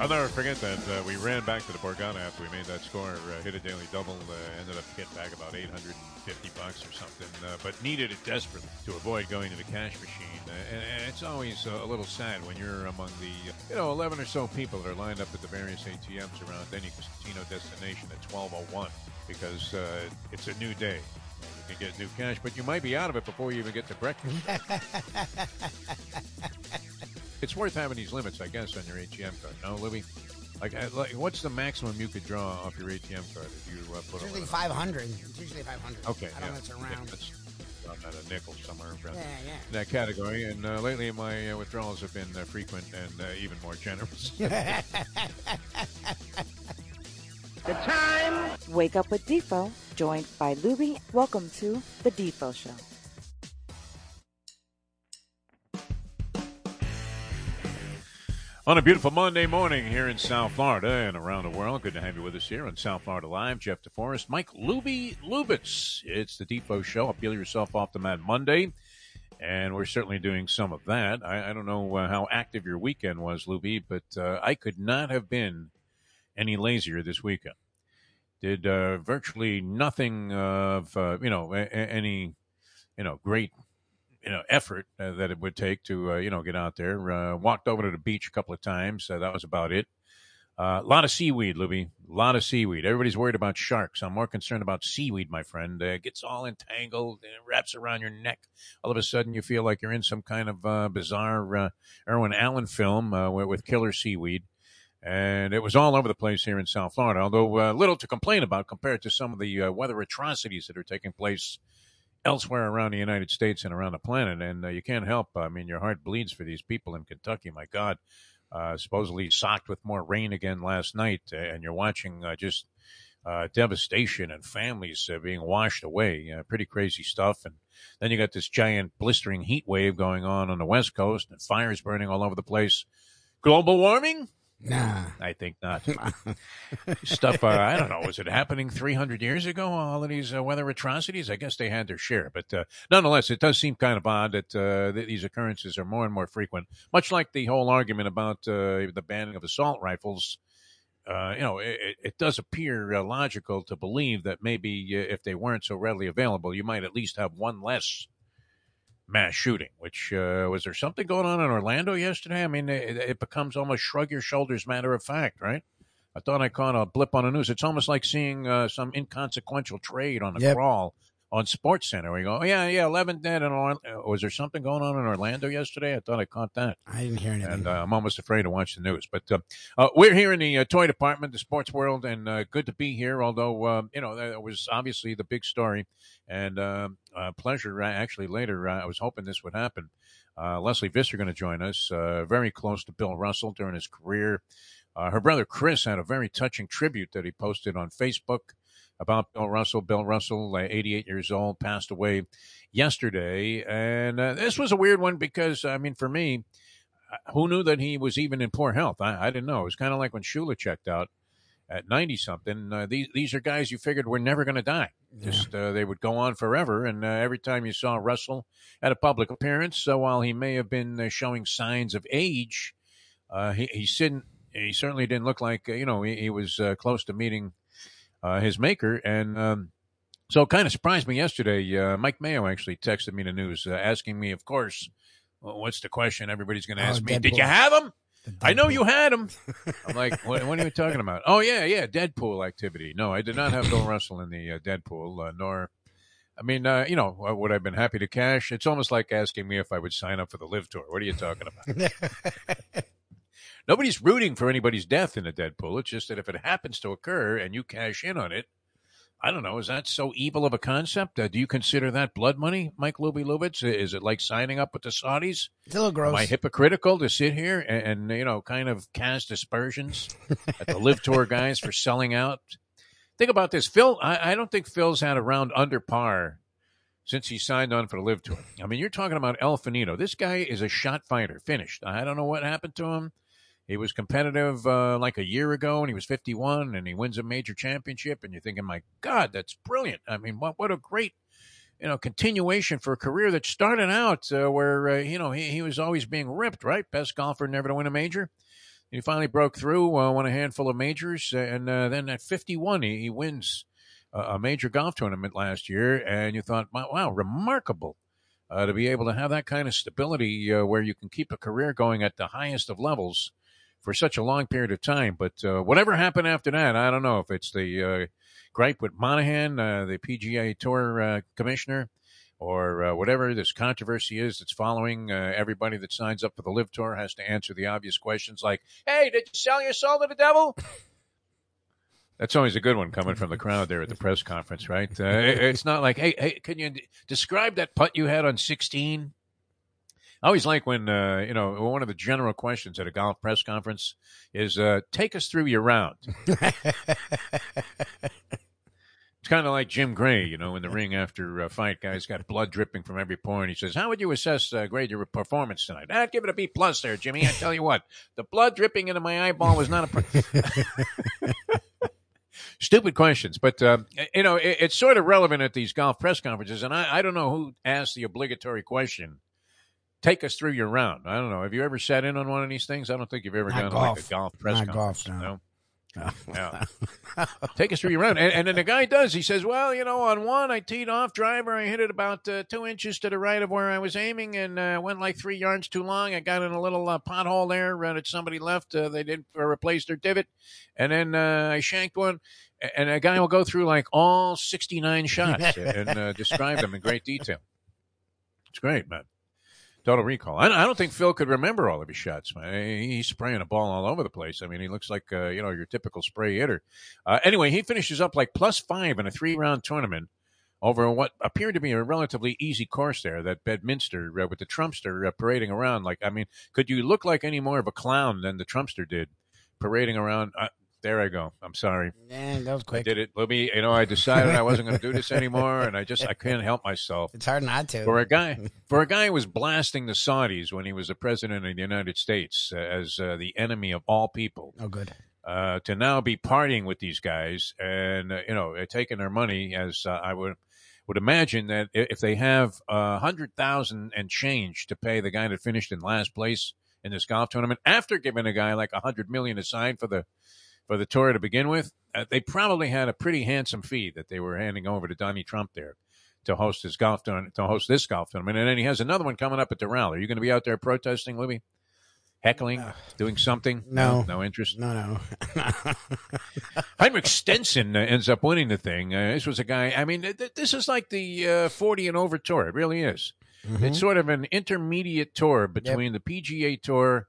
I'll never forget that uh, we ran back to the Borgata after we made that score, uh, hit a daily double, uh, ended up getting back about 850 bucks or something, uh, but needed it desperately to avoid going to the cash machine. Uh, and, and it's always uh, a little sad when you're among the, you know, 11 or so people that are lined up at the various ATMs around any casino destination at 1201 because it's a new day. You can get new cash, but you might be out of it before you even get to breakfast. it's worth having these limits, I guess, on your ATM card. No, Lubie? Like, uh, like, what's the maximum you could draw off your ATM card if you uh, put it's usually 500. It's usually 500. Okay, I don't yeah. know it's around. That's at a nickel somewhere around Yeah, yeah. in that category. And uh, lately, my uh, withdrawals have been uh, frequent and uh, even more generous. The time. Wake up with Defo, joined by Lubie. Welcome to the Defo Show. On a beautiful Monday morning here in South Florida and around the world, good to have you with us here on South Florida Live. Jeff DeForest, Mike Lubie Lubitz. It's the Defo Show. Peel yourself off the mat Monday, and we're certainly doing some of that. I, I don't know uh, how active your weekend was, Lubie, but uh, I could not have been any lazier this weekend. Did uh, virtually nothing of uh, you know a- any you know great you know effort uh, that it would take to uh, you know get out there. Uh, walked over to the beach a couple of times. Uh, that was about it. A lot of seaweed, Lubie. A lot of seaweed. Everybody's worried about sharks. I'm more concerned about seaweed, my friend. It gets all entangled and wraps around your neck. All of a sudden, you feel like you're in some kind of bizarre Irwin Allen film with killer seaweed. And it was all over the place here in South Florida, although uh, little to complain about compared to some of the uh, weather atrocities that are taking place elsewhere around the United States and around the planet. And uh, you can't help. I mean, your heart bleeds for these people in Kentucky. My God, uh, supposedly socked with more rain again last night, uh, and you're watching uh, just devastation and families being washed away. Pretty crazy stuff. And then you got this giant blistering heat wave going on on the West Coast, and fires burning all over the place. Global warming? Nah. I think not. Stuff, uh, I don't know. Was it happening 300 years ago? All of these uh, weather atrocities? I guess they had their share. But uh, nonetheless, it does seem kind of odd that uh, th- these occurrences are more and more frequent, much like the whole argument about uh, the banning of assault rifles. Uh, you know, it, it- does appear uh, logical to believe that maybe uh, if they weren't so readily available, you might at least have one less mass shooting. Which uh, was there something going on in Orlando yesterday? I mean, it, it becomes almost shrug your shoulders, matter of fact, right? I thought I caught a blip on the news. It's almost like seeing uh, some inconsequential trade on a Yep. crawl on Sports Center. We go, oh, yeah, yeah, eleven dead. In Orlando. Was there something going on in Orlando yesterday? I thought I caught that I didn't hear anything. and uh, I'm almost afraid to watch the news. But uh, uh, we're here in the uh, toy department, the sports world, and uh, good to be here. Although uh, you know that was obviously the big story, and uh, uh, pleasure. Uh, actually, later uh, I was hoping this would happen. Uh, Lesley Visser going to join us. Uh, very close to Bill Russell during his career. Uh, her brother Chris had a very touching tribute that he posted on Facebook about Bill Russell. Bill Russell, uh, 88 years old, passed away yesterday. And uh, this was a weird one because, I mean, for me, uh, who knew that he was even in poor health? I, I didn't know. It was kind of like when Shula checked out at 90 something. Uh, these, these are guys you figured were never going to die. Just uh, they would go on forever. And uh, every time you saw Russell at a public appearance, so while he may have been uh, showing signs of age, uh, he, he, didn't, he certainly didn't look like, you know, he, he was uh, close to meeting uh, his maker. And um, so it kind of surprised me yesterday. Uh, Mike Mayo actually texted me the news, uh, asking me, of course, well, what's the question everybody's going to Oh, ask me? Did you have him? I know you had him. I'm like, what, what are you talking about? Oh yeah, yeah, Deadpool activity. No, I did not have Bill Russell in the uh, Deadpool, uh, nor. I mean, uh, you know, would I've been happy to cash? It's almost like asking me if I would sign up for the LIV Tour. What are you talking about? Nobody's rooting for anybody's death in a Deadpool. It's just that if it happens to occur and you cash in on it, I don't know. Is that so evil of a concept? Uh, do you consider that blood money, Mike Lubie Lubitz? Is it like signing up with the Saudis? It's a little gross. Am I hypocritical to sit here and, and you know kind of cast aspersions at the LIV Tour guys for selling out? Think about this, Phil. I, I don't think Phil's had a round under par since he signed on for the LIV Tour. I mean, you're talking about El Finito. This guy is a shot fighter, finished. I don't know what happened to him. He was competitive uh, like a year ago, and he was 51, and he wins a major championship. And you're thinking, my God, that's brilliant. I mean, what what a great you know, continuation for a career that started out uh, where uh, you know he, he was always being ripped, right? Best golfer never to win a major. He finally broke through, uh, won a handful of majors, and uh, then at 51, he, he wins a major golf tournament last year. And you thought, wow, wow remarkable uh, to be able to have that kind of stability uh, where you can keep a career going at the highest of levels for such a long period of time. But uh, whatever happened after that, I don't know if it's the gripe with Monahan, the PGA Tour commissioner or uh, whatever this controversy is that's following. Uh, everybody that signs up for the LIV Tour has to answer the obvious questions like, "Hey, did you sell your soul to the devil?" That's always a good one coming from the crowd there at the press conference, right? Uh, it's not like, "Hey, hey, can you describe that putt you had on 16?" I always like when uh, you know one of the general questions at a golf press conference is, uh, "Take us through your round." It's kind of like Jim Gray, you know, in the ring after a fight. Guy's got blood dripping from every pore, and he says, "How would you assess, uh, grade your performance tonight?" I'd give it a B plus there, Jimmy. I tell you what, the blood dripping into my eyeball was not a. Stupid questions, but uh, you know it, it's sort of relevant at these golf press conferences, and I, I don't know who asked the obligatory question. Take us through your round. I don't know. Have you ever sat in on one of these things? I don't think you've ever Not done golf. like a golf press Not conference. golf, no. no? Yeah. Take us through your round. And, and then the guy does. He says, Well, you know, on one, I teed off driver. I hit it about uh, two inches to the right of where I was aiming and uh, went like three yards too long. I got in a little uh, pothole there uh, that somebody left. Uh, they didn't uh, replace their divot. And then uh, I shanked one. And a guy will go through like all 69 shots and uh, describe them in great detail. It's great, man. Total recall. I, I don't think Phil could remember all of his shots, man. He's spraying a ball all over the place. I mean, he looks like uh, you know your typical spray hitter. Uh, anyway, he finishes up like plus five in a three-round tournament over what appeared to be a relatively easy course there. That Bedminster uh, with the Trumpster uh, parading around. Like, I mean, could you look like any more of a clown than the Trumpster did, parading around? Uh, there I go. I'm sorry. Yeah, that was I quick. did it, Lubie. You know, I decided I wasn't going to do this anymore, and I just I couldn't help myself. It's hard not to. For a guy, for a guy who was blasting the Saudis when he was the president of the United States uh, as uh, the enemy of all people, oh, good. uh, to now be partying with these guys and uh, you know uh, taking their money, as uh, I would would imagine that if they have a hundred thousand and change to pay the guy that finished in last place in this golf tournament, after giving a guy like a hundred million aside for the for the tour to begin with, uh, they probably had a pretty handsome fee that they were handing over to Donnie Trump there to host his golf tournament, to host this golf tournament, and then he has another one coming up at the rally. Are you going to be out there protesting, Lubie? Heckling, doing something? No. no, interest. No, no. Henrik Stenson uh, ends up winning the thing. Uh, this was a guy. I mean, th- th- this is like the uh, forty and over tour. It really is. Mm-hmm. It's sort of an intermediate tour between the PGA Tour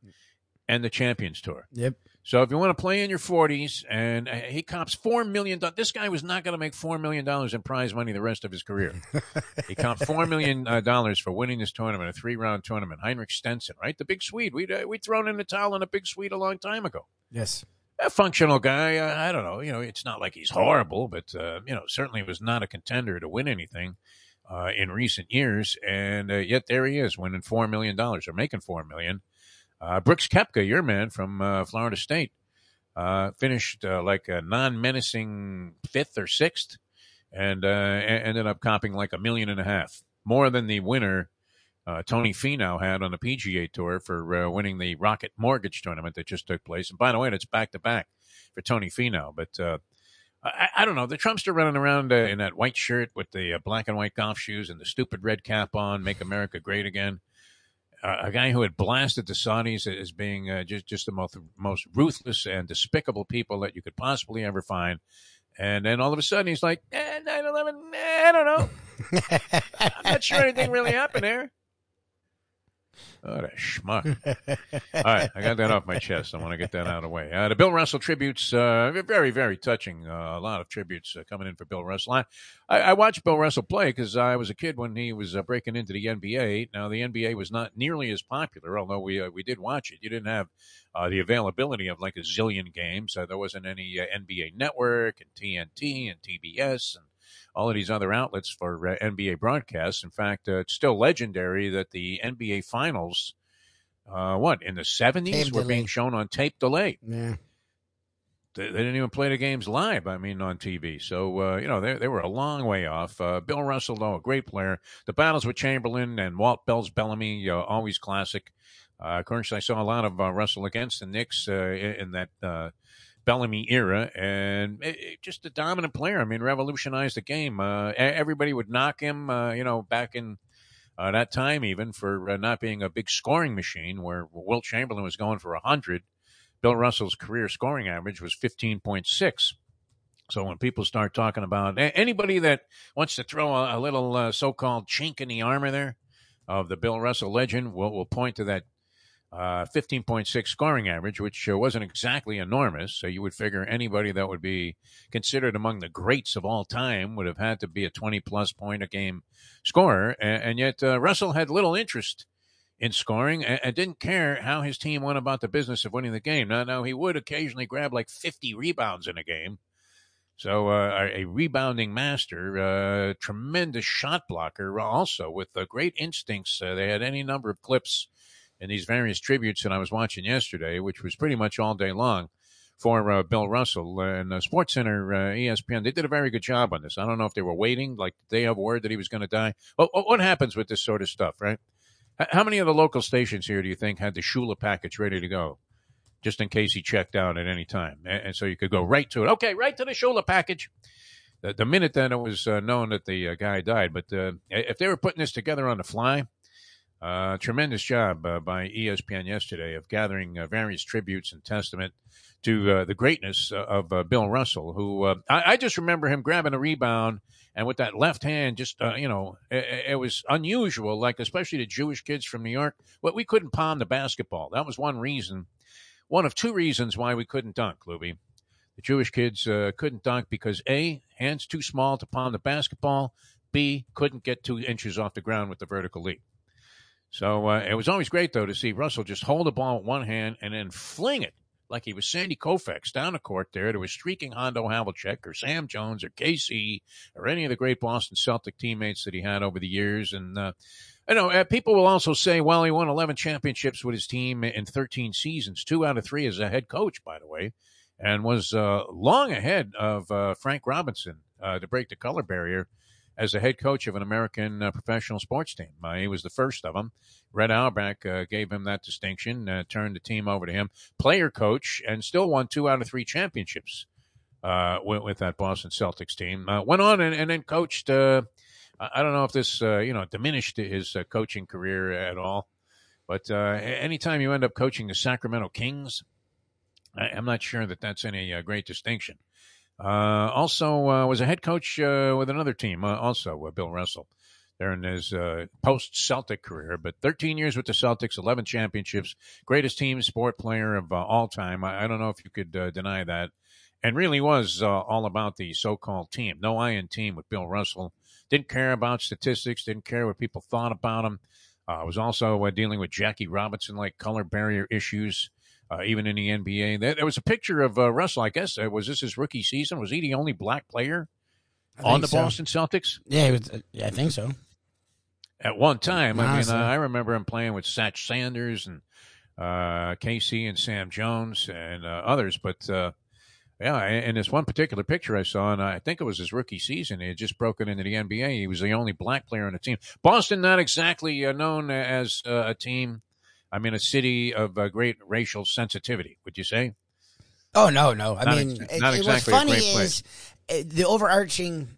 and the Champions Tour. Yep. So if you want to play in your 40s, and uh, he cops $4 million, this guy was not going to make four million dollars in prize money the rest of his career. he copped four million uh, dollars for winning this tournament, a three-round tournament. Henrik Stenson, right, the big Swede. We'd uh, we'd thrown in the towel on a big Swede a long time ago. Yes. A functional guy. Uh, I don't know. You know, it's not like he's horrible, but uh, you know, certainly was not a contender to win anything. Uh, in recent years, and uh, yet there he is, winning four million dollars or making four million. Uh, Brooks Koepka, your man from uh, Florida State, uh, finished uh, like a non-menacing fifth or sixth, and uh, ended up copping like a million and a half, more than the winner uh, Tony Finau had on the PGA Tour for winning the Rocket Mortgage tournament that just took place. And by the way, it's back to back for Tony Finau. But I, I don't know. The Trumpster running around uh, in that white shirt with the uh, black and white golf shoes and the stupid red cap on, make America great again. A guy who had blasted the Saudis as being uh, just just the most most ruthless and despicable people that you could possibly ever find. And then all of a sudden he's like, eh, 9/11, eh, I don't know. I'm not sure anything really happened there. What a schmuck. All right, I got that off my chest. I want to get that out of the way. Uh, the Bill Russell tributes, uh, very, very touching. Uh, a lot of tributes uh, coming in for Bill Russell. I, I, watched Bill Russell play because I was a kid when he was uh, breaking into the NBA. Now, the NBA was not nearly as popular, although we uh, we did watch it. You didn't have the availability of like a zillion games. There wasn't any NBA Network and TNT and TBS and all of these other outlets for uh, NBA broadcasts. In fact, uh, it's still legendary that the NBA Finals, uh, what in the seventies, were delay. being shown on tape delay. Yeah. they, they didn't even play the games live. I mean, on TV. So uh, you know, they they were a long way off. Uh, Bill Russell, though, a great player. The battles with Chamberlain and Walt Bell's Bellamy, uh, always classic. Uh, of course, I saw a lot of uh, Russell against the Knicks uh, in, in that uh, Bellamy era, and just a dominant player. I mean, revolutionized the game. Uh, everybody would knock him, uh, you know, back in uh, that time, even for uh, not being a big scoring machine, where Wilt Chamberlain was going for hundred. Bill Russell's career scoring average was fifteen point six. So when people start talking about anybody that wants to throw a, a little uh, so-called chink in the armor there of the Bill Russell legend, will will point to that uh, 15.6 scoring average, which uh, wasn't exactly enormous. So you would figure anybody that would be considered among the greats of all time would have had to be a 20 plus point a game scorer. And, and yet uh, Russell had little interest in scoring and, and, didn't care how his team went about the business of winning the game. Now, now he would occasionally grab like 50 rebounds in a game. So uh, a rebounding master, uh, tremendous shot blocker, also with uh, great instincts. they had any number of clips in these various tributes that I was watching yesterday, which was pretty much all day long for uh, Bill Russell and uh, Sports Center, uh, ESPN. They did a very good job on this. I don't know if they were waiting, like they have word that he was going to die. Well, what happens with this sort of stuff, right? How many of the local stations here do you think had the Shula package ready to go, just in case he checked out at any time, and, and so you could go right to it? Okay, right to the Shula package. The, the minute then it was uh, known that the uh, guy died, but uh, if they were putting this together on the fly, uh, tremendous job uh, by ESPN yesterday of gathering uh, various tributes and testament to uh, the greatness uh, of uh, Bill Russell, who I, I, just remember him grabbing a rebound and with that left hand, just, you know, it, it, was unusual, like especially the Jewish kids from New York. But we couldn't palm the basketball. That was one reason, one of two reasons why we couldn't dunk, Lubie. The Jewish kids couldn't dunk because A, hands too small to palm the basketball, B, couldn't get two inches off the ground with the vertical leap. So uh, it was always great, though, to see Russell just hold the ball with one hand and then fling it like he was Sandy Koufax down the court there to a streaking Hondo Havlicek or Sam Jones or KC or any of the great Boston Celtic teammates that he had over the years. And, uh, I know uh, people will also say, well, he won 11 championships with his team in 13 seasons, two out of three as a head coach, by the way, and was uh, long ahead of uh, Frank Robinson uh, to break the color barrier as a head coach of an American uh, professional sports team. Uh, he was the first of them. Red Auerbach uh, gave him that distinction, uh, turned the team over to him, player coach, and still won two out of three championships uh, with, with, that Boston Celtics team. Uh, went on and, and then coached. I don't know if this you know diminished his coaching career at all, but anytime you end up coaching the Sacramento Kings, I, am not sure that that's any great distinction. Uh, also uh, was a head coach uh, with another team, uh, also Bill Russell, there in his uh, post Celtic career. But 13 years with the Celtics, 11 championships, greatest team sport player of uh, all time. I, I, don't know if you could deny that. And really was all about the so-called team. No I in team with Bill Russell. Didn't care about statistics. Didn't care what people thought about him. i was also dealing with Jackie Robinson like color barrier issues uh, even in the NBA. There, there, was a picture of uh, Russell. I guess uh, was this his rookie season? Was he the only black player on the so. Boston Celtics? Yeah, was, uh, yeah, I think so. At one time, I mean, uh, I remember him playing with Satch Sanders and uh, KC and Sam Jones and others, but. Yeah, in this one particular picture I saw, and I think it was his rookie season, he had just broken into the NBA. He was the only black player on the team. Boston, not exactly known as a team I mean, a city of uh, great racial sensitivity. Would you say? Oh no, no. I not mean, ex- not it, exactly what's funny is uh, the overarching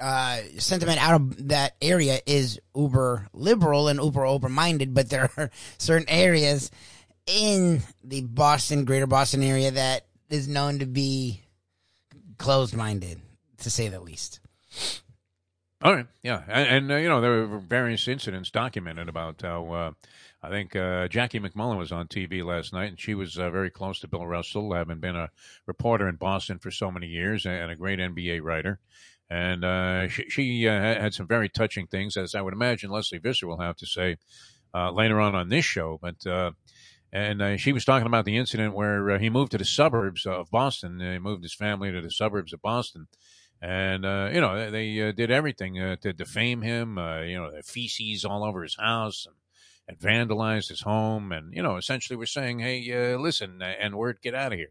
uh, sentiment out of that area is uber liberal and uber open minded, but there are certain areas in the Boston, greater Boston area that is known to be closed minded, to say the least. All right, yeah, and, and uh, you know there were various incidents documented about how uh, I think uh, Jackie MacMullan was on TV last night, and she was uh, very close to Bill Russell, having been a reporter in Boston for so many years and a great NBA writer. And uh, she, she uh, had some very touching things, as I would imagine Lesley Visser will have to say uh, later on on this show. But uh, and she was talking about the incident where he moved to the suburbs of Boston. He moved his family to the suburbs of Boston and uh, you know they uh, did everything uh, to defame him. you know, feces all over his house, and and vandalized his home. And, you know, essentially we're saying, hey, uh, listen, and word, get out of here.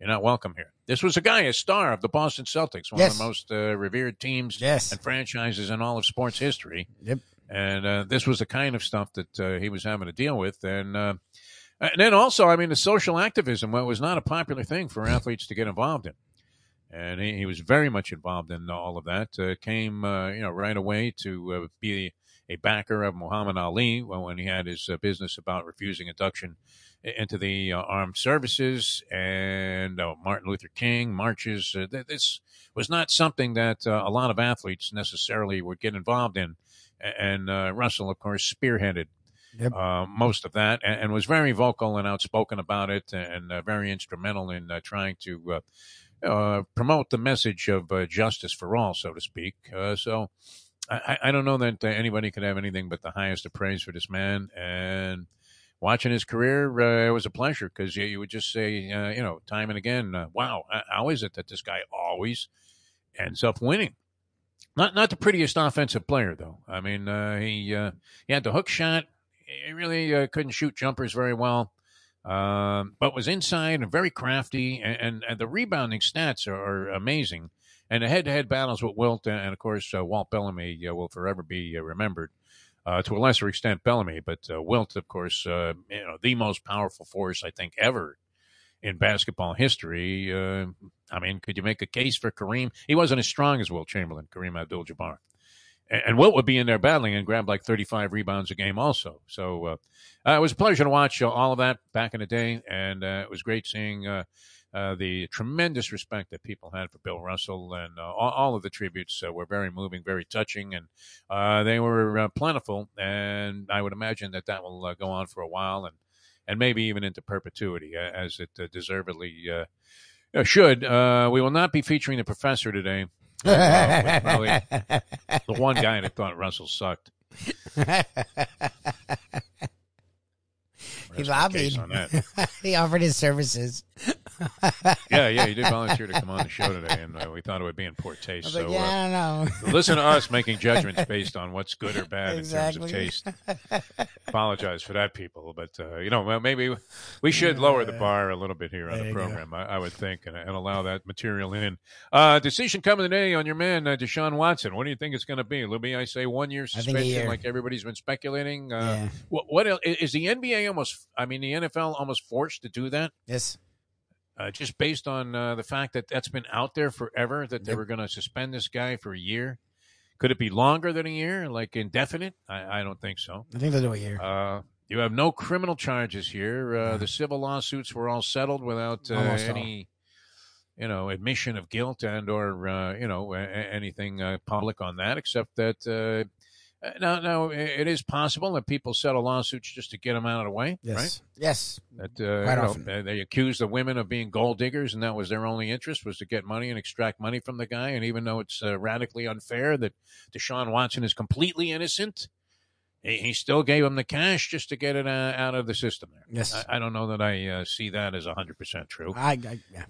You're not welcome here. This was a guy, a star of the Boston Celtics, one yes. of the most uh, revered teams yes. and franchises in all of sports history. Yep. And uh, this was the kind of stuff that uh, he was having to deal with. And uh, and then also, I mean, the social activism well, was not a popular thing for athletes to get involved in. And he, he was very much involved in all of that. Uh, came, uh, you know, right away to be a backer of Muhammad Ali when he had his business about refusing induction into the uh, armed services and uh, Martin Luther King marches. Uh, this was not something that uh, a lot of athletes necessarily would get involved in. And uh, Russell, of course, spearheaded yep. Uh, most of that and, and, was very vocal and outspoken about it and very instrumental in trying to promote the message of justice for all, so to speak. so I, I, don't know that anybody could have anything but the highest of praise for this man. And watching his career, uh, it was a pleasure because you, you, would just say, uh, you know, time and again, uh, wow, how is it that this guy always ends up winning? Not not the prettiest offensive player though. I mean, uh, he uh, he had the hook shot. He really uh, couldn't shoot jumpers very well, um, but was inside and very crafty. And, and, and the rebounding stats are, are, amazing. And the head-to-head battles with Wilt and, of course Walt Bellamy will forever be remembered uh, to a lesser extent Bellamy, but uh, Wilt, of course, uh, you know, the most powerful force I think ever in basketball history. Uh, I mean, could you make a case for Kareem? He wasn't as strong as Wilt Chamberlain, Kareem Abdul-Jabbar. And, and Wilt would be in there battling and grab like 35 rebounds a game also. So uh, uh, it was a pleasure to watch all of that back in the day, and it was great seeing uh, the tremendous respect that people had for Bill Russell, and uh, all, all, of the tributes uh, were very moving, very touching, and uh, they were uh, plentiful. And I would imagine that that will go on for a while, and and maybe even into perpetuity, as it deservedly should. we will not be featuring the professor today. the one guy that thought Russell sucked. he lobbied. he offered his services. yeah, yeah, he did volunteer to come on the show today, and uh, we thought it would be in poor taste. so, yeah, uh, I don't know. listen to us making judgments based on what's good or bad exactly. in terms of taste. Apologize for that, people, but uh, you know, maybe we should lower the bar a little bit here on the program. I, I, would think, and, and, allow that material in. Uh, decision coming today on your man uh, Deshaun Watson. What do you think it's going to be, Lubie? I say one year suspension, year. like everybody's been speculating. Uh, yeah. What, what is the NBA almost? I mean, the NFL almost forced to do that. Yes uh, just based on uh, the fact that that's been out there forever, that they were going to suspend this guy for a year. Could it be longer than a year, like indefinite? I, I don't think so. I think they'll do a year. Uh, you have no criminal charges here. Uh, the civil lawsuits were all settled without uh, any, you know, admission of guilt and or uh, you know anything public on that, except that uh, now, now it is possible that people settle lawsuits just to get them out of the way, yes. right? Yes, that uh, Quite often. Know, they accuse the women of being gold diggers, and that was their only interest was to get money and extract money from the guy. And even though it's uh, radically unfair that Deshaun Watson is completely innocent, he, he still gave him the cash just to get it uh, out of the system. There, yes. I, I don't know that I uh, see that as hundred percent true. I, I yeah.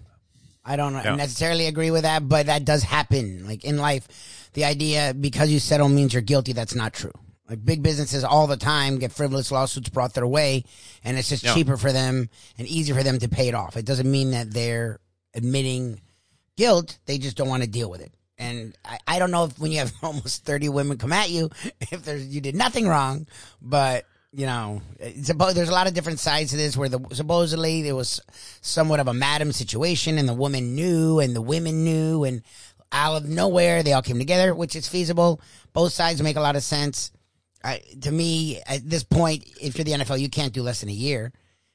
I don't yeah. necessarily agree with that, but that does happen. Like in life, the idea because you settle means you're guilty, that's not true. Like big businesses all the time get frivolous lawsuits brought their way, and it's just yeah. cheaper for them and easier for them to pay it off. It doesn't mean that they're admitting guilt; they just don't want to deal with it. And I, I don't know if when you have almost thirty women come at you, if there's you did nothing wrong, but you know, there's a lot of different sides to this where the supposedly there was somewhat of a madam situation and the woman knew and the women knew and out of nowhere they all came together, which is feasible. Both sides make a lot of sense. I, to me, at this point, if you're the NFL, you can't do less than a year.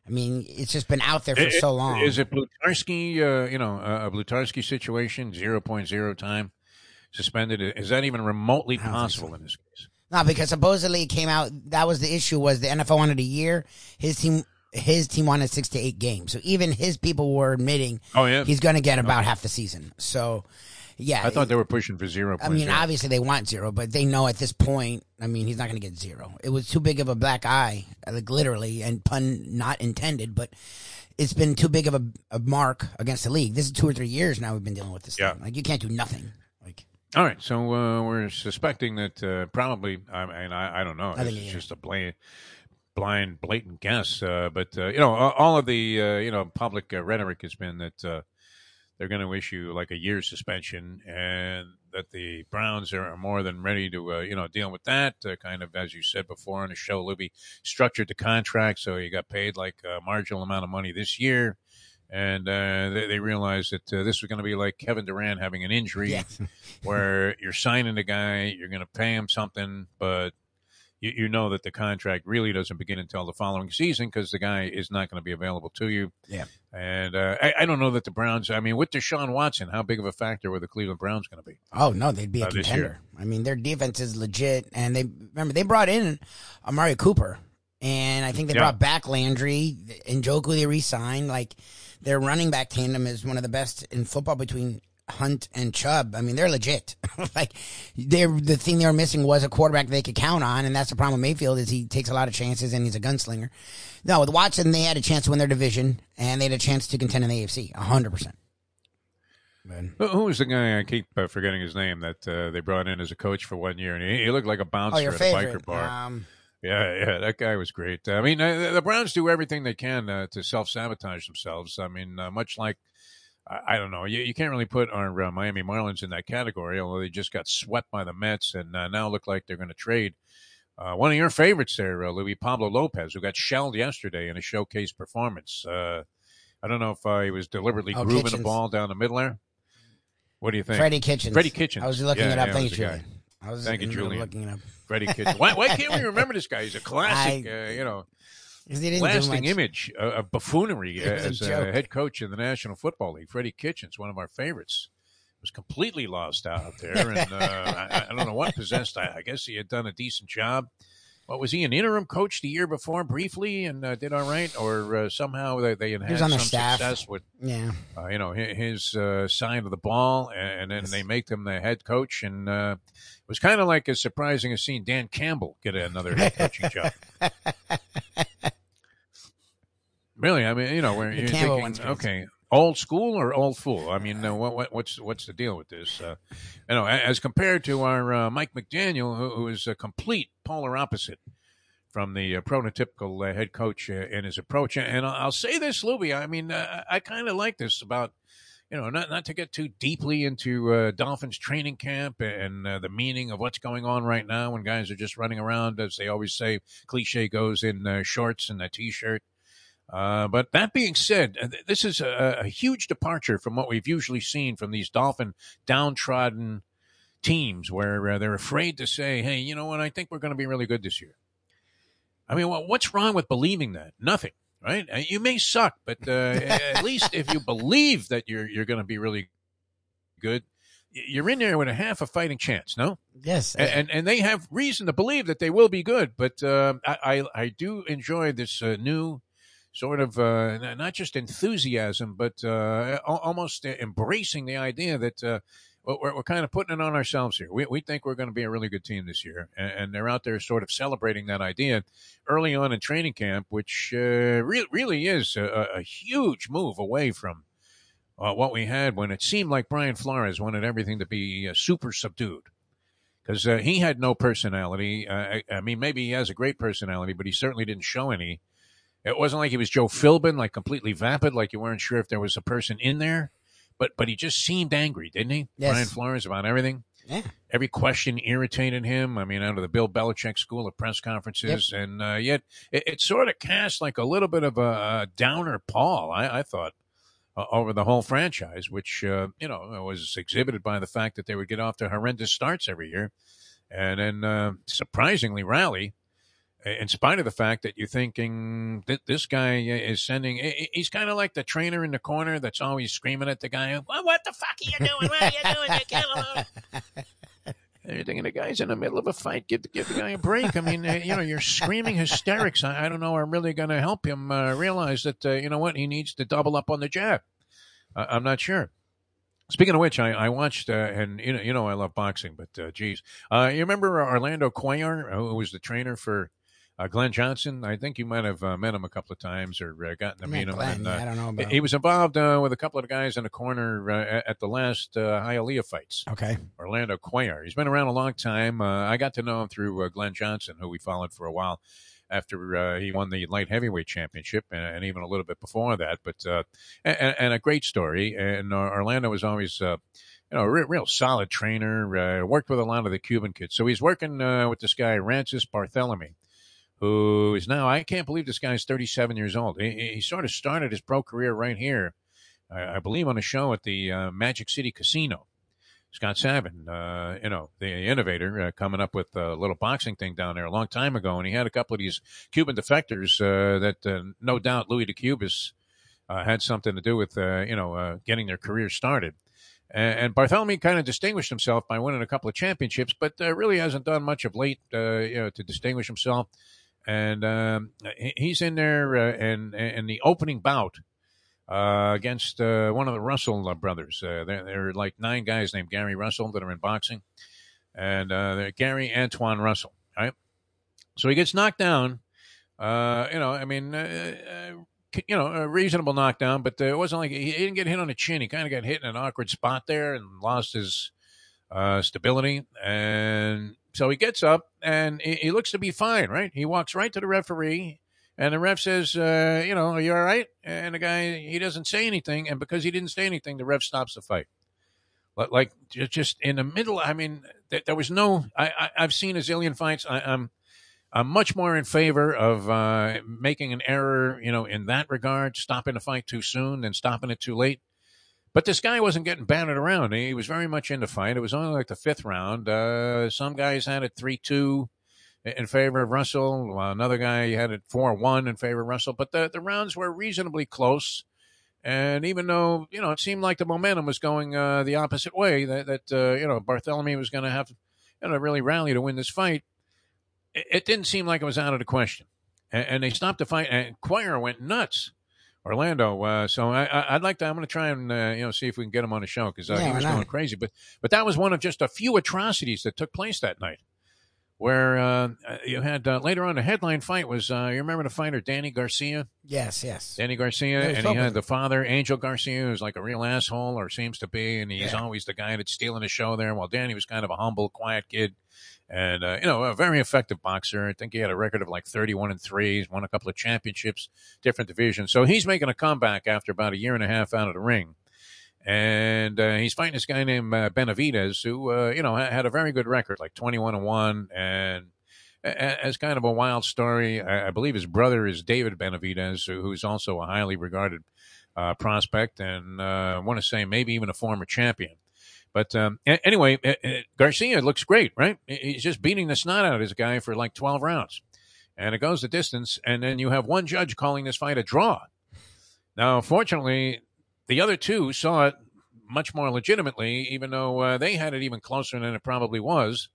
I mean, it's just been out there for it, so long. Is it Blutarski, uh, you know, a Blutarski situation, 0.0 time suspended? Is that even remotely possible so. in this case? No, because supposedly it came out that was the issue was the NFL wanted a year. His team his team wanted six to eight games. So even his people were admitting oh, yeah. he's gonna get about half the season. So yeah. I thought they were pushing for zero. I mean, obviously they want zero, but they know at this point, I mean, he's not going to get zero. It was too big of a black eye, like literally, and pun not intended, but it's been too big of a, a mark against the league. This is two or three years now we've been dealing with this. Yeah. Thing. Like you can't do nothing. All right, so uh, we're suspecting that uh, probably. I mean, I, I don't know. It's just a blind, blind, blatant guess. Uh, but uh, you know, all of the uh, you know public uh, rhetoric has been that they're going to issue like a year suspension, and that the Browns are more than ready to uh, you know deal with that. Uh, kind of as you said before on the show, Lubie structured the contract so he got paid like a marginal amount of money this year. And uh, they, they, realized that uh, this was going to be like Kevin Durant having an injury, where you're signing a guy, you're going to pay him something, but you, you know that the contract really doesn't begin until the following season because the guy is not going to be available to you. Yeah. And uh, I, I, don't know that the Browns, I mean, with Deshaun Watson, how big of a factor were the Cleveland Browns going to be? Oh, no, they'd be a uh, contender. I mean, their defense is legit. And they, remember, they brought in Amari Cooper. And I think they yeah. brought back Landry and Njoku they re signed. Like, their running back tandem is one of the best in football between Hunt and Chubb. I mean, they're legit. like they're the thing they were missing was a quarterback they could count on, and that's the problem with Mayfield is he takes a lot of chances and he's a gunslinger. No, with Watson, they had a chance to win their division and they had a chance to contend in the AFC, hundred percent. Who was the guy I keep uh, forgetting his name that uh, they brought in as a coach for one year, and he, he looked like a bouncer oh, at favorite. a biker bar. Um, yeah, yeah, that guy was great. I mean, uh, the Browns do everything they can uh, to self sabotage themselves. I mean, uh, much like I, don't know. You, you can't really put our uh, Miami Marlins in that category, although they just got swept by the Mets and uh, now look like they're going to trade. Uh, one of your favorites there, uh, Louis Pablo Lopez, who got shelled yesterday in a showcase performance. Uh, I don't know if uh, he was deliberately oh, grooving Kitchens. the ball down the middle there. What do you think? Freddie Kitchens. Freddie Kitchens. I was looking yeah, it up. Yeah, Thank you. I was Thank you, Julian. Looking it up. Freddie Kitchens. Why, why can't we remember this guy? He's a classic. I, you know lasting image of buffoonery as a, a, head coach in the National Football League. Freddie Kitchens, one of our favorites, was completely lost out there, and uh, I, I, don't know what possessed. I, I, guess he had done a decent job. What was he an interim coach the year before, briefly, and uh, did all right, or uh, somehow they, they had some success with, yeah, uh, you know, his, his uh, side of the ball, and, and then yes. they make him the head coach, and uh, it was kind of like as surprising as seeing Dan Campbell get another head coaching job. Really, I mean, you know, where you're thinking, okay, old school or old fool? I mean, uh, what, what, what's what's the deal with this? Uh, you know, as compared to our uh, Mike McDaniel, who, who is a complete polar opposite from the uh, prototypical uh, head coach uh, in his approach. And I'll say this, Lubie. I mean, I kind of like this about you know, not not to get too deeply into uh, Dolphins training camp and uh, the meaning of what's going on right now when guys are just running around, as they always say, cliche goes in uh, shorts and a t-shirt. Uh, but that being said, uh, this is a, a, huge departure from what we've usually seen from these Dolphin downtrodden teams where uh, they're afraid to say, hey, you know what, I think we're going to be really good this year. I mean, what's wrong with believing that? Nothing, right? Uh, you may suck, but uh, at least if you believe that you're, you're going to be really good, you're in there with a half a fighting chance, no? Yes, and and, and they have reason to believe that they will be good. But uh, I, I, I do enjoy this uh, new sort of uh, not just enthusiasm, but uh, almost embracing the idea that uh, we're, we're, kind of putting it on ourselves here. We, we think we're going to be a really good team this year, and, and, they're out there sort of celebrating that idea early on in training camp, which uh, re- really is a, a, huge move away from. Uh, what we had when it seemed like Brian Flores wanted everything to be uh, super subdued because he had no personality. I, I mean, maybe he has a great personality, but he certainly didn't show any it wasn't like he was Joe Philbin, like completely vapid, like you weren't sure if there was a person in there. But but he just seemed angry, didn't he? Yes. Brian Flores about everything. Yeah. Every question irritated him. I mean, out of the Bill Belichick school of press conferences, yep. and uh, yet it, it, sort of cast like a little bit of a, a downer pall. I, I thought uh, over the whole franchise, which uh, you know was exhibited by the fact that they would get off to horrendous starts every year, and then uh, surprisingly rally in spite of the fact that you're thinking that this guy is sending, he's kind of like the trainer in the corner that's always screaming at the guy, well, what the fuck are you doing? What are you doing? You can't alone. you're thinking the guy's in the middle of a fight. Give, give the guy a break. I mean, uh, you know, you're screaming hysterics. I, I don't know. I'm really going to help him uh, realize that, uh, you know what, he needs to double up on the jab. Uh, I'm not sure. Speaking of which, I, I watched, uh, and you know, you know, I love boxing, but uh, geez, uh, you remember Orlando Cuellar, who was the trainer for Uh, Glenn Johnson, I think you might have uh, met him a couple of times or uh, gotten to meet him. Glenn, and, yeah, I don't know about He was involved uh, with a couple of guys in the corner uh, at the last uh, Hialeah fights. Okay. Orlando Cuellar. He's been around a long time. Uh, I got to know him through Glenn Johnson, who we followed for a while after he won the light heavyweight championship and, and, even a little bit before that. But and, and, a great story. And Orlando was always you know, a real, real solid trainer. Uh, worked with a lot of the Cuban kids. So he's working uh, with this guy, Rances Barthelemy, who is now, I can't believe this guy is 37 years old. He, he sort of started his pro career right here, I, I believe, on a show at the uh, Magic City Casino. Scott Savin, uh, you know, the innovator, uh, coming up with a little boxing thing down there a long time ago. And he had a couple of these Cuban defectors uh, that uh, no doubt Louis DeCubas uh, had something to do with, you know, getting their career started. And, and Barthelemy kind of distinguished himself by winning a couple of championships, but really hasn't done much of late, you know, to distinguish himself and um, he's in there uh, in in the opening bout uh, against uh, one of the Russell uh, brothers. Uh, there, there, are like nine guys named Gary Russell that are in boxing, and uh, Gary Antoine Russell. Right, so he gets knocked down. you know, I mean, you know, a reasonable knockdown, but it wasn't like he didn't get hit on the chin. He kind of got hit in an awkward spot there and lost his stability and so he gets up and he, he, looks to be fine, right? He walks right to the referee, and the ref says, uh, "You know, are you all right?" And the guy he doesn't say anything, and because he didn't say anything, the ref stops the fight. But Like just in the middle. I mean, there was no. I, I have seen a zillion fights. I, I'm I'm much more in favor of uh, making an error, you know, in that regard, stopping the fight too soon than stopping it too late. But this guy wasn't getting battered around. He was very much in the fight. It was only like the fifth round. Uh, some guys had it 3 2 in favor of Russell. Another guy had it 4 1 in favor of Russell. But the, the rounds were reasonably close. And even though, you know, it seemed like the momentum was going uh, the opposite way, that, that uh, you know, Barthelemy was going to have you know, really rally to win this fight, it, it, didn't seem like it was out of the question. And, and they stopped the fight, and Cuellar went nuts. Orlando. Uh, so I, would like to. I'm going to try and uh, you know see if we can get him on the show because uh, yeah, he was going crazy. But but that was one of just a few atrocities that took place that night. Where uh, you had uh, later on the headline fight was uh, you remember the fighter Danny Garcia? Yes, yes. Danny Garcia, and he had the father Angel Garcia, who's like a real asshole or seems to be, and he's yeah. always the guy that's stealing the show there. While Danny was kind of a humble, quiet kid and uh, you know a very effective boxer. I think he had a record of like 31 and three. He's won a couple of championships, different divisions. So he's making a comeback after about a year and a half out of the ring, and uh, he's fighting this guy named uh, Benavidez, who uh, you know had a very good record, like 21 and one, and as kind of a wild story, I, believe his brother is David Benavidez, who's also a highly regarded uh, prospect, and uh, I want to say maybe even a former champion. But um, anyway, Garcia looks great, right? He's just beating the snot out of this guy for like 12 rounds. And it goes the distance. And then you have one judge calling this fight a draw. Now, fortunately, the other two saw it much more legitimately, even though uh, they had it even closer than it probably was.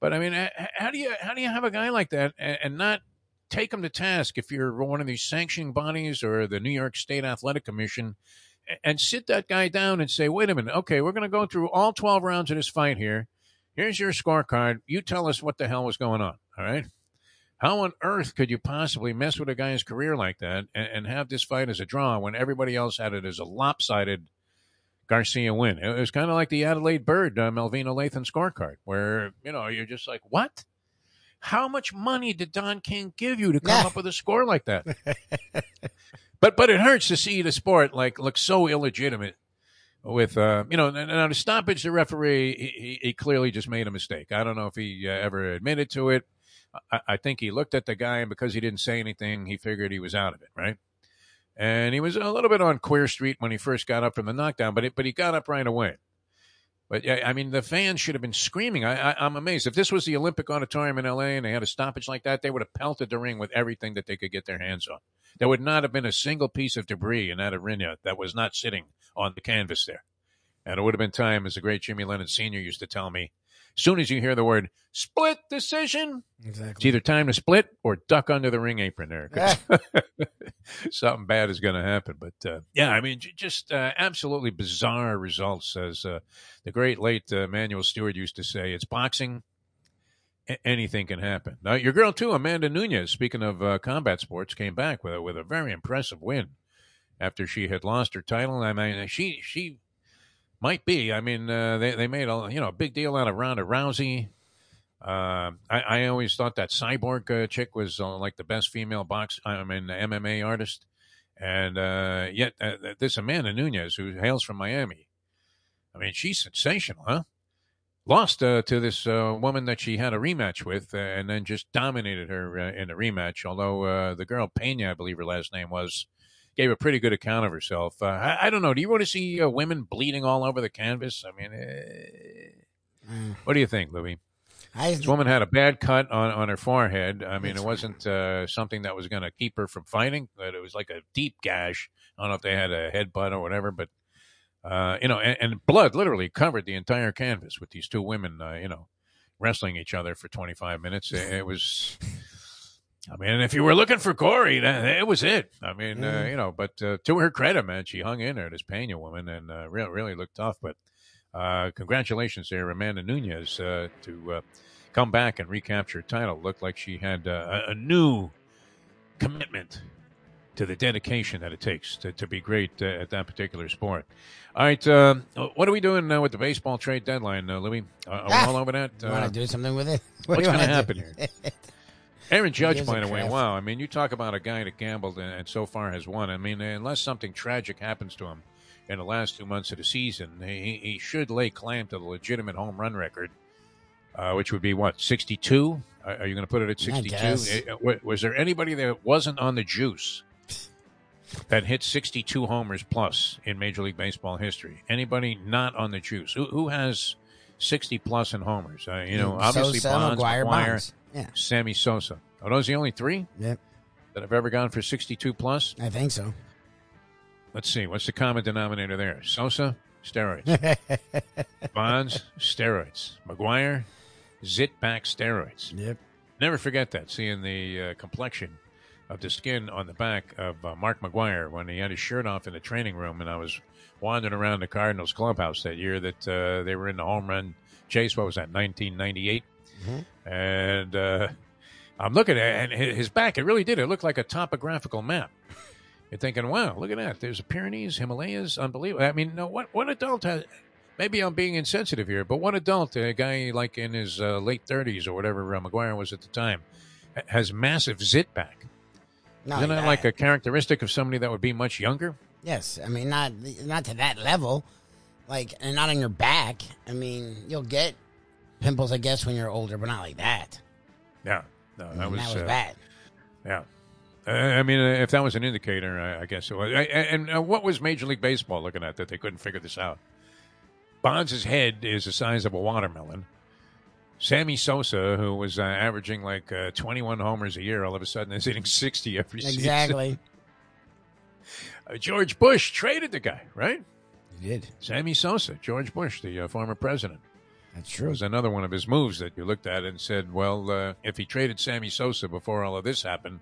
But I mean, how do you how do you have a guy like that and, and not take him to task if you're one of these sanctioning bodies or the New York State Athletic Commission and sit that guy down and say, wait a minute, okay, we're going to go through all 12 rounds of this fight here. Here's your scorecard. You tell us what the hell was going on. All right. How on earth could you possibly mess with a guy's career like that and, and have this fight as a draw when everybody else had it as a lopsided Garcia win? It was kind of like the Adalaide Byrd uh, Melvina Lathan scorecard, where, you know, you're just like, what? How much money did Don King give you to come up with a score like that? But but it hurts to see the sport like look so illegitimate. With uh, you know, now the stoppage, the referee he, he clearly just made a mistake. I don't know if he uh, ever admitted to it. I, I think he looked at the guy, and because he didn't say anything, he figured he was out of it, right? And he was a little bit on queer street when he first got up from the knockdown, but it, but he got up right away. But I mean, the fans should have been screaming. I, I, am amazed. If this was the Olympic Auditorium in LA and they had a stoppage like that, they would have pelted the ring with everything that they could get their hands on. There would not have been a single piece of debris in that arena that was not sitting on the canvas there. And it would have been time, as the great Jimmy Lennon Sr. used to tell me, soon as you hear the word split decision, exactly. it's either time to split or duck under the ring apron there. something bad is going to happen. But uh, yeah, I mean, just uh, absolutely bizarre results. As uh, the great late uh, Emanuel Steward used to say, it's boxing anything can happen. Now, your girl too, Amanda Nunes. Speaking of uh, combat sports, came back with a, with a very impressive win after she had lost her title. I mean, she she might be. I mean, uh, they they made a you know a big deal out of Ronda Rousey. Uh, I, I always thought that Cyborg uh, chick was uh, like the best female box. I mean, MMA artist, and uh, yet uh, this Amanda Nunes, who hails from Miami, I mean, she's sensational, huh? Lost to this woman that she had a rematch with, and then just dominated her in the rematch. Although the girl Pena, I believe her last name was, gave a pretty good account of herself. Uh, I, I, don't know. Do you want to see uh, women bleeding all over the canvas? I mean, uh, mm. what do you think, Louis? I, this woman had a bad cut on, on her forehead. I mean, it wasn't uh, something that was going to keep her from fighting, but it was like a deep gash. I don't know if they had a headbutt or whatever, but uh, you know, and, and, blood literally covered the entire canvas with these two women, uh, you know, wrestling each other for 25 minutes. It, it was I mean, if you were looking for Corey, that, it was it. I mean, uh, you know, but uh, to her credit, man, she hung in there, this Pena woman, and uh, really, really looked tough. But uh, congratulations there, Amanda Nunes, uh, to uh, come back and recapture title. Looked like she had a, a, new commitment to the dedication that it takes to, to be great at that particular sport. All right, what are we doing now with the baseball trade deadline, Louis? Are, we ah, all over that? want to do something with it? What what's going to happen here? Aaron Judge, by the way, wow. I mean, you talk about a guy that gambled and, and, so far has won. I mean, unless something tragic happens to him in the last two months of the season, he, he should lay claim to the legitimate home run record, uh, which would be what, 62? Are, you going to put it at 62? Eh, was there anybody that wasn't on the juice that hit 62 homers plus in Major League Baseball history? Anybody not on the juice? Who, who has 60 plus in homers? Uh, you know, obviously so, Bonds, McGwire, McGwire Bonds. Yeah. Sammy Sosa. Are those the only three? Yep. That have ever gone for 62 plus? I think so. Let's see. What's the common denominator there? Sosa, steroids. Bonds, steroids. McGwire, zit back steroids. Yep. Never forget that, seeing the uh, complexion of the skin on the back of uh, Mark McGwire when he had his shirt off in the training room and I was wandering around the Cardinals clubhouse that year that uh, they were in the home run chase. What was that, 1998? Mm-hmm. And uh, I'm looking at and his back, it really did. It looked like a topographical map. You're thinking, wow, look at that. There's the Pyrenees, Himalayas, unbelievable. I mean, no, what, what adult has, maybe I'm being insensitive here, but what adult, a guy like in his uh, late 30s or whatever uh, McGwire was at the time, has massive zit back? Not Isn't that like a characteristic of somebody that would be much younger? Yes. I mean, not not to that level. Like, and not on your back. I mean, you'll get pimples, I guess, when you're older, but not like that. Yeah, no, that, was, that was uh, bad. Yeah. Uh, I mean, uh, if that was an indicator, I, I guess it was. And uh, what was Major League Baseball looking at that they couldn't figure this out? Bonds' head is the size of a watermelon. Sammy Sosa, who was uh, averaging like uh, 21 homers a year, all of a sudden is hitting 60 every exactly. season. Exactly. George Bush traded the guy, right? He did. Sammy Sosa, George Bush, the former president. That's true. It was another one of his moves that you looked at and said, well, uh, if he traded Sammy Sosa before all of this happened,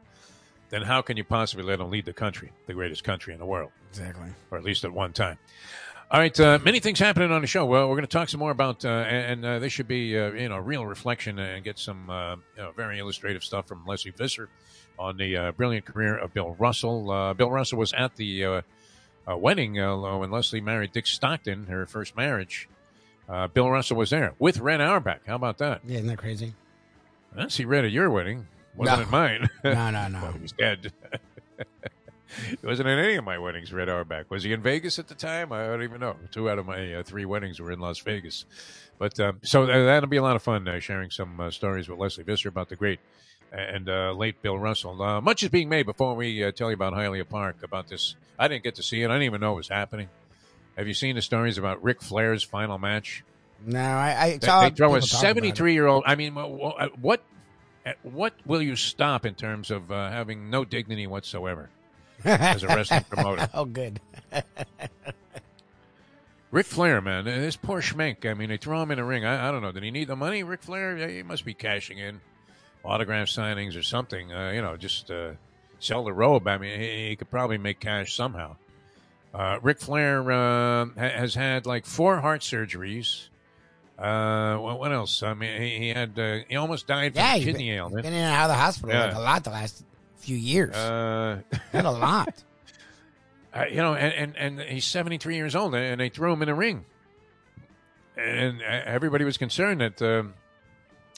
then how can you possibly let him lead the country, the greatest country in the world? Exactly. Or at least at one time. All right, uh, many things happening on the show. Well, we're going to talk some more about, uh, and, uh, this should be, uh, you know, real reflection and get some uh, you know, very illustrative stuff from Lesley Visser on the uh, brilliant career of Bill Russell. Bill Russell was at the wedding when Lesley married Dick Stockton, her first marriage. Uh, Bill Russell was there with Red Auerbach. How about that? Yeah, isn't that crazy? I see Red at your wedding. Wasn't no. at mine. no, no, no. well, he was dead. He wasn't at any of my weddings, Red Auerbach. Was he in Vegas at the time? I don't even know. Two out of my uh, three weddings were in Las Vegas. But um, so uh, that'll be a lot of fun uh, sharing some uh, stories with Lesley Visser about the great and uh, late Bill Russell. Uh, much is being made before we tell you about Hialeah Park, about this. I didn't get to see it. I didn't even know it was happening. Have you seen the stories about Ric Flair's final match? No, I, I they, they throw a seventy-three-year-old. I mean, what what will you stop in terms of uh, having no dignity whatsoever as a wrestling promoter? oh, good. Ric Flair, man, this poor schmenk. I mean, they throw him in a ring. I, I, don't know. Did he need the money? Ric Flair, yeah, he must be cashing in autograph signings or something. Uh, you know, just uh, sell the robe. I mean, he, he could probably make cash somehow. Uh, Ric Flair uh, has had like four heart surgeries, Uh, what, what else? I mean, he, he had uh, he almost died from yeah, kidney been, ailment. Been in and out of the hospital yeah. like a lot the last few years. Uh, a lot. Uh, you know, and, and, and he's 73 years old, and they threw him in a ring. And everybody was concerned that um,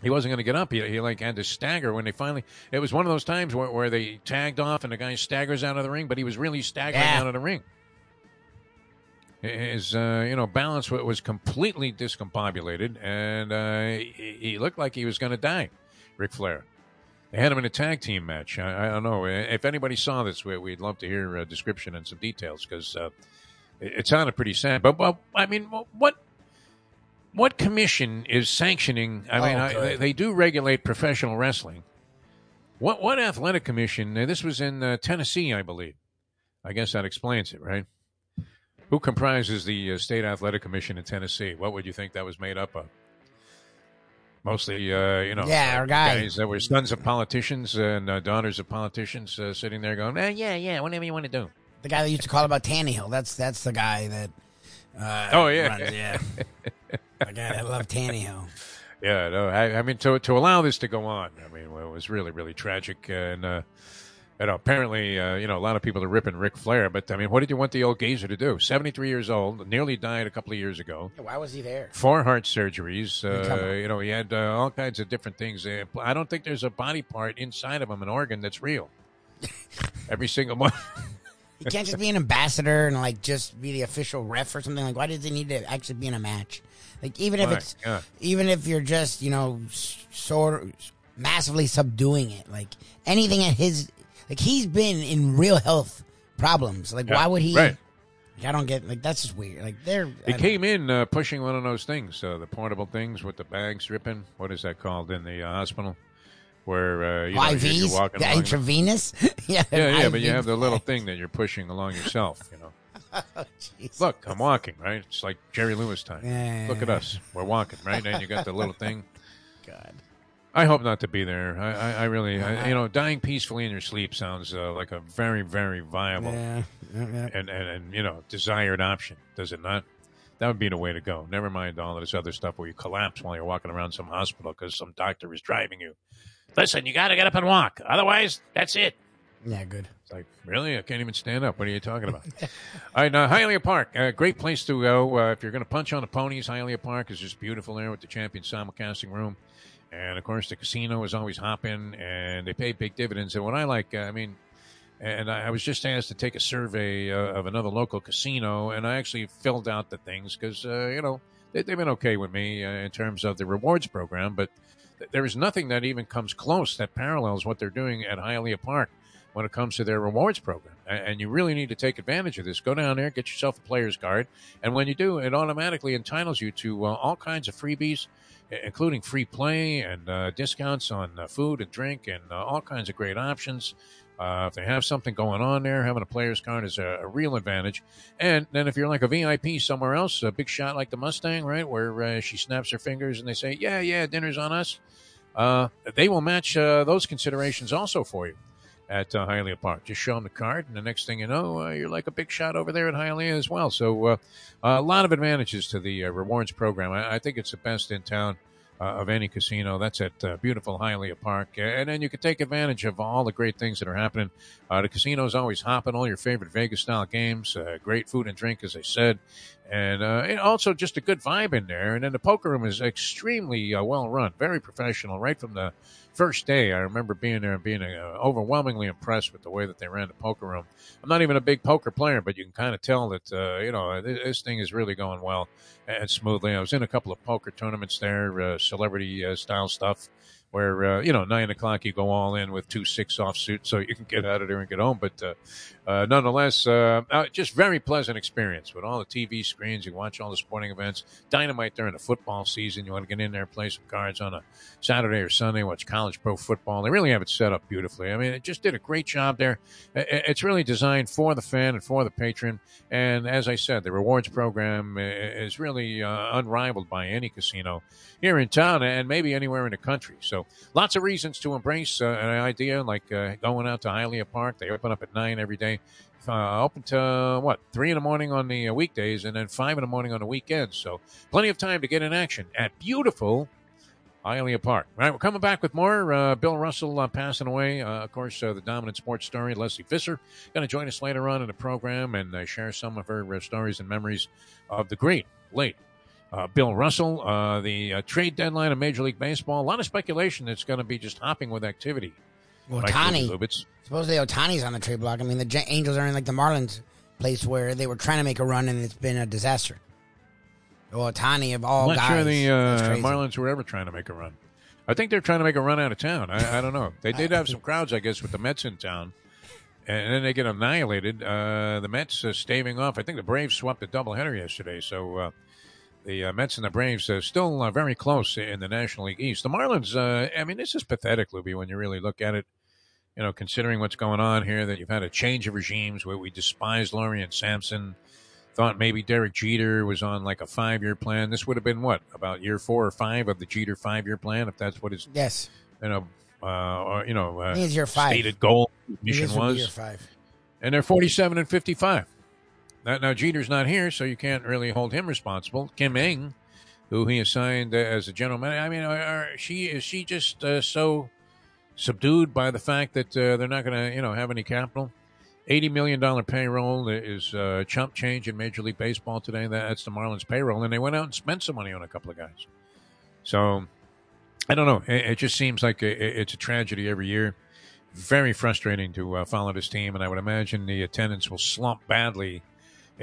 he wasn't going to get up. He, he, like had to stagger when they finally. It was one of those times where, where they tagged off and the guy staggers out of the ring, but he was really staggering yeah. out of the ring. His uh, you know balance was completely discombobulated, and uh, he, he looked like he was going to die. Ric Flair. They had him in a tag team match. I, I don't know if anybody saw this. We'd love to hear a description and some details because uh, it, it, sounded pretty sad. But well, I mean, what what commission is sanctioning? I mean, I, they, they, do regulate professional wrestling. What what athletic commission? This was in uh, Tennessee, I believe. I guess that explains it, right? Who comprises the uh, state athletic commission in Tennessee? What would you think that was made up of? mostly, uh, you know, yeah, our guys. guys. that were sons of politicians and uh, daughters of politicians uh, sitting there going, eh, "Yeah, yeah, whatever you want to do." The guy that used to call about Tannehill. That's that's the guy that. Uh, oh yeah, runs, yeah. the guy that loved Tannehill. Yeah, no, I, I, mean to to allow this to go on, I mean, well, it was really really tragic and. You know, apparently, uh, you know, a lot of people are ripping Ric Flair, but I mean, what did you want the old geezer to do? Seventy-three years old, nearly died a couple of years ago. Why was he there? Four heart surgeries. Uh, you know, he had uh, all kinds of different things. Uh, I don't think there's a body part inside of him, an organ that's real. Every single one. he can't just be an ambassador and like just be the official ref or something. Like, why does he need to actually be in a match? Like, even if it's, even if you're just, you know, sort of massively subduing it, like anything at his like he's been in real health problems. Like, yeah, why would he? Right. I don't get like that's just weird. Like they're he came in uh, pushing one of those things, uh, the portable things with the bags dripping. What is that called in the uh, hospital? Where uh, you know, IVs, you're, you're walking the intravenous. yeah, yeah, yeah. But you have the little thing that you're pushing along yourself. You know. oh, Look, I'm walking. Right. It's like Jerry Lewis time. Yeah, Look at us. We're walking. Right. And you got the little thing. God. I hope not to be there. I, I, I really, I, you know, dying peacefully in your sleep sounds uh, like a very, very viable yeah. Yeah. And, and, and, you know, desired option, does it not? That would be the way to go. Never mind all of this other stuff where you collapse while you're walking around some hospital because some doctor is driving you. Listen, you got to get up and walk. Otherwise, that's it. Yeah, good. It's like, really? I can't even stand up. What are you talking about? All right, now, Hialeah Park, a uh, great place to go. Uh, if you're going to punch on the ponies, Hialeah Park is just beautiful there with the champion simulcasting room. And of course, the casino is always hopping, and they pay big dividends. And what I like, uh, I mean, and I was just asked to take a survey uh, of another local casino, and I actually filled out the things because uh, you know they, have been okay with me uh, in terms of the rewards program, but th- there is nothing that even comes close that parallels what they're doing at Hialeah Park when it comes to their rewards program. And you really need to take advantage of this. Go down there, get yourself a player's card, and when you do, it automatically entitles you to all kinds of freebies including free play and uh, discounts on uh, food and drink and uh, all kinds of great options. Uh, if they have something going on there, having a player's card is a, a, real advantage. And then if you're like a VIP somewhere else, a big shot like the Mustang, right, where uh, she snaps her fingers and they say, "Yeah, yeah, dinner's on us," uh, they will match those considerations also for you at uh, Hialeah Park. Just show them the card, and the next thing you know, uh, you're like a big shot over there at Hialeah as well. So, uh, a lot of advantages to the rewards program. I, I, think it's the best in town uh, of any casino. That's at uh, beautiful Hialeah Park. And then you can take advantage of all the great things that are happening. Uh, the casino is always hopping, all your favorite Vegas style games, uh, great food and drink, as I said. And, uh, also just a good vibe in there. And then the poker room is extremely uh, well run, very professional, right from the first day, I remember being there and being uh, overwhelmingly impressed with the way that they ran the poker room. I'm not even a big poker player, but you can kind of tell that uh, you know this, this, thing is really going well and smoothly. I was in a couple of poker tournaments there, uh, celebrity uh, style stuff where you know nine o'clock you go all in with two six off suits so you can get out of there and get home. But uh, nonetheless, uh, uh, just very pleasant experience with all the TV screens. You watch all the sporting events. Dynamite during the football season. You want to get in there, play some cards on a Saturday or Sunday, watch college pro football. They really have it set up beautifully. I mean, it just did a great job there. It's really designed for the fan and for the patron. And as I said, the rewards program is really uh, unrivaled by any casino here in town and maybe anywhere in the country. So So lots of reasons to embrace uh, an idea like uh, going out to Hialeah Park. They open up at nine every day. Uh, open to what three in the morning on the uh, weekdays and then five in the morning on the weekends. So plenty of time to get in action at beautiful Hialeah Park. All right, we're coming back with more. Uh, Bill Russell uh, passing away. Uh, of course, uh, the dominant sports story. Lesley Visser going to join us later on in the program and uh, share some of her uh, stories and memories of the great late Bill Russell. the trade deadline of Major League Baseball. A lot of speculation that's going to be just hopping with activity. Ohtani. Supposedly Ohtani's on the trade block. I mean, the Angels are in like the Marlins place where they were trying to make a run and it's been a disaster. Ohtani of all I'm not guys. sure the uh, Marlins were ever trying to make a run. I think they're trying to make a run out of town. I, I don't know. They did have some crowds, I guess, with the Mets in town, and then they get annihilated. Uh, the Mets uh, staving off. I think the Braves swept a doubleheader yesterday, so uh, the uh, Mets and the Braves are still uh, very close in the National League East. The Marlins. Uh, I mean, this is pathetic, Lubie, when you really look at it. You know, considering what's going on here, that you've had a change of regimes where we despised despise Lorian Samson thought maybe Derek Jeter was on like a five year plan. This would have been what about year four or five of the Jeter five year plan, if that's what his yes, you know, uh, or you know, uh, year five. stated goal mission was. Year five, and they're forty seven and fifty five. Now, now Jeter's not here, so you can't really hold him responsible. Kim Ng, who he assigned as a general manager, I mean, are, are she is she just uh, so subdued by the fact that uh, they're not going to you know have any capital? $80 million payroll is uh, chump change in Major League Baseball today. That's the Marlins payroll. And they went out and spent some money on a couple of guys. So I don't know. It, it just seems like a, it's a tragedy every year. Very frustrating to uh, follow this team. And I would imagine the attendance will slump badly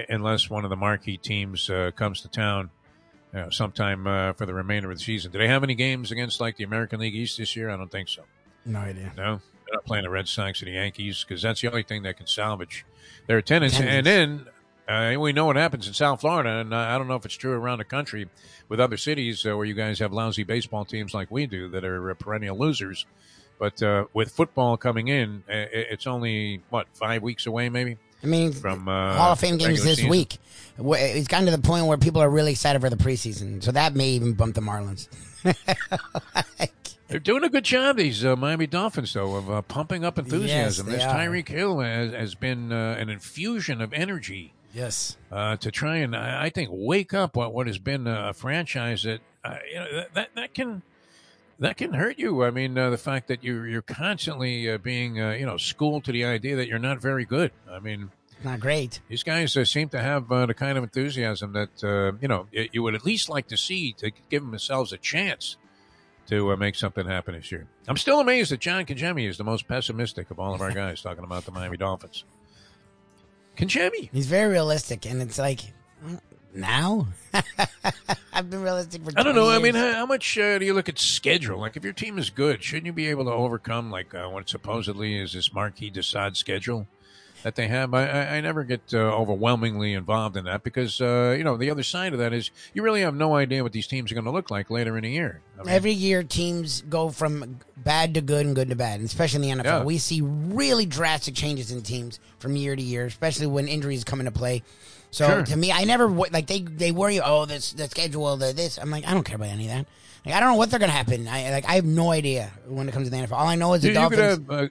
unless one of the marquee teams uh, comes to town sometime uh, for the remainder of the season. Do they have any games against like the American League East this year? I don't think so. No idea. No? They're not playing the Red Sox or the Yankees because that's the only thing that can salvage their attendance. attendance. And then uh, we know what happens in South Florida, and I don't know if it's true around the country with other cities uh, where you guys have lousy baseball teams like we do that are uh, perennial losers. But uh, with football coming in, it's only what five weeks away, maybe. I mean, from uh, Hall of Fame games this season. week. It's gotten to the point where people are really excited for the preseason, so that may even bump the Marlins. They're doing a good job, these uh, Miami Dolphins, though, of uh, pumping up enthusiasm. Yes, this Tyreek Hill has, has been uh, an infusion of energy. Yes. Uh, to try and, I think, wake up what, what has been a franchise that, uh, you know, that, that can that can hurt you. I mean, uh, the fact that you're you're constantly uh, being uh, you know schooled to the idea that you're not very good. I mean, not great. These guys seem to have the kind of enthusiasm that you know you would at least like to see to give themselves a chance to uh, make something happen this year. I'm still amazed that John Congemi is the most pessimistic of all of our guys talking about the Miami Dolphins. Congemi. He's very realistic, and it's like, now? I've been realistic for I don't know. Years. I mean, how, how much uh, do you look at schedule? Like, if your team is good, shouldn't you be able to overcome, like, uh, what supposedly is this Marquis de Sade schedule? That they have. I, I never get uh, overwhelmingly involved in that because, uh, you know, the other side of that is you really have no idea what these teams are going to look like later in the year. I mean, Every year, teams go from bad to good and good to bad, and especially in the NFL. Yeah. We see really drastic changes in teams from year to year, especially when injuries come into play. So sure. to me, I never like they they worry. Oh, this the schedule, the this. I'm like, I don't care about any of that. Like, I don't know what they're gonna happen. I like I have no idea when it comes to the NFL. All I know is the Dolphins. Have, uh,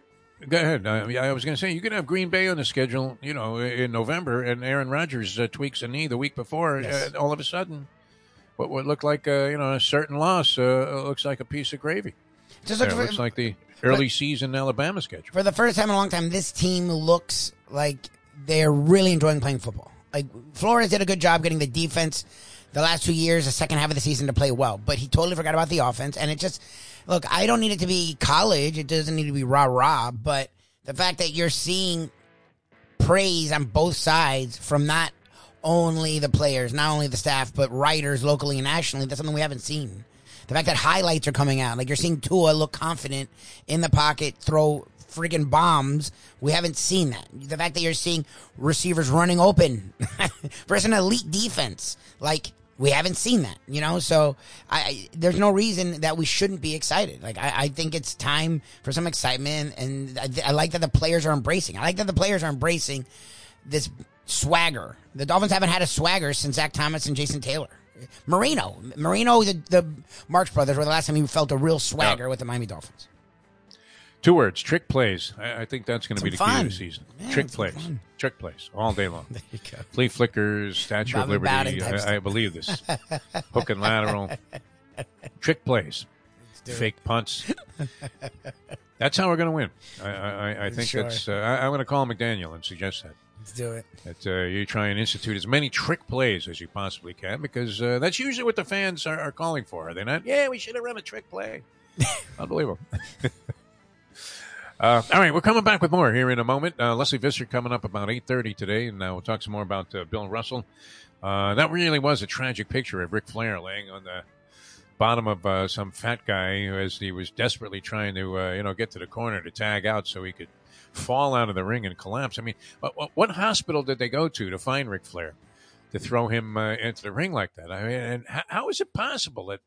Go ahead. I, I was going to say you could have Green Bay on the schedule, you know, in November, and Aaron Rodgers uh, tweaks a knee the week before. Yes. Uh, all of a sudden, what would look like uh, you know a certain loss uh, looks like a piece of gravy. Just looks, looks like the early season Alabama schedule. For the first time in a long time, this team looks like they're really enjoying playing football. Like Flores did a good job getting the defense the last two years, the second half of the season to play well, but he totally forgot about the offense, and it just look, I don't need it to be college. It doesn't need to be rah rah. But the fact that you're seeing praise on both sides from not only the players, not only the staff, but writers locally and nationally, that's something we haven't seen. The fact that highlights are coming out, like you're seeing Tua look confident in the pocket, throw freaking bombs. We haven't seen that. The fact that you're seeing receivers running open versus an elite defense, like we haven't seen that, you know. So I, there's no reason that we shouldn't be excited. Like I, I think it's time for some excitement, and I, I, like that the players are embracing. I like that the players are embracing this swagger. The Dolphins haven't had a swagger since Zach Thomas and Jason Taylor. Marino, Marino, the, the Marx brothers were the last time he felt a real swagger yeah. with the Miami Dolphins. Two words: trick plays. I, I think that's going to be the fun. key of the season. Yeah, trick plays, fun. trick plays all day long. There you go. Flea flickers, Statue Bobby of Liberty. I, I, believe this. Hook and lateral, trick plays, fake it. punts. that's how we're going to win. I, I, I think sure. that's. Uh, I, am going to call McDaniel and suggest that. Let's do it. That uh, you try and institute as many trick plays as you possibly can, because uh, that's usually what the fans are, are calling for. Are they not? Yeah, we should have run a trick play. Unbelievable. Uh, all right, we're coming back with more here in a moment. Uh, Lesley Visser coming up about 8.30 today, and uh, we'll talk some more about uh, Bill Russell. Uh, that really was a tragic picture of Ric Flair laying on the bottom of uh, some fat guy as he was desperately trying to, you know, get to the corner to tag out so he could fall out of the ring and collapse. I mean, what, what hospital did they go to to find Ric Flair to throw him into the ring like that? I mean, how is it possible that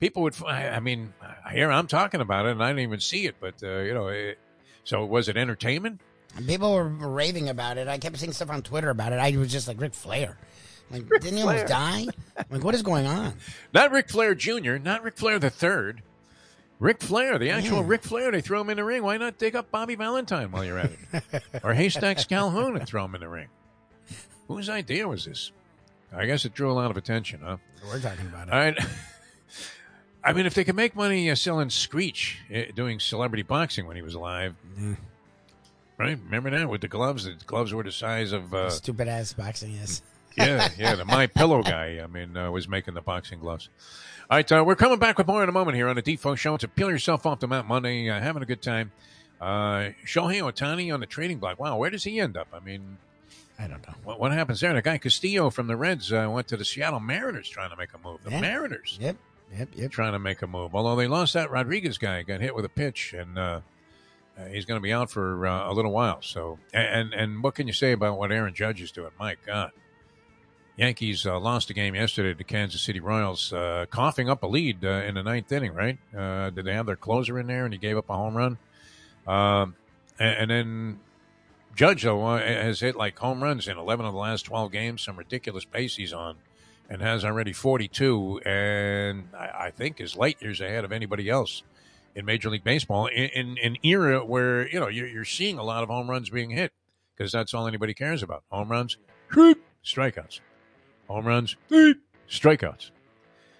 people would. I mean, here I'm talking about it, and I didn't even see it. But uh, you know, it, so was it entertainment? People were raving about it. I kept seeing stuff on Twitter about it. I was just like Ric Flair. Like, Ric didn't he almost die? like, what is going on? Not Ric Flair Jr., not Ric Flair the third. Ric Flair, the actual yeah. Ric Flair, they throw him in the ring. Why not dig up Bobby Valentine while you're at it? or Haystacks Calhoun and throw him in the ring? Whose idea was this? I guess it drew a lot of attention, huh? We're talking about it. All right. I mean, if they could make money uh, selling Screech, uh, doing celebrity boxing when he was alive, mm. right? Remember that with the gloves? The gloves were the size of uh, stupid ass boxing. Yes. yeah, yeah. The My Pillow guy. I mean, uh, was making the boxing gloves. All right, uh, we're coming back with more in a moment here on the Defo Show. To peel yourself off the mat Monday, uh, having a good time. Uh, Shohei Ohtani on the trading block. Wow, where does he end up? I mean, I don't know. What, what happens there? The guy Castillo from the Reds uh, went to the Seattle Mariners trying to make a move. The yeah. Mariners. Yep. Yep, yep. Trying to make a move. Although they lost that Rodriguez guy, got hit with a pitch, and uh, uh, he's going to be out for uh, a little while. So, and and what can you say about what Aaron Judge is doing? My God, Yankees uh, lost a game yesterday to Kansas City Royals, uh, coughing up a lead uh, in the ninth inning. Right? did they have their closer in there, and he gave up a home run? Um, and, and then Judge though has hit like home runs in eleven of the last twelve games. Some ridiculous pace he's on and has already 42, and I, I think is light years ahead of anybody else in Major League Baseball in, an era where you know you're, you're, seeing a lot of home runs being hit because that's all anybody cares about: home runs, strikeouts, home runs, strikeouts.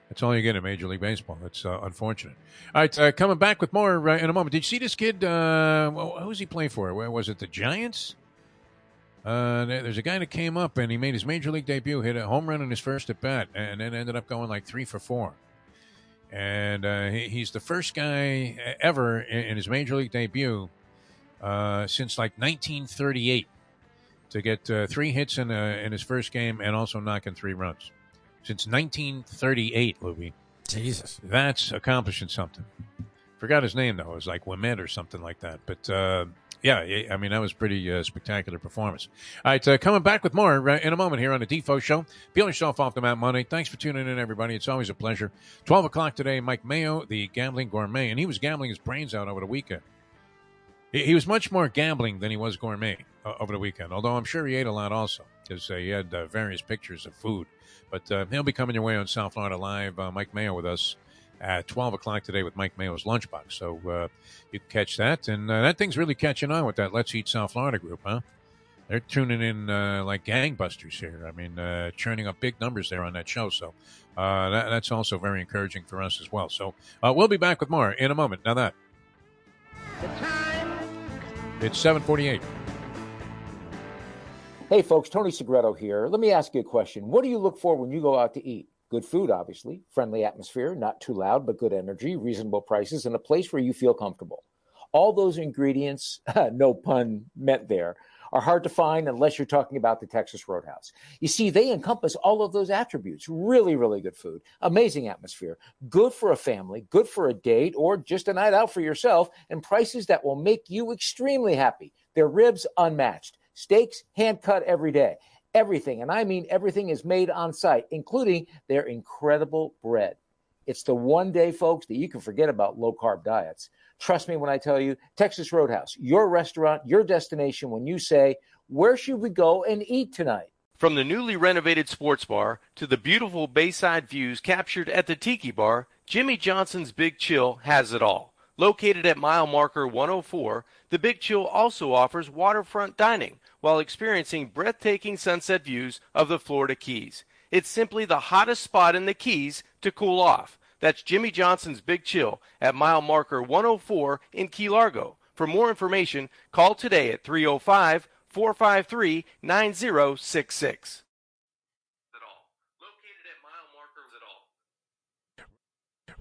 That's all you get in Major League Baseball. That's uh, unfortunate. All right, uh, coming back with more uh, in a moment. Did you see this kid? Uh, who's he playing for? Where was it? The Giants? Uh, there's a guy that came up and he made his major league debut, hit a home run in his first at bat, and then ended up going like three for four. And uh, he, he's the first guy ever in, in his major league debut uh, since like 1938 to get uh, three hits in, in his first game and also knocking three runs. Since 1938, Louie. Jesus. That's accomplishing something. Forgot his name, though. It was like Wimet or something like that. But uh, yeah, I mean, that was pretty uh, spectacular performance. All right, uh, coming back with more uh, in a moment here on the Defo Show. Peel yourself off the Mount Monday. Thanks for tuning in, everybody. It's always a pleasure. 12 o'clock today, Mike Mayo, the gambling gourmet, and he was gambling his brains out over the weekend. He, he was much more gambling than he was gourmet uh, over the weekend, although I'm sure he ate a lot also because uh, he had uh, various pictures of food. But he'll be coming your way on South Florida Live. Mike Mayo with us at 12 o'clock today with Mike Mayo's Lunchbox. So uh, you can catch that. And uh, that thing's really catching on with that Let's Eat South Florida group, huh? They're tuning in uh, like gangbusters here. I mean, uh, churning up big numbers there on that show. So uh, that, that's also very encouraging for us as well. So uh, we'll be back with more in a moment. Now that. It's 748. Hey, folks, Tony Segreto here. Let me ask you a question. What do you look for when you go out to eat? Good food, obviously, friendly atmosphere, not too loud, but good energy, reasonable prices, and a place where you feel comfortable. All those ingredients, no pun meant there, are hard to find unless you're talking about the Texas Roadhouse. You see, they encompass all of those attributes. Really, really good food, amazing atmosphere, good for a family, good for a date, or just a night out for yourself, and prices that will make you extremely happy. Their ribs unmatched, steaks hand cut every day. Everything, and I mean everything, is made on site, including their incredible bread. It's the one day, folks, that you can forget about low carb diets. Trust me when I tell you, Texas Roadhouse, your restaurant, your destination when you say, Where should we go and eat tonight? From the newly renovated sports bar to the beautiful bayside views captured at the Tiki Bar, Jimmy Johnson's Big Chill has it all. Located at mile marker 104, the Big Chill also offers waterfront dining while experiencing breathtaking sunset views of the Florida Keys. It's simply the hottest spot in the Keys to cool off. That's Jimmy Johnson's Big Chill at mile marker 104 in Key Largo. For more information, call today at 305 453 9066.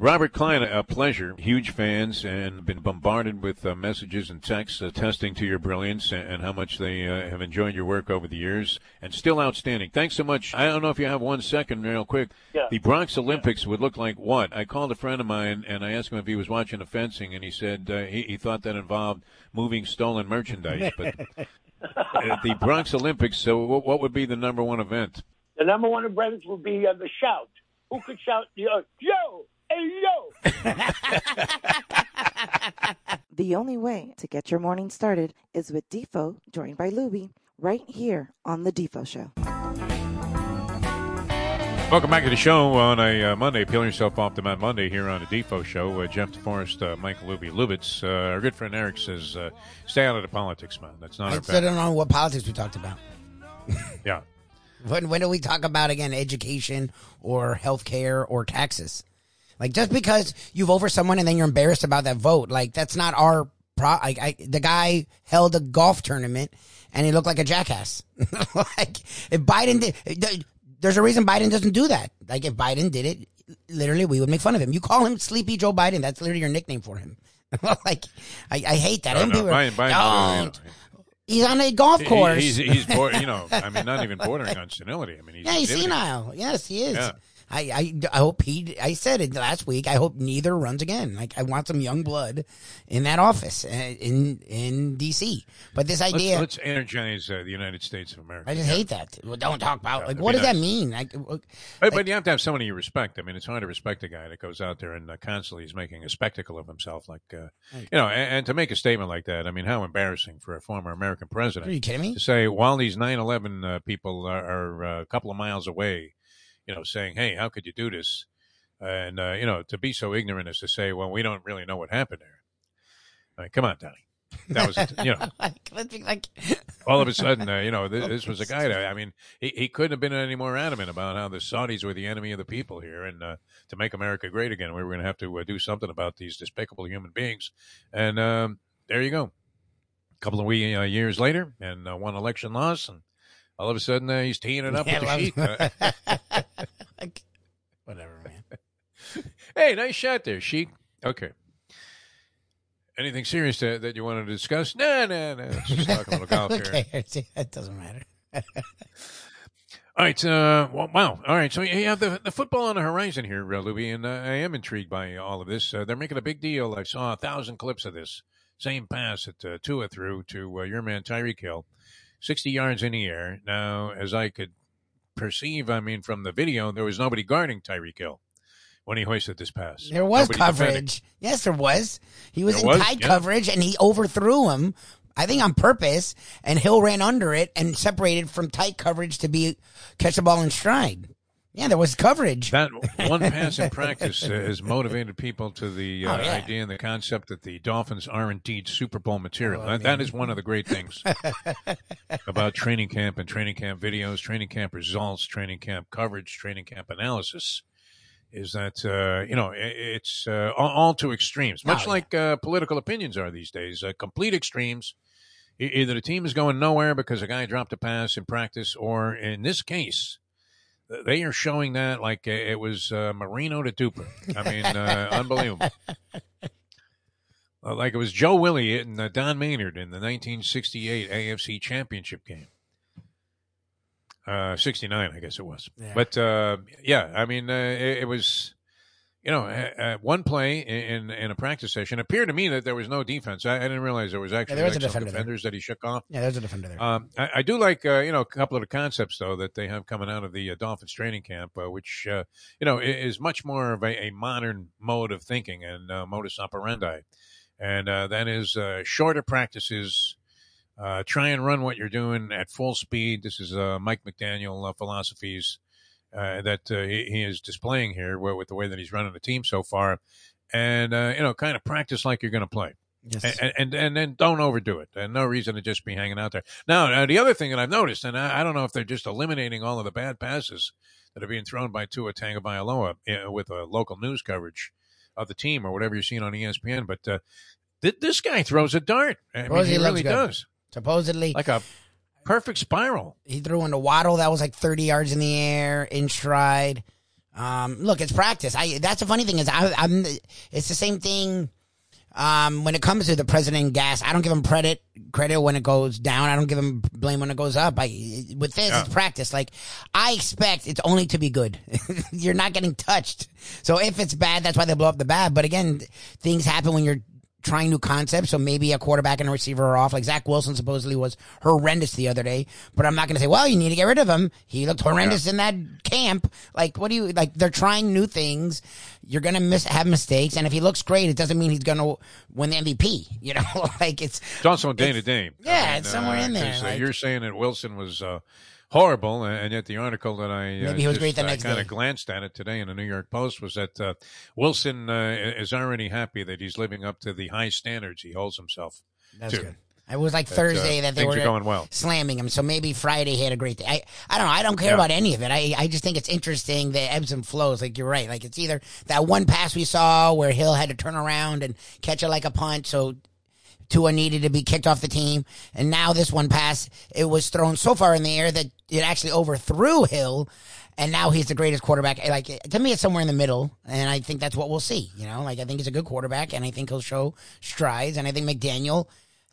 Robert Klein, a pleasure. Huge fans and been bombarded with uh, messages and texts attesting to your brilliance and, and how much they uh, have enjoyed your work over the years and still outstanding. Thanks so much. I don't know if you have one second, real quick. Yeah. The Bronx Olympics yeah. would look like what? I called a friend of mine and I asked him if he was watching the fencing, and he said uh, he, he thought that involved moving stolen merchandise. But the Bronx Olympics, so what, what, would be the number one event? The number one event would be uh, the shout. Who could shout, uh, yo, Hey, yo! the only way to get your morning started is with Defo, joined by Lubie, right here on The Defo Show. Welcome back to the show on a uh, Monday. Peel yourself off the mat Monday here on the Defo Show. Uh, Jeff DeForrest, uh, Michael Lubie Lubitz. Uh, our good friend Eric says, uh, "Stay out of the politics, man. That's not." I don't know what politics we talked about. yeah. When when do we talk about again education or health care or taxes? Like just because you vote for someone and then you're embarrassed about that vote, like that's not our pro. I, I the guy held a golf tournament and he looked like a jackass. like if Biden did, there's a reason Biden doesn't do that. Like if Biden did it, literally we would make fun of him. You call him Sleepy Joe Biden. That's literally your nickname for him. like I, I hate that. No, no, Biden, Biden, don't. He's on a golf course. He, he's, he's, you know, I mean, not even bordering on senility. I mean, he's yeah, he's senile. Yes, he is. Yeah. I, I, I hope he, I said it last week. I hope neither runs again. Like I want some young blood in that office uh, in, in DC. But this idea. Let's, let's energize uh, the United States of America. I just yeah. hate that. Well, don't talk about, like, what does nice. that mean? Like, but, like, but, you have to have somebody you respect. I mean, it's hard to respect a guy that goes out there and uh, constantly is making a spectacle of himself. Like, uh, you know, and, and, to make a statement like that, I mean, how embarrassing for a former American president. Are you kidding me? To say, while these 9 11 uh, people are, are uh, a couple of miles away, you know, saying, "Hey, how could you do this?" And uh, you know, to be so ignorant as to say, "Well, we don't really know what happened there." I mean, come on, Donnie. That was, you know, like, all of a sudden, uh, you know, this, this, was a guy that, I mean, he, he couldn't have been any more adamant about how the Saudis were the enemy of the people here. And uh, to make America great again, we were going to have to uh, do something about these despicable human beings. And um, there you go. A couple of wee, uh, years later, and uh, one election loss, and all of a sudden uh, he's teeing it up yeah, with the sheik. Whatever, man. hey, nice shot there, Sheik. Okay. Anything serious to, that you want to discuss? No, no, no. Let's just talk a little golf okay. here. That doesn't matter. All right. Uh, well, wow. All right. So you have the, the football on the horizon here, uh, Louie, and uh, I am intrigued by all of this. Uh, they're making a big deal. I saw a thousand clips of this. Same pass that uh, Tua threw to uh, your man Tyreek Hill. 60 yards in the air. Now, as I could perceive, I mean, from the video, there was nobody guarding Tyreek Hill when he hoisted this pass. There was nobody coverage. Yes, there was. He was there in was? tight yeah. coverage and he overthrew him. I think on purpose, and Hill ran under it and separated from tight coverage to be catch the ball in stride. Yeah, there was coverage. That one pass in practice has motivated people to the uh, oh, yeah. idea and the concept that the Dolphins are indeed Super Bowl material. Oh, that, that is one of the great things about training camp and training camp videos, training camp results, training camp coverage, training camp analysis. Is that uh, you know it's uh, all, all to extremes, much oh, like uh, political opinions are these days. Uh, complete extremes. Either the team is going nowhere because a guy dropped a pass in practice, or in this case, they are showing that like it was uh, Marino to Duper. I mean, uh, unbelievable. Uh, like it was Joe Willie and uh, Don Maynard in the 1968 AFC Championship game. Uh, 69, I guess it was. Yeah. But uh, yeah, I mean, it, it was you know, at one play in in a practice session appeared to me that there was no defense. I, I didn't realize there was actually yeah, there was like a defender defenders there. that he shook off. Yeah, there's a defender there. Um, I, I, do like uh, you know a couple of the concepts though that they have coming out of the uh, Dolphins training camp, uh, which uh, you know is much more of a, a modern mode of thinking and uh, modus operandi, and uh, that is shorter practices. Uh, try and run what you're doing at full speed. This is uh, Mike McDaniel uh, philosophies uh, that uh, he, he, is displaying here with the way that he's running the team so far, and uh, you know, kind of practice like you're going to play. Yes. And, and and then don't overdo it. And no reason to just be hanging out there. Now, the other thing that I've noticed, and I, I, don't know if they're just eliminating all of the bad passes that are being thrown by Tua Tagovailoa uh, with a local news coverage of the team or whatever you're seeing on ESPN, but uh, th- this guy throws a dart. I mean, he, he really does. Supposedly, like a perfect spiral. He threw into Waddle that was like 30 yards in the air in stride. Um, look, it's practice. I that's the funny thing is I, am It's the same thing um, when it comes to the president gas, I don't give him credit credit when it goes down. I don't give him blame when it goes up. I with this yeah. it's practice. Like I expect it's only to be good. you're not getting touched. So if it's bad, that's why they blow up the bad. But again, things happen when you're trying new concepts. So maybe a quarterback and a receiver are off. Like Zach Wilson supposedly was horrendous the other day, but I'm not going to say, well, you need to get rid of him. He looked horrendous yeah. in that camp. Like, what do you like? They're trying new things. You're going to miss have mistakes, and if he looks great, it doesn't mean he's going to win the MVP. You know, like it's day to day. Yeah, I mean, it's somewhere uh, in there. Like, you're saying that Wilson was. Uh, horrible. And yet, the article that I uh, maybe he was great the next kind of glanced at it today in the New York Post was that uh, Wilson uh, is already happy that he's living up to the high standards he holds himself That's to. Good. It was like that, Thursday uh, that they were going well. slamming him. So maybe Friday he had a great day. I, I don't know. I don't care yeah. about any of it. I, I just think it's interesting the ebbs and flows. Like you're right. Like it's either that one pass we saw where Hill had to turn around and catch it like a punt. So Tua needed to be kicked off the team. And now this one pass, it was thrown so far in the air that it actually overthrew Hill. And now he's the greatest quarterback. Like to me, it's somewhere in the middle, and I think that's what we'll see. You know, like I think he's a good quarterback, and I think he'll show strides. And I think McDaniel,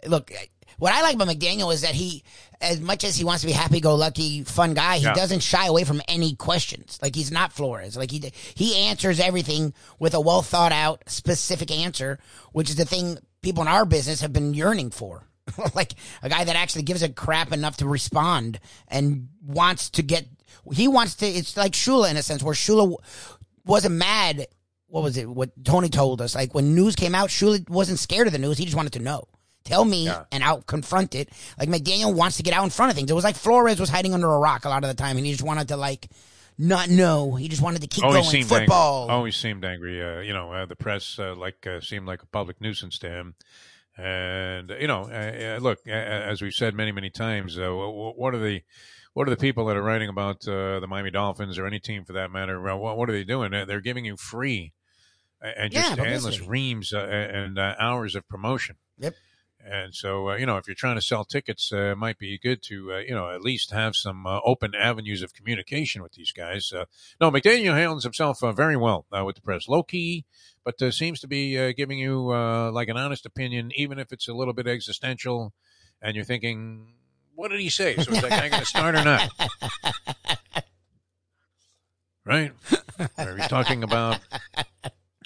look, what I like about McDaniel is that he, as much as he wants to be happy-go-lucky, fun guy, he yeah. doesn't shy away from any questions. Like he's not Flores. Like he he answers everything with a well thought out, specific answer, which is the thing people in our business have been yearning for. like a guy that actually gives a crap enough to respond and wants to get. He wants to. It's like Shula in a sense, where Shula wasn't mad. What was it? What Tony told us? Like when news came out, Shula wasn't scared of the news. He just wanted to know. Tell me, yeah. and I'll confront it. Like McDaniel wants to get out in front of things. It was like Flores was hiding under a rock a lot of the time, and he just wanted to like not know. He just wanted to keep always going. Football angry. always seemed angry. Uh, you know, uh, the press uh, like uh, seemed like a public nuisance to him. And you know, uh, uh, look, as we've said many, many times, what are the what are the people that are writing about the Miami Dolphins or any team for that matter? What, what are they doing? They're giving you free and just yeah, endless reams and hours of promotion. Yep. And so, uh, you know, if you're trying to sell tickets, uh, it might be good to, uh, you know, at least have some uh, open avenues of communication with these guys. Uh, no, McDaniel handles himself uh, very well with the press, low key, but seems to be giving you like an honest opinion, even if it's a little bit existential, and you're thinking, what did he say? So is that guy going to start or not? right? Are we talking about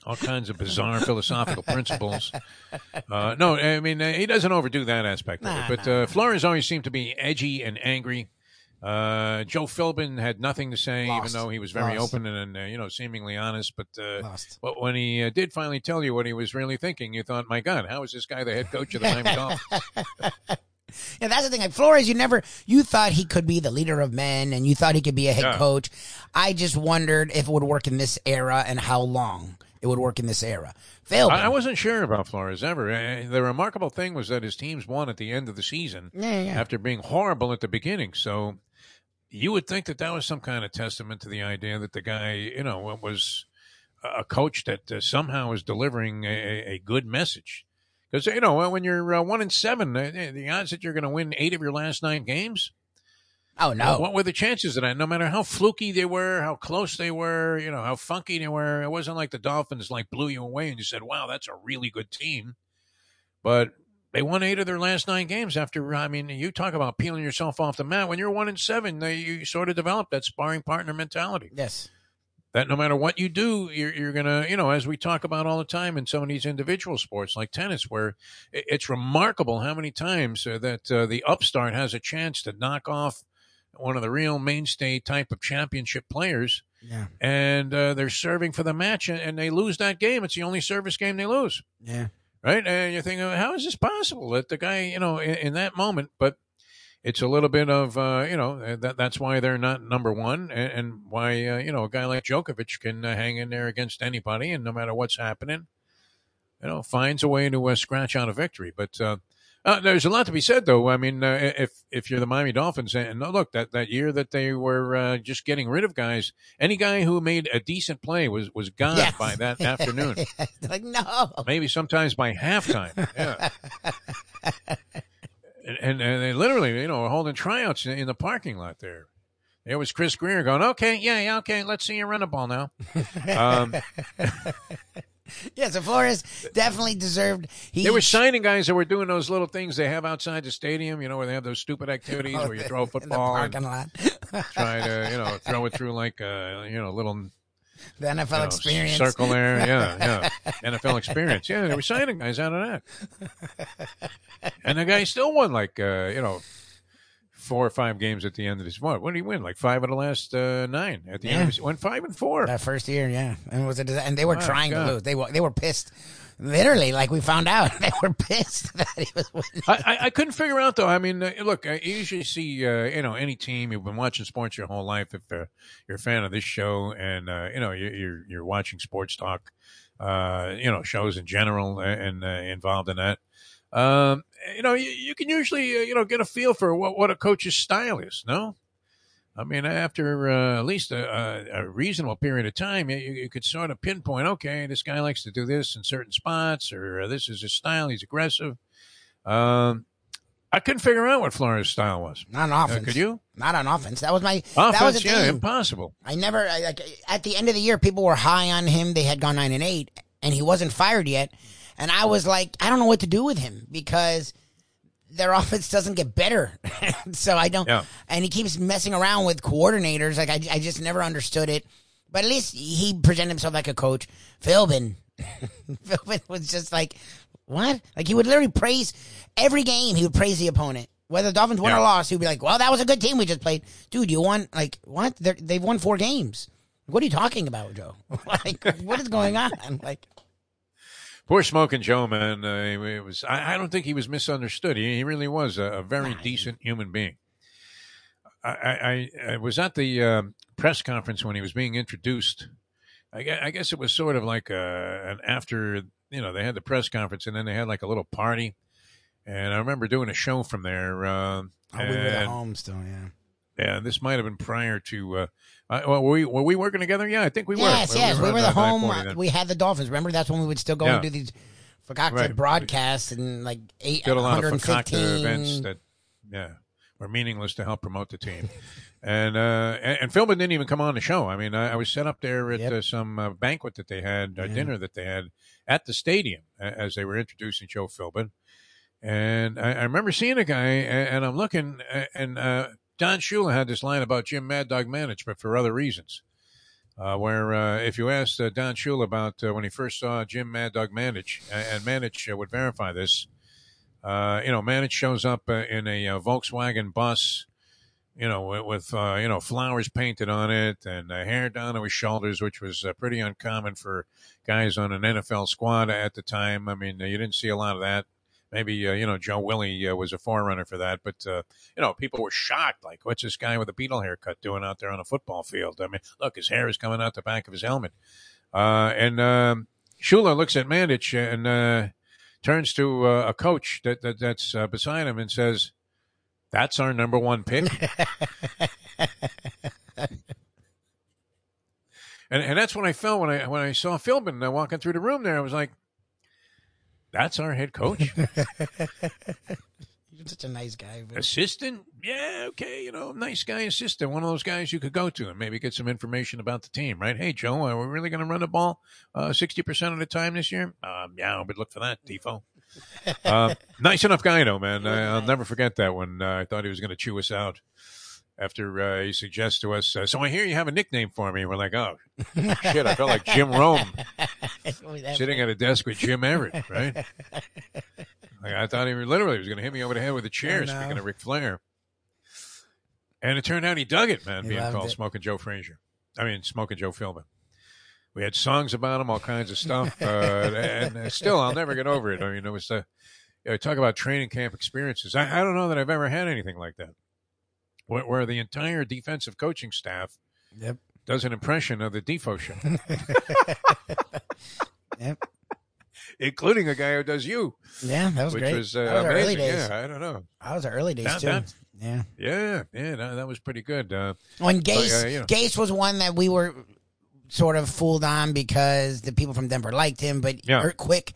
all kinds of bizarre philosophical principles. Uh, no, I mean he doesn't overdo that aspect of it. But uh, Flores always seemed to be edgy and angry. Uh, Joe Philbin had nothing to say, Lost. even though he was very Lost. open and uh, you know seemingly honest. But uh, but when he uh, did finally tell you what he was really thinking, you thought, "My God, how is this guy the head coach of the Miami Dolphins?" Yeah, that's the thing. Like Flores, you never you thought he could be the leader of men, and you thought he could be a head yeah. coach. I just wondered if it would work in this era and how long it would work in this era. Failed. I, I wasn't sure about Flores ever. Uh, the remarkable thing was that his teams won at the end of the season yeah, yeah. after being horrible at the beginning. So you would think that that was some kind of testament to the idea that the guy, you know, was a coach that uh, somehow is delivering a, a good message. Because you know when you're uh, one in seven, the odds that you're going to win eight of your last nine games Oh no! What were the chances of that? No matter how fluky they were, how close they were, you know, how funky they were, it wasn't like the Dolphins like blew you away and you said, "Wow, that's a really good team." But they won eight of their last nine games after. I mean, you talk about peeling yourself off the mat. When you're one and seven, they, you sort of develop that sparring partner mentality. Yes. That no matter what you do, you're, you're gonna, you know, as we talk about all the time in some of these individual sports like tennis, where it's remarkable how many times uh, that uh, the upstart has a chance to knock off one of the real mainstay type of championship players. Yeah. And uh, they're serving for the match and, and, they lose that game. It's the only service game they lose. Yeah. Right? And you're thinking, how is this possible that the guy, you know, in, in that moment, but it's a little bit of, uh, you know, uh, that that's why they're not number one, and, and why, uh, you know, a guy like Djokovic can uh, hang in there against anybody, and no matter what's happening, you know, finds a way to uh, scratch out a victory. But uh, there's a lot to be said, though. I mean, uh, if if you're the Miami Dolphins, and look, that, that year that they were uh, just getting rid of guys, any guy who made a decent play was was gone yes. by that afternoon. like no, maybe sometimes by halftime. Yeah. and, and, and they literally, you know, were holding tryouts in, in the parking lot there. There was Chris Grier going, okay, yeah, yeah, okay, let's see you run a ball now. Um, yeah, so Flores definitely deserved. He, they were signing guys that were doing those little things they have outside the stadium. You know, where they have those stupid activities oh, where you throw a football in the parking lot, try to you know throw it through like a you know little the NFL you know, experience circle there. Yeah, yeah, NFL experience. Yeah, they were signing guys out of that, and the guy still won like uh, you know four or five games at the end of this. What? What did he win? Like five of the last uh, nine at the yeah. end. Of his, went five and four that first year. Yeah, and was it? And they were oh, trying God. to lose. They were they were pissed. Literally, like we found out, they were pissed that he was winning. I, I, couldn't figure out though. I mean, uh, look, I usually see uh, you know any team you've been watching sports your whole life. If uh, you're a fan of this show and uh, you know you're, you're, you're watching sports talk, uh, you know shows in general and uh, involved in that. Um, you know, you, you can usually, uh, you know, get a feel for what, what a coach's style is, no? I mean, after uh, at least a, a, reasonable period of time, you, you, could sort of pinpoint, okay, this guy likes to do this in certain spots, or uh, this is his style. He's aggressive. Um, I couldn't figure out what Flores' style was. Not on offense. Uh, could you? Not on offense. That was my offense. That was yeah, impossible. I never I, like at the end of the year, people were high on him. They had gone nine and eight, and he wasn't fired yet. And I was like, I don't know what to do with him because their offense doesn't get better. so I don't. Yeah. And he keeps messing around with coordinators. Like I, I just never understood it. But at least he presented himself like a coach. Philbin, Philbin was just like, what? Like he would literally praise every game. He would praise the opponent. Whether the Dolphins won yeah. or lost, he'd be like, "Well, that was a good team we just played, dude. You won like what? They're, they've won four games. What are you talking about, Joe? like, what is going on? Like, Poor Smoking Joe, man. Uh, it was. I, I, don't think he was misunderstood. He, he really was a, a very decent human being. I, I, I was at the uh, press conference when he was being introduced. I guess, I guess it was sort of like a, uh, an after, you know, they had the press conference and then they had like a little party. And I remember doing a show from there. Uh, oh, we were at home still, yeah. Yeah, this might have been prior to uh, uh, well, were we were we working together? Yeah, I think we were. Yes, yes, we were, we were the home. Uh, we had the Dolphins. Remember, that's when we would still go yeah. and do these Fakakta right. broadcasts and like eight did a lot of Fakakta events that yeah were meaningless to help promote the team. and uh, and, and Philbin didn't even come on the show. I mean, I, I was set up there at yep. uh, some uh, banquet that they had, yeah. dinner that they had at the stadium as they were introducing Joe Philbin. And I, I remember seeing a guy, and, and I'm looking, and uh, Don Shula had this line about Jim Mad Dog but for other reasons. Uh, where uh, if you asked uh, Don Shula about uh, when he first saw Jim Mad Dog Mandich, and Mandich uh, would verify this, uh, you know, Mandich shows up in a Volkswagen bus, you know, with, with you know flowers painted on it and hair down to his shoulders, which was pretty uncommon for guys on an NFL squad at the time. I mean, you didn't see a lot of that maybe uh, you know Joe Willie uh, was a forerunner for that, but uh, you know people were shocked. Like, what's this guy with a Beatle haircut doing out there on a football field? I mean, look, his hair is coming out the back of his helmet. Uh, and um, Shula looks at Mandich and uh, turns to uh, a coach that, that that's beside him and says, "That's our number one pick." and and that's what I felt when I when I saw Philbin walking through the room there. I was like, that's our head coach. You're such a nice guy. But... Assistant? Yeah, okay. You know, nice guy assistant. One of those guys you could go to and maybe get some information about the team, right? Hey, Joe, are we really going to run the ball uh, 60% of the time this year? Um, yeah, but look for that, Tifo. uh, nice enough guy, though, man. I, will never forget that when uh, I thought he was going to chew us out after uh, he suggests to us, uh, so I hear you have a nickname for me. We're like, oh, shit, I felt like Jim Rome sitting at a desk with Jim Everett, right? like, I thought he literally was going to hit me over the head with a chair, speaking of Ric Flair. And it turned out he dug it, man, he being called it. Smoking Joe Frazier. I mean, Smoking Joe Philbin. We had songs about him, all kinds of stuff, uh, and still, I'll never get over it. I mean, it was the you know, talk about training camp experiences. I, I, don't know that I've ever had anything like that, where, where the entire defensive coaching staff yep. does an impression of the Defo show. yep including a guy who does you. Yeah, that was which great. Was, uh, was amazing. Yeah, I don't know. That was early days that, too. That, yeah, yeah, yeah. That, that was pretty good. Uh, when Gase, uh, you know. Gase was one that we were sort of fooled on because the people from Denver liked him, but yeah. quick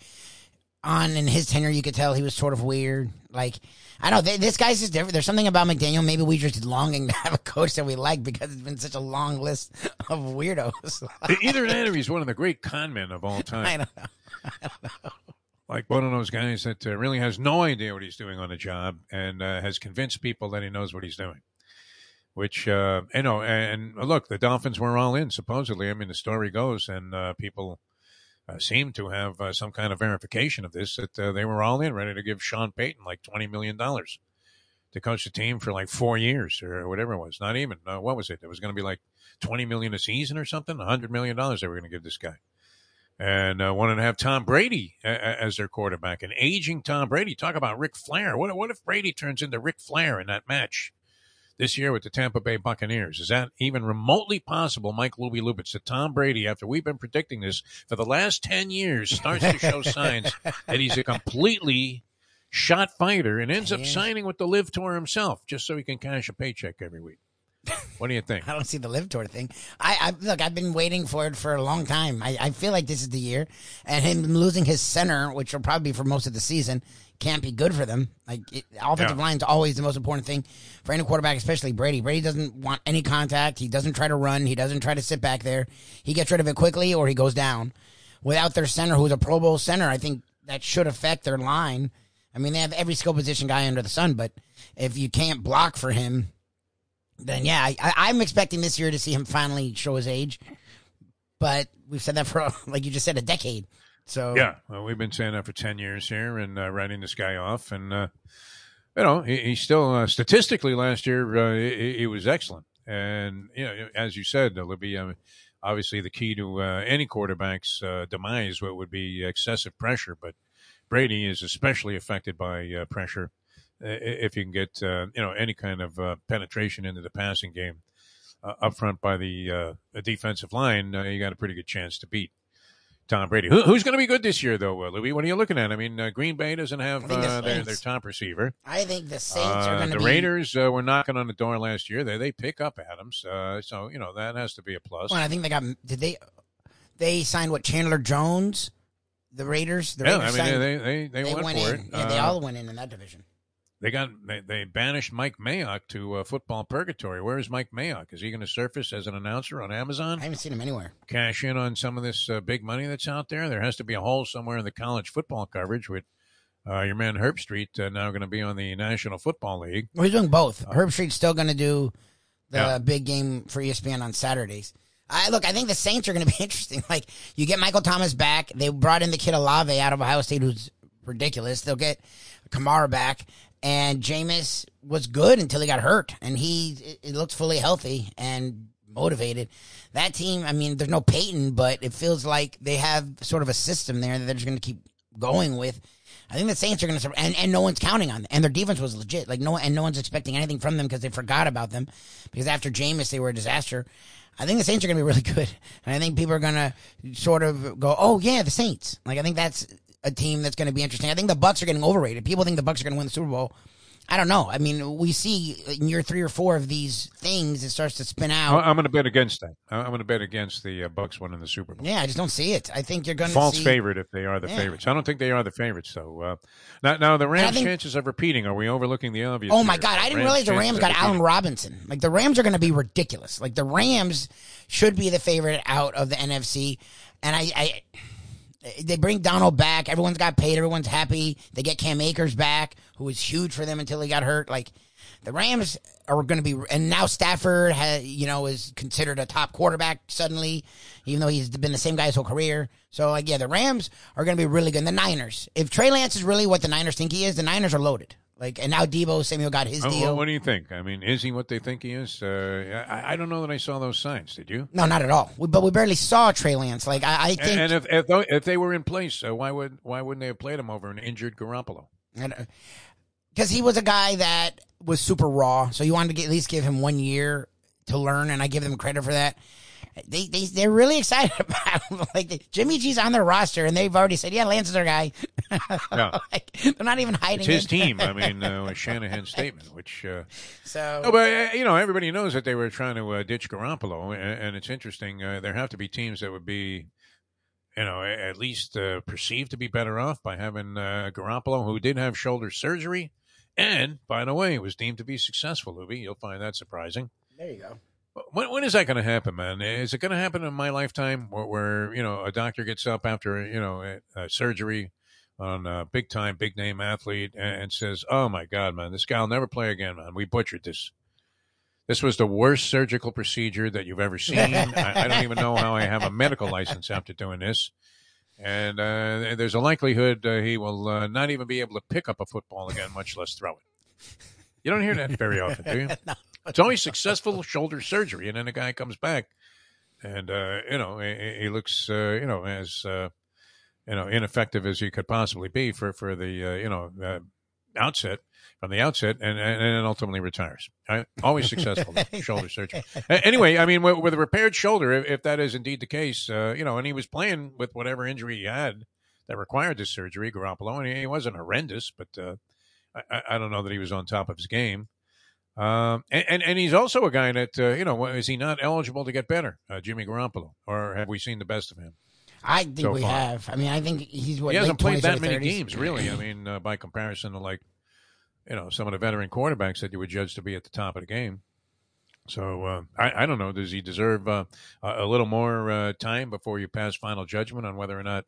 on in his tenure, you could tell he was sort of weird. Like I don't know, this guy's just different. There's something about McDaniel. Maybe we're just longing to have a coach that we like because it's been such a long list of weirdos. Either that, or he's one of the great con men of all time. I don't know. I don't know. Like one of those guys that uh, really has no idea what he's doing on the job and uh, has convinced people that he knows what he's doing. Which uh, you know, and, and, look, the Dolphins were all in supposedly. I mean, the story goes, and uh, people uh, seem to have uh, some kind of verification of this that uh, they were all in, ready to give Sean Payton like twenty million dollars to coach the team for like four years or whatever it was. Not even uh, what was it? It was going to be like twenty million a season or something. Hundred million dollars they were going to give this guy, and uh, wanted to have Tom Brady as their quarterback. An aging Tom Brady. Talk about Ric Flair. What what if Brady turns into Ric Flair in that match? This year with the Tampa Bay Buccaneers. Is that even remotely possible, Mike Lubie Lubitz, that Tom Brady, after we've been predicting this for the last 10 years, starts to show signs that he's a completely shot fighter and ends up signing with the LIV Tour himself just so he can cash a paycheck every week? What do you think? I don't see the LIV tour thing. I, I look. I've been waiting for it for a long time. I, I feel like this is the year, and him losing his center, which will probably be for most of the season, can't be good for them. Like it, offensive yeah. line is always the most important thing for any quarterback, especially Brady. Brady doesn't want any contact. He doesn't try to run. He doesn't try to sit back there. He gets rid of it quickly, or he goes down. Without their center, who's a Pro Bowl center, I think that should affect their line. I mean, they have every skill position guy under the sun, but if you can't block for him, then yeah, I, am expecting this year to see him finally show his age. But we've said that for, like you just said, a decade. So yeah, well, we've been saying that for ten years here and uh, writing this guy off, and uh, you know he, still uh, statistically last year uh, he, he, was excellent, and you know as you said, Libby, obviously the key to uh, any quarterback's uh, demise what would be excessive pressure, but Brady is especially affected by pressure if you can get you know any kind of penetration into the passing game up front by the defensive line, you got a pretty good chance to beat. Tom Brady. Who, who's going to be good this year, though, Louis? What are you looking at? I mean, uh, Green Bay doesn't have uh, their, their top receiver. I think the Saints are going to be The be... Raiders uh, were knocking on the door last year. They they pick up Adams, uh, so you know that has to be a plus. Well, I think they got did they they signed what Chandler Jones, the Raiders. The yeah, Raiders I mean signed, they they, they, they went, went for in. it. Yeah, they uh, all went in in that division. They got they, they banished Mike Mayock to uh, football purgatory. Where is Mike Mayock? Is he going to surface as an announcer on Amazon? I haven't seen him anywhere. Cash in on some of this uh, big money that's out there. There has to be a hole somewhere in the college football coverage with uh, your man Herbstreit uh, now going to be on the National Football League. Well, he's doing both. Uh, Herbstreit's still going to do the yeah. big game for ESPN on Saturdays. I look. I think the Saints are going to be interesting. Like you get Michael Thomas back. They brought in the kid Olave out of Ohio State, who's ridiculous. They'll get Kamara back, and Jameis was good until he got hurt, and he it, looks fully healthy and motivated. That team, I mean, there's no Peyton, but it feels like they have sort of a system there that they're just going to keep going with. I think the Saints are going to, and, and no one's counting on them. And their defense was legit. Like no, and no one's expecting anything from them because they forgot about them. Because after Jameis, they were a disaster. I think the Saints are going to be really good, and I think people are going to sort of go, "Oh yeah, the Saints." Like I think that's a team that's going to be interesting. I think the Bucks are getting overrated. People think the Bucks are going to win the Super Bowl. I don't know. I mean, we see in year three or four of these things, it starts to spin out. I'm going to bet against that. I'm going to bet against the uh, Bucks winning the Super Bowl. Yeah, I just don't see it. I think you're going to false see... favorite if they are the yeah. favorites. I don't think they are the favorites though. Uh, now, now the Rams' think... chances of repeating. Are we overlooking the obvious? Oh my God, I didn't Rams realize the Rams got Allen Robinson. Like the Rams are going to be ridiculous. Like the Rams should be the favorite out of the NFC, and I, I they bring Donald back. Everyone's got paid. Everyone's happy. They get Cam Akers back, who was huge for them until he got hurt. Like the Rams are going to be, and now Stafford, has, you know, is considered a top quarterback suddenly, even though he's been the same guy his whole career. So like, yeah, the Rams are going to be really good. And the Niners, if Trey Lance is really what the Niners think he is, the Niners are loaded. Like, and now Deebo Samuel got his deal. What, what do you think? I mean, is he what they think he is? Uh, I, I, don't know that I saw those signs. Did you? No, not at all. We, but we barely saw Trey Lance. Like, I, I think. And, if if, if, they were in place, uh, why would why wouldn't they have played him over an injured Garoppolo? Because uh, he was a guy that was super raw, so you wanted to get, at least give him one year to learn, and I give them credit for that they they they're really excited about him. like Jimmy G's on their roster, and they've already said, "Yeah, Lance is our guy." Yeah. like, they're not even hiding. It's his it. team. I mean, uh, Shanahan's statement, which uh, so. No, but uh, you know, everybody knows that they were trying to uh, ditch Garoppolo, and, and it's interesting. Uh, there have to be teams that would be. You know, at least uh, perceived to be better off by having Garoppolo, who did have shoulder surgery, and by the way, was deemed to be successful. Lubie, you'll find that surprising. There you go. When, when is that going to happen, man? Is it going to happen in my lifetime where, where, you know, a doctor gets up after, you know, a, a surgery on a big time, big name athlete and, and says, oh my God, man, this guy will never play again, man. We butchered this. This was the worst surgical procedure that you've ever seen. I, I, don't even know how I have a medical license after doing this. And uh, there's a likelihood uh, he will uh, not even be able to pick up a football again, much less throw it. You don't hear that very often, do you? no. It's always successful shoulder surgery, and then the guy comes back, and uh, you know he, he looks uh, you know as uh, you know ineffective as he could possibly be for for the uh, you know uh, outset from the outset, and and, and ultimately retires. Right? Always successful shoulder surgery. Anyway, I mean with, with a repaired shoulder, if, if, that is indeed the case, uh, you know, and he was playing with whatever injury he had that required this surgery, Garoppolo, and he, he wasn't horrendous, but I, I don't know that he was on top of his game. Um, and, and, and he's also a guy that uh, you know is he not eligible to get better, uh, Jimmy Garoppolo, or have we seen the best of him? I think so we far? have. I mean, I think he's what he hasn't played that many 30s. games, really. I mean, uh, by comparison to like you know some of the veteran quarterbacks that you would judge to be at the top of the game. So uh, I, I don't know. Does he deserve uh, a little more uh, time before you pass final judgment on whether or not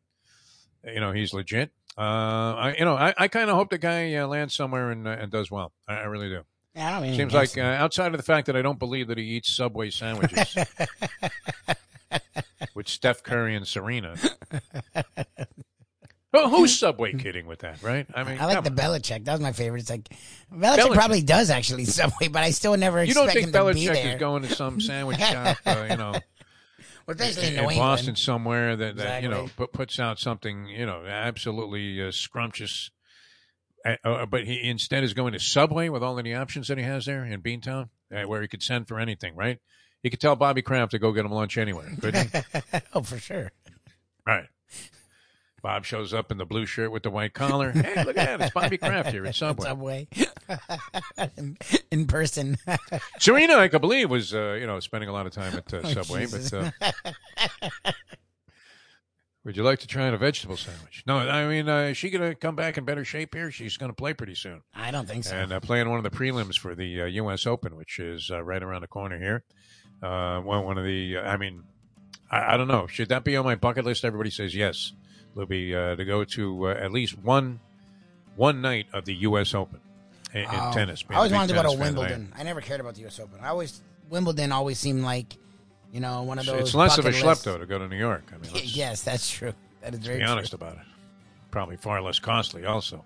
you know he's legit? I you know I, I kind of hope the guy lands somewhere and and does well. I, I really do. I don't mean Seems like uh, outside of the fact that I don't believe that he eats Subway sandwiches with Steph Curry and Serena. oh, who's Subway kidding with that, right? I mean, I like the on. Belichick. That was my favorite. It's like Belichick, Belichick, probably does actually Subway, but I still never. You don't think Belichick is going to some sandwich shop, uh, you know? Well, in, in Boston somewhere that, that exactly. you know puts out something you know absolutely uh, scrumptious uh, uh, but he instead is going to Subway with all of the options that he has there in Beantown, uh, where he could send for anything, right? He could tell Bobby Kraft to go get him lunch anywhere, couldn't he? oh, for sure. Right. Bob shows up in the blue shirt with the white collar. Hey, look at that. It's Bobby Kraft here at Subway. Subway. in, in, person. Serena, I can believe, was, uh, you know, spending a lot of time at uh, oh, Subway. But uh, would you like to try on a vegetable sandwich? No, I mean, uh, is she going to come back in better shape here? She's going to play pretty soon. I don't think so. And uh, playing one of the prelims for the uh, U.S. Open, which is uh, right around the corner here. Uh, one, one of the, I mean, I, I, don't know. Should that be on my bucket list? Everybody says yes. Lubie, uh, to go to at least one one night of the U.S. Open in, in oh, tennis. I always wanted to go to Wimbledon. I never cared about the U.S. Open. I always Wimbledon always seemed like – you know, one of those. It's less of a schlep though to go to New York. I mean, yes, that's true. That is very. Be honest about it. Probably far less costly, also.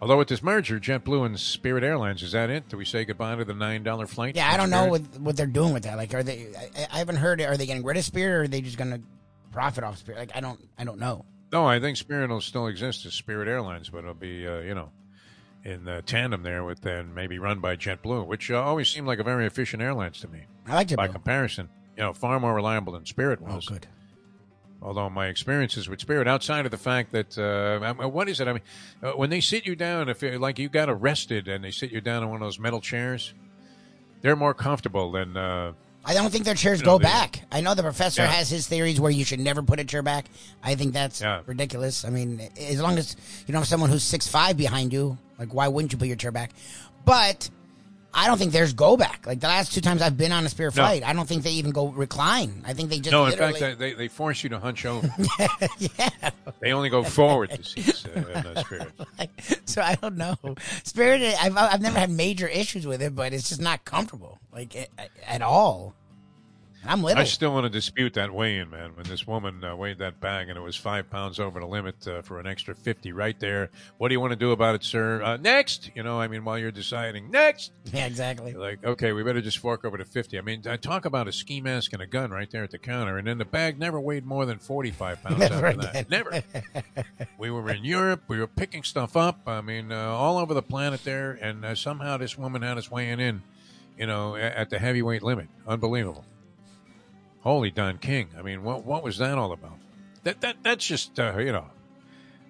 Although with this merger, JetBlue and Spirit Airlines, is that it? Do we say goodbye to the nine dollar flight? Yeah, I don't know what what they're doing with that. Like, are they? I, I haven't heard. Are they getting rid of Spirit, or are they just going to profit off Spirit? Like, I don't, I don't know. No, I think Spirit will still exist as Spirit Airlines, but it'll be, uh, you know, in uh, tandem there with then maybe run by JetBlue, which uh, always seemed like a very efficient airlines to me. I like JetBlue by comparison you know, far more reliable than Spirit was. Oh, good. Although my experiences with Spirit, outside of the fact that uh, what is it? I mean, uh, when they sit you down, if you like you got arrested and they sit you down in one of those metal chairs, they're more comfortable than. Uh, I don't think their chairs you know, go they, back. I know the professor yeah. has his theories where you should never put a chair back. I think that's yeah. ridiculous. I mean, as long as you don't have someone who's six five behind you, like why wouldn't you put your chair back? But I don't think there's go back. Like the last two times I've been on a Spirit flight, no. I don't think they even go recline. I think they just no. In fact, they, they force you to hunch over. yeah, They only go forward to seats uh, Spirit. so I don't know. Spirit, I've I've never had major issues with it, but it's just not comfortable, like at all. I'm little. I still want to dispute that weigh-in, man. When this woman uh, weighed that bag and it was five pounds over the limit uh, for an extra fifty, right there. What do you want to do about it, sir? Uh, next, you know, I mean, while you're deciding next. Yeah, exactly. Like, okay, we better just fork over to fifty. I mean, I talk about a ski mask and a gun right there at the counter, and then the bag never weighed more than forty-five pounds Never after again. that. Never. we were in Europe. We were picking stuff up. I mean, uh, all over the planet there, and uh, somehow this woman had us weighing in, you know, at the heavyweight limit. Unbelievable. Holy Don King! I mean, what what was that all about? That that that's just uh, you know.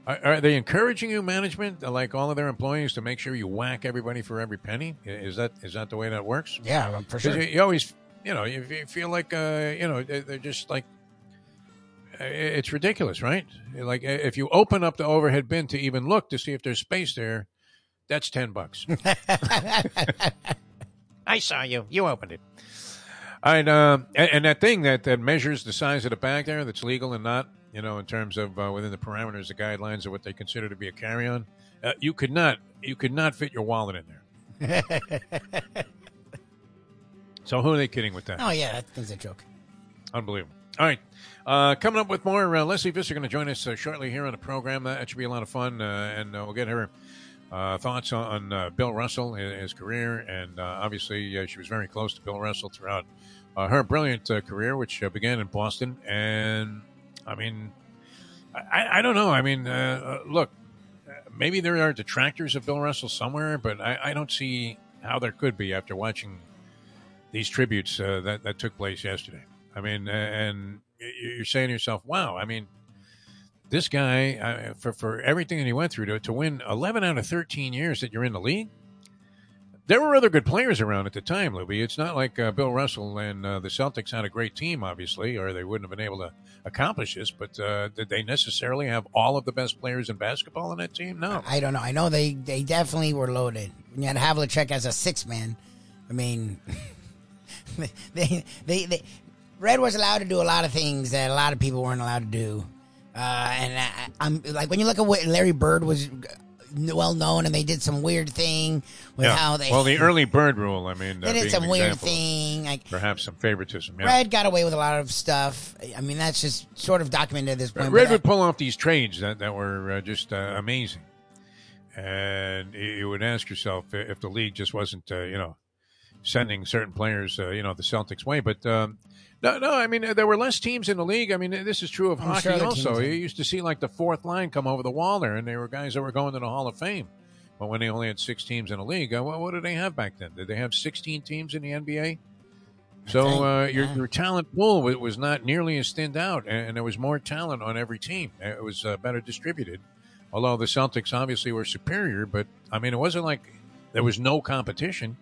Are, are they encouraging you, management, uh, like all of their employees, to make sure you whack everybody for every penny? Is that is that the way that works? Yeah, for 'Cause sure. You, you always, you know, you, you feel like, uh, you know, they- they're just like, uh, it's ridiculous, right? Like if you open up the overhead bin to even look to see if there's space there, that's ten bucks. I saw you. You opened it. All right, um, and, and that thing that, that measures the size of the bag there, that's legal and not, you know, in terms of uh, within the parameters, the guidelines of what they consider to be a carry-on, uh, you could not, you could not fit your wallet in there. So who are they kidding with that? oh yeah, that thing's a joke. Unbelievable. All right. Uh, coming up with more, uh, Lesley Visser going to join us uh, shortly here on the program. That should be a lot of fun, uh, and uh, we'll get her uh, thoughts on uh, Bill Russell, his, his career, and uh, obviously uh, she was very close to Bill Russell throughout uh, her brilliant uh, career, which began in Boston. And I mean, I, I don't know. I mean, look, maybe there are detractors of Bill Russell somewhere, but I, I don't see how there could be after watching these tributes that that took place yesterday. I mean, and you're saying to yourself, "Wow!" I mean, this guy uh, for for everything that he went through to to win 11 out of 13 years that you're in the league. There were other good players around at the time, Lubie. It's not like uh, Bill Russell and uh, the Celtics had a great team, obviously, or they wouldn't have been able to accomplish this. But uh, did they necessarily have all of the best players in basketball on that team? No. I don't know. I know they they definitely were loaded. You had Havlicek as a six man, I mean, they, they they Red was allowed to do a lot of things that a lot of people weren't allowed to do. Uh, and I, I'm like when you look at what Larry Bird was well known, and they did some weird thing with Yeah. how they well, the early bird rule. I mean, they uh, did some weird thing. Like Perhaps some favoritism. Yeah. Red got away with a lot of stuff. I mean, that's just sort of documented at this point. Red would pull off these trades that, that were uh, just uh, amazing. And you you would ask yourself if the league just wasn't, uh, you know, sending certain players, uh, you know, the Celtics way. But um, no, no, I mean, there were less teams in the league. I mean, this is true of I'm hockey sure also. You used to see like the fourth line come over the wall there, and they were guys that were going to the Hall of Fame. But when they only had six teams in the league, uh, what, what did they have back then? Did they have 16 teams in the NBA? So uh, your your talent pool was not nearly as thinned out, and, and there was more talent on every team. It was uh, better distributed. Although the Celtics obviously were superior, but I mean it wasn't like there was no competition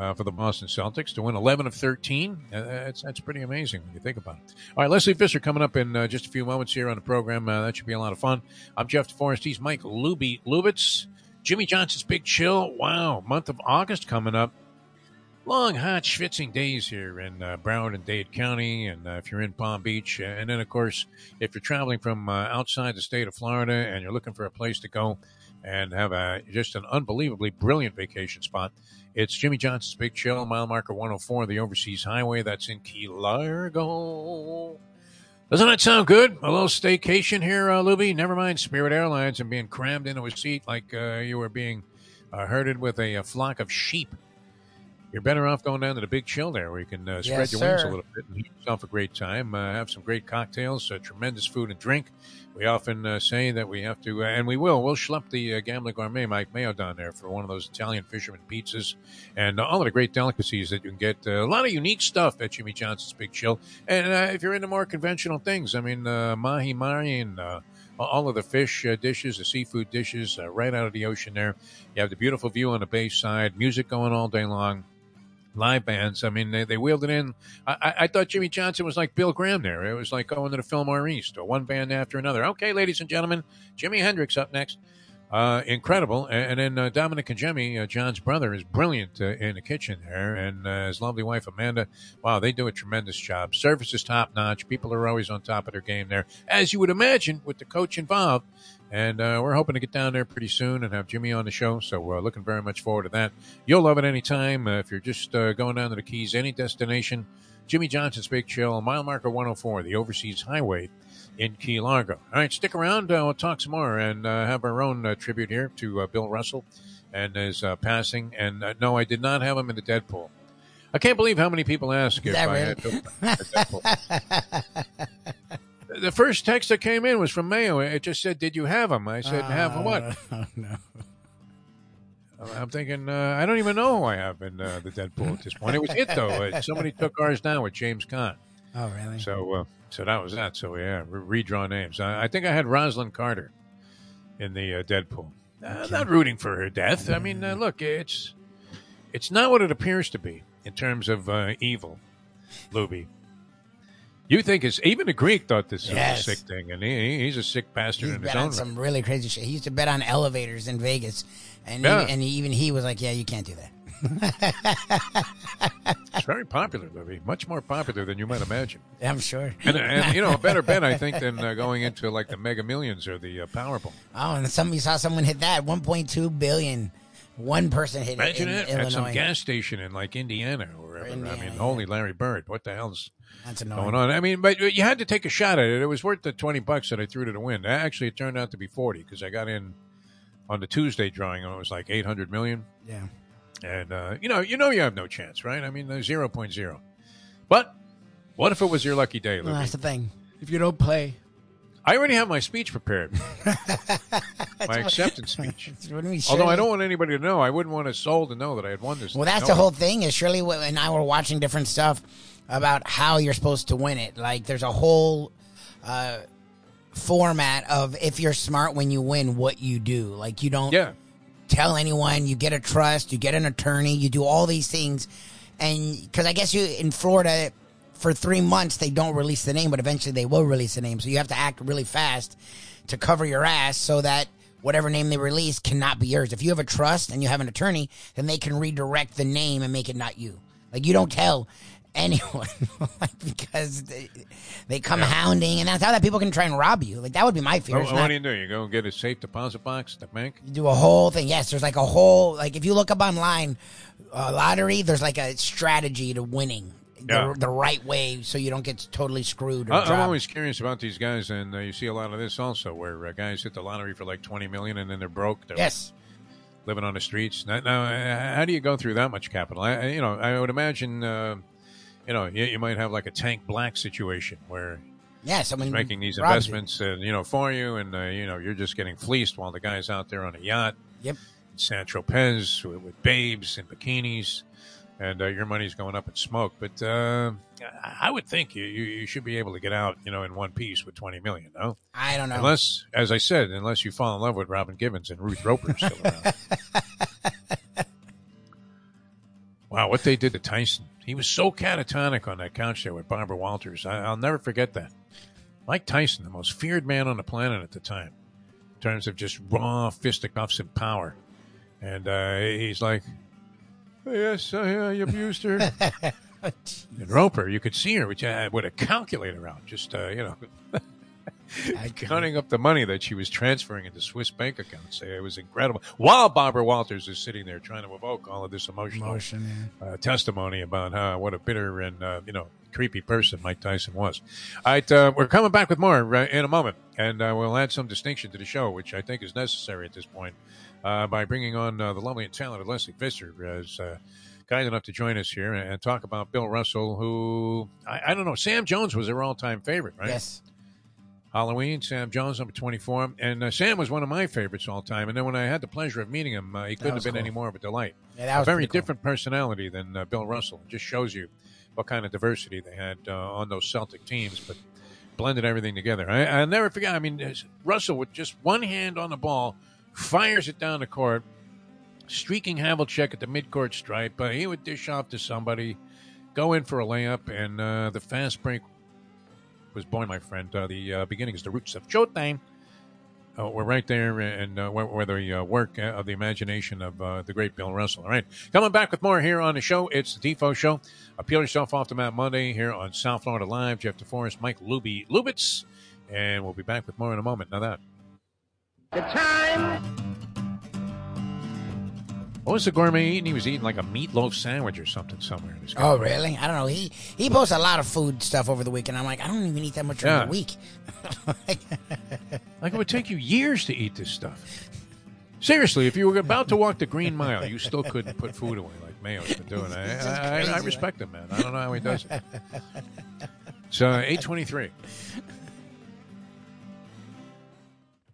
uh, for the Boston Celtics to win 11 of 13. Uh, that's that's pretty amazing when you think about it. All right, Lesley Visser coming up in uh, just a few moments here on the program. Uh, that should be a lot of fun. I'm Jeff DeForrest. He's Mike Lubie Lubitz. Jimmy Johnson's Big Chill. Wow, month of August coming up long, hot, schwitzing days here in uh, Broward and Dade County, and uh, if you're in Palm Beach, and then of course, if you're traveling from uh, outside the state of Florida and you're looking for a place to go and have a just an unbelievably brilliant vacation spot, it's Jimmy Johnson's Big Chill, mile marker 104, the Overseas Highway. That's in Key Largo. Doesn't that sound good? A little staycation here, uh, Lubie. Never mind Spirit Airlines and being crammed into a seat like uh, you were being uh, herded with a, a flock of sheep. You're better off going down to the Big Chill there, where you can uh, spread Yes, your wings a little bit and have yourself a great time. Uh, have some great cocktails, uh, tremendous food and drink. We often uh, say that we have to, uh, and we will. We'll schlep the uh, Gambling Gourmet Mike Mayo down there for one of those Italian fisherman pizzas and all of the great delicacies that you can get. Uh, a lot of unique stuff at Jimmy Johnson's Big Chill. And uh, if you're into more conventional things, I mean, uh, mahi mahi and all of the fish dishes, the seafood dishes, right out of the ocean there. You have the beautiful view on the bay side, music going all day long live bands. I mean, they, they wheeled it in. I, I, thought Jimmy Johnson was like Bill Graham there. It was like going to the Fillmore East, or one band after another. Okay, ladies and gentlemen, Jimi Hendrix up next. Uh, incredible. And, and then uh, Dominic and uh, John's brother, is brilliant uh, in the kitchen there. And uh, his lovely wife, Amanda, wow, they do a tremendous job. Service is top notch. People are always on top of their game there, as you would imagine with the coach involved. And uh, we're hoping to get down there pretty soon and have Jimmy on the show. So we're looking very much forward to that. You'll love it anytime. Uh, if you're just uh, going down to the Keys, any destination, Jimmy Johnson's Big Chill, mile marker 104, the overseas highway in Key Largo. All right, stick around. Uh, we'll talk some more and uh, have our own uh, tribute here to uh, Bill Russell and his uh, passing. And uh, no, I did not have him in the Deadpool. I can't believe how many people ask if I really? had the first text that came in was from Mayo. It just said, "Did you have him?" I said, "Have what?" Oh, no. I'm thinking, uh, I don't even know who I have in uh, the Deadpool at this point. It was it though. Uh, somebody took ours down with James Caan. Oh, really? So, uh, so that was that. So yeah, re- redraw names. I, I think I had Rosalynn Carter in the uh, Deadpool. Uh, not rooting for her death. I mean, uh, look, it's it's not what it appears to be in terms of uh, evil, Lubie. You think it's even the Greek thought this Yes. was a sick thing, and he, he's a sick bastard He's in his bet own on right. some really crazy shit. He used to bet on elevators in Vegas, and Yeah. he, and even he was like, "Yeah, you can't do that." It's very popular, Lubie. Much more popular than you might imagine. I'm sure. And, and you know, a better bet, I think, than uh, going into like the Mega Millions or the uh, Powerball. Oh, and somebody saw someone hit that 1.2 billion. One person hit Imagine it it in at some gas station in like Indiana or wherever. I Indiana, mean, yeah. holy Larry Bird, what the hell's That's annoying. going on? I mean, but you had to take a shot at it. It was worth the twenty bucks that I threw to the wind. Actually, it turned out to be forty because I got in on the Tuesday drawing and it was like eight hundred million. Yeah. And uh, you know, you know, you have no chance, right? I mean, zero point zero. But what if it was your lucky day, Well, that's the thing. If you don't play, I already have my speech prepared, my acceptance speech. Although I don't want anybody to know, I wouldn't want a soul to know that I had won this. Well, that's No the one. whole thing. Is Shirley and I were watching different stuff about how you're supposed to win it. Like, there's a whole uh, format of if you're smart when you win, what you do. Like, you don't Yeah, tell anyone. You get a trust. You get an attorney. You do all these things, and because I guess you in Florida for three months they don't release the name, but eventually they will release the name. So you have to act really fast to cover your ass so that whatever name they release cannot be yours. If you have a trust and you have an attorney, then they can redirect the name and make it not you. Like you don't tell anyone like because they, they come hounding and that's how that people can try and rob you. Like that would be my fear. What not- do you do? You go and get a safe deposit box at the bank? you do a whole thing. Yes, there's like a whole like if you look up online, uh, lottery. There's like a strategy to winning Yeah. the, the right way, so you don't get totally screwed. Or I, I'm always curious about these guys, and uh, you see a lot of this also, where uh, guys hit the lottery for like 20 million and then they're broke. They're yes. living on the streets. Now, now, uh, how do you go through that much capital? I, I- you know, I would imagine, uh, you know, you, you might have like a Tank Black situation where Yeah, someone he's making these investments, uh, you know, for you, and uh, you know, you're just getting fleeced while the guy's out there on a yacht. Yep. in San Tropez with, with babes and bikinis, and uh, your money's going up in smoke. But uh, I I would think you, you you should be able to get out, you know, in one piece with twenty million. No, I don't know. unless, as I said, unless you fall in love with Robin Givens and Ruth Roper still around. wow, what they did to Tyson! He was so catatonic on that couch there with Barbara Walters. I, I'll never forget that. Mike Tyson, the most feared man on the planet at the time, in terms of just raw fisticuffs and power. And uh, he's like, "Yes, I, I abused her." and Roper, you could see her with, uh, with a calculator out, just uh, you know, counting up the money that she was transferring into Swiss bank accounts. It was incredible. While Barbara Walters is sitting there trying to evoke all of this emotional Emotion, uh, testimony about uh, what a bitter and uh, you know creepy person Mike Tyson was. All right, uh, we're coming back with more uh, in a moment, and uh, we'll add some distinction to the show, which I think is necessary at this point, uh, by bringing on uh, the lovely and talented Lesley Visser as uh, kind enough to join us here and, and talk about Bill Russell, who I, I don't know. Sam Jones was their all-time favorite, right? Yes. Halloween, Sam Jones, number 24. And uh, Sam was one of my favorites all time. And then when I had the pleasure of meeting him, uh, he couldn't have been cool. any more of a delight. Yeah, a very cool. different personality than uh, Bill Russell. It just shows you what kind of diversity they had uh, on those Celtic teams, but blended everything together. I, I'll never forget. I mean, uh, Russell with just one hand on the ball fires it down the court, streaking Havlicek at the midcourt stripe. He would dish off to somebody, go in for a layup, and uh, the fast break was born, my friend. Uh, the uh, beginnings, the roots of Showtime. Uh, we're right there, and uh, where, where the uh, work uh, of the imagination of uh, the great Bill Russell. All right, coming back with more here on the show. It's the Defo Show. A Peel Yourself Off the Mat Monday here on South Florida Live. Jeff DeForrest, Mike Lubie Lubitz, and we'll be back with more in a moment. Now that. The time What was the gourmet eating? He was eating like a meatloaf sandwich or something somewhere. oh, really? I don't know. He he posts a lot of food stuff over the weekend. I'm like, I don't even eat that much yeah. a week. like it would take you years to eat this stuff. Seriously, if you were about to walk the Green Mile, you still couldn't put food away like Mayo's been doing. I, I, I, respect him, man. I don't know how he does it. So eight twenty three.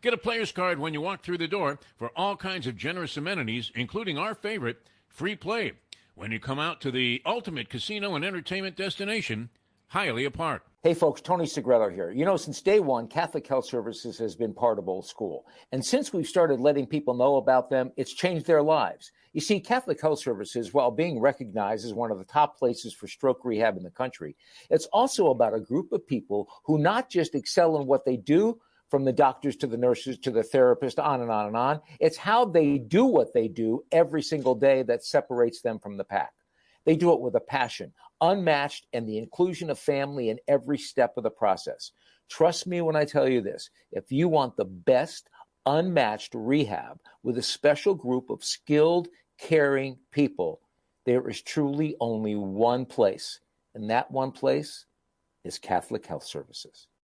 Get a player's card when you walk through the door for all kinds of generous amenities, including our favorite, free play, when you come out to the ultimate casino and entertainment destination, Hialeah Park. Hey folks, Tony Segreto here. You know, since day one, Catholic Health Services has been part of Old School. And since we've started letting people know about them, it's changed their lives. You see, Catholic Health Services, while being recognized as one of the top places for stroke rehab in the country, it's also about a group of people who not just excel in what they do, from the doctors to the nurses to the therapist, on and on and on. It's how they do what they do every single day that separates them from the pack. They do it with a passion, unmatched, and the inclusion of family in every step of the process. Trust me when I tell you this if you want the best, unmatched rehab with a special group of skilled, caring people, there is truly only one place, and that one place is Catholic Health Services.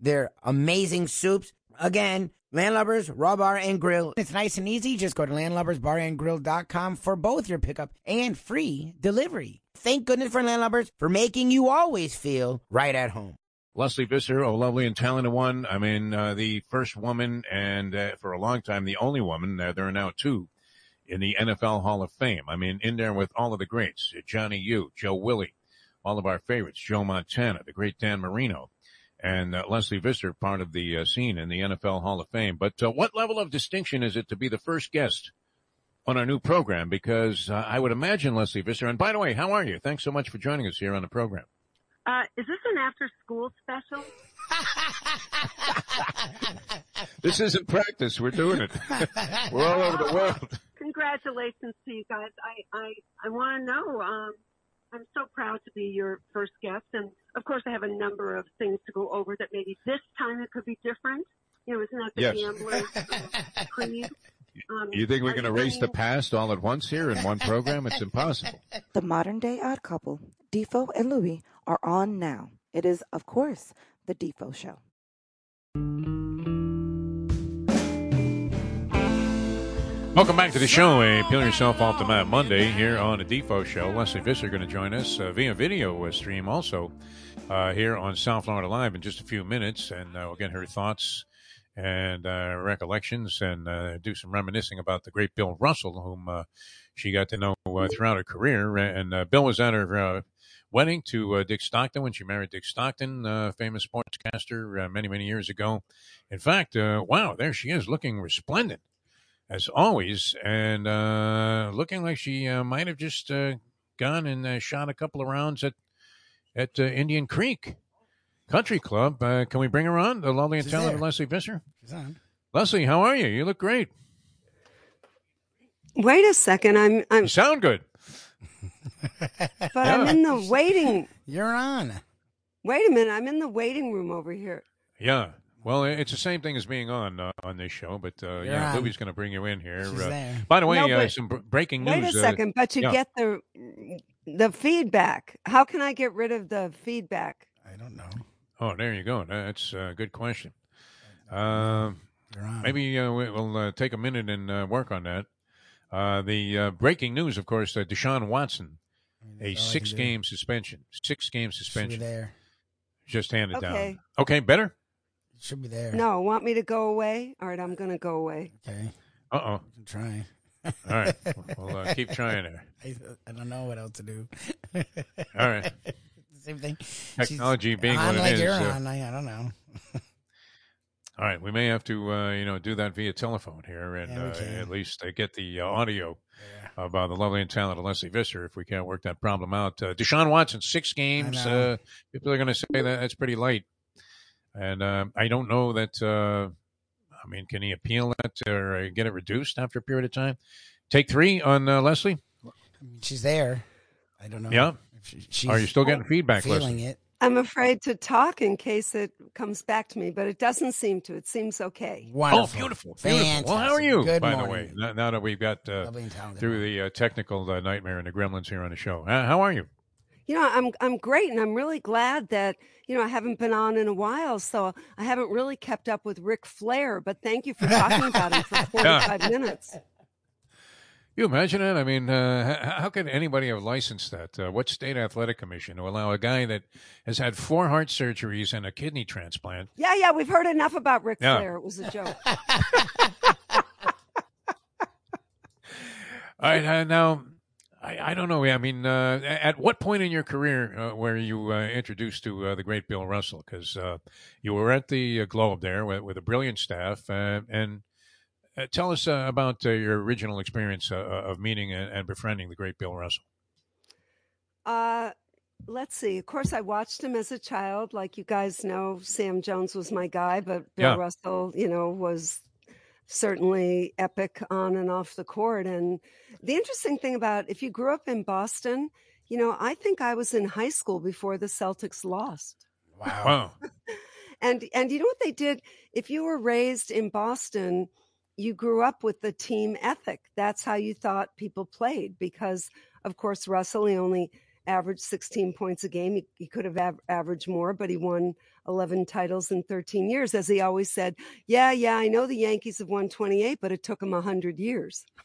their amazing soups. Again, Landlubbers, Raw Bar and Grill. It's nice and easy. Just go to landlubbersbarandgrill.com for both your pickup and free delivery. Thank goodness for Landlubbers for making you always feel right at home. Lesley Visser, a lovely and talented one. I mean, uh, the first woman and uh, for a long time, the only woman, uh, there are now two, in the NFL Hall of Fame. I mean, in there with all of the greats, Johnny U, Joe Willie, all of our favorites, Joe Montana, the great Dan Marino and uh, Lesley Visser, part of the uh, scene in the NFL Hall of Fame. But uh, what level of distinction is it to be the first guest on our new program? Because uh, I would imagine Lesley Visser. And by the way, how are you? Thanks so much for joining us here on the program. Uh, is this an after-school special? this isn't practice. We're doing it. We're all over the world. Congratulations to you guys. I I I want to know. Um, I'm so proud to be your first guest. And of course, I have a number of things to go over that maybe this time it could be different. You know, isn't that the yes. gambler's creed? Um, you think we can erase the past all at once here in one program? It's impossible. The modern day odd couple, Defo and Louie, are on now. It is, of course, the Defo Show. Welcome back to the show, a Peel Yourself Off the Mat Monday here on the Defo Show. Lesley Visser going to join us uh, via video uh, stream also uh, here on South Florida Live in just a few minutes. And uh, we'll get her thoughts and uh, recollections and uh, do some reminiscing about the great Bill Russell, whom she got to know throughout her career. And Bill was at her wedding to Dick Stockton when she married Dick Stockton, famous sportscaster many, many years ago. In fact, wow, there she is looking resplendent as always, and uh, looking like she uh, might have just uh, gone and uh, shot a couple of rounds at at uh, Indian Creek Country Club. Uh, can we bring her on? The lovely and She's talented there. Lesley Visser. She's on. Lesley, how are you? You look great. Wait a second. I'm. I'm. You sound good. but yeah. I'm in the waiting. You're on. Wait a minute. I'm in the waiting room over here. Yeah. Well, it's the same thing as being on uh, on this show, but uh, yeah, Louie's going to bring you in here. Uh, by the way, no, uh, some b- breaking news. Wait a uh, second, but to yeah. get the the feedback, how can I get rid of the feedback? I don't know. Oh, there you go. That's a good question. Uh, maybe we'll take a minute and work on that. the breaking news, of course, Deshaun Watson a six game suspension. Six game suspension. there. Just handed okay. down. Okay, better? Should be there. No, want me to go away? All right, I'm going to go away. Okay. Uh oh. Trying. All right. Well, uh, keep trying there. I, I, don't know what else to do. All right. Same thing. Technology She's being on what like it is. You're on. I, I don't know. all right, we may have to, uh, you know, do that via telephone here, and Yeah, uh, at least uh, get the uh, audio of uh, the lovely and talented Lesley Visser if we can't work that problem out. Uh, Deshaun Watson, six games. Uh, people are going to say that that's pretty light, and uh, I don't know that. Uh, I mean, can he appeal that or uh, get it reduced after a period of time? Take three on uh, Lesley. She's there. I don't know. Yeah. if she- she's Are you still getting feedback, feeling Lesley? it? I'm afraid to talk in case it comes back to me, but it doesn't seem to. It seems okay. Wonderful. Oh, beautiful, beautiful. Well, how are you, Good by morning. the way? Now, now that we've got uh, Lovely and talented. through the uh, technical uh, nightmare and the gremlins here on the show, uh, how are you? You know, I'm I'm great, and I'm really glad that you know I haven't been on in a while, so I haven't really kept up with Ric Flair. But thank you for talking about him for 45 minutes. You imagine it? I mean, uh, how can anybody have licensed that? Uh, what state athletic commission to allow a guy that has had four heart surgeries and a kidney transplant? Yeah, yeah, we've heard enough about Ric Yeah. Flair. It was a joke. All right, uh, now I, I don't know. I mean, uh, at what point in your career uh, were you uh, introduced to uh, the great Bill Russell? Because uh, you were at the uh, Globe there with, with a brilliant staff, and uh, tell us uh, about uh, your original experience uh, of meeting and, and befriending the great Bill Russell. Uh, let's see. Of course, I watched him as a child. Like you guys know, Sam Jones was my guy, but Bill Yeah. Russell, you know, was certainly epic on and off the court. And the interesting thing about if you grew up in Boston, you know, I think I was in high school before the Celtics lost. Wow. Wow. And and you know what they did? If you were raised in Boston, you grew up with the team ethic. That's how you thought people played because of course Russell he only averaged 16 points a game. He, he could have av- averaged more, but he won 11 titles in 13 years as he always said, "Yeah, yeah, I know the Yankees have won 28, but it took them 100 years."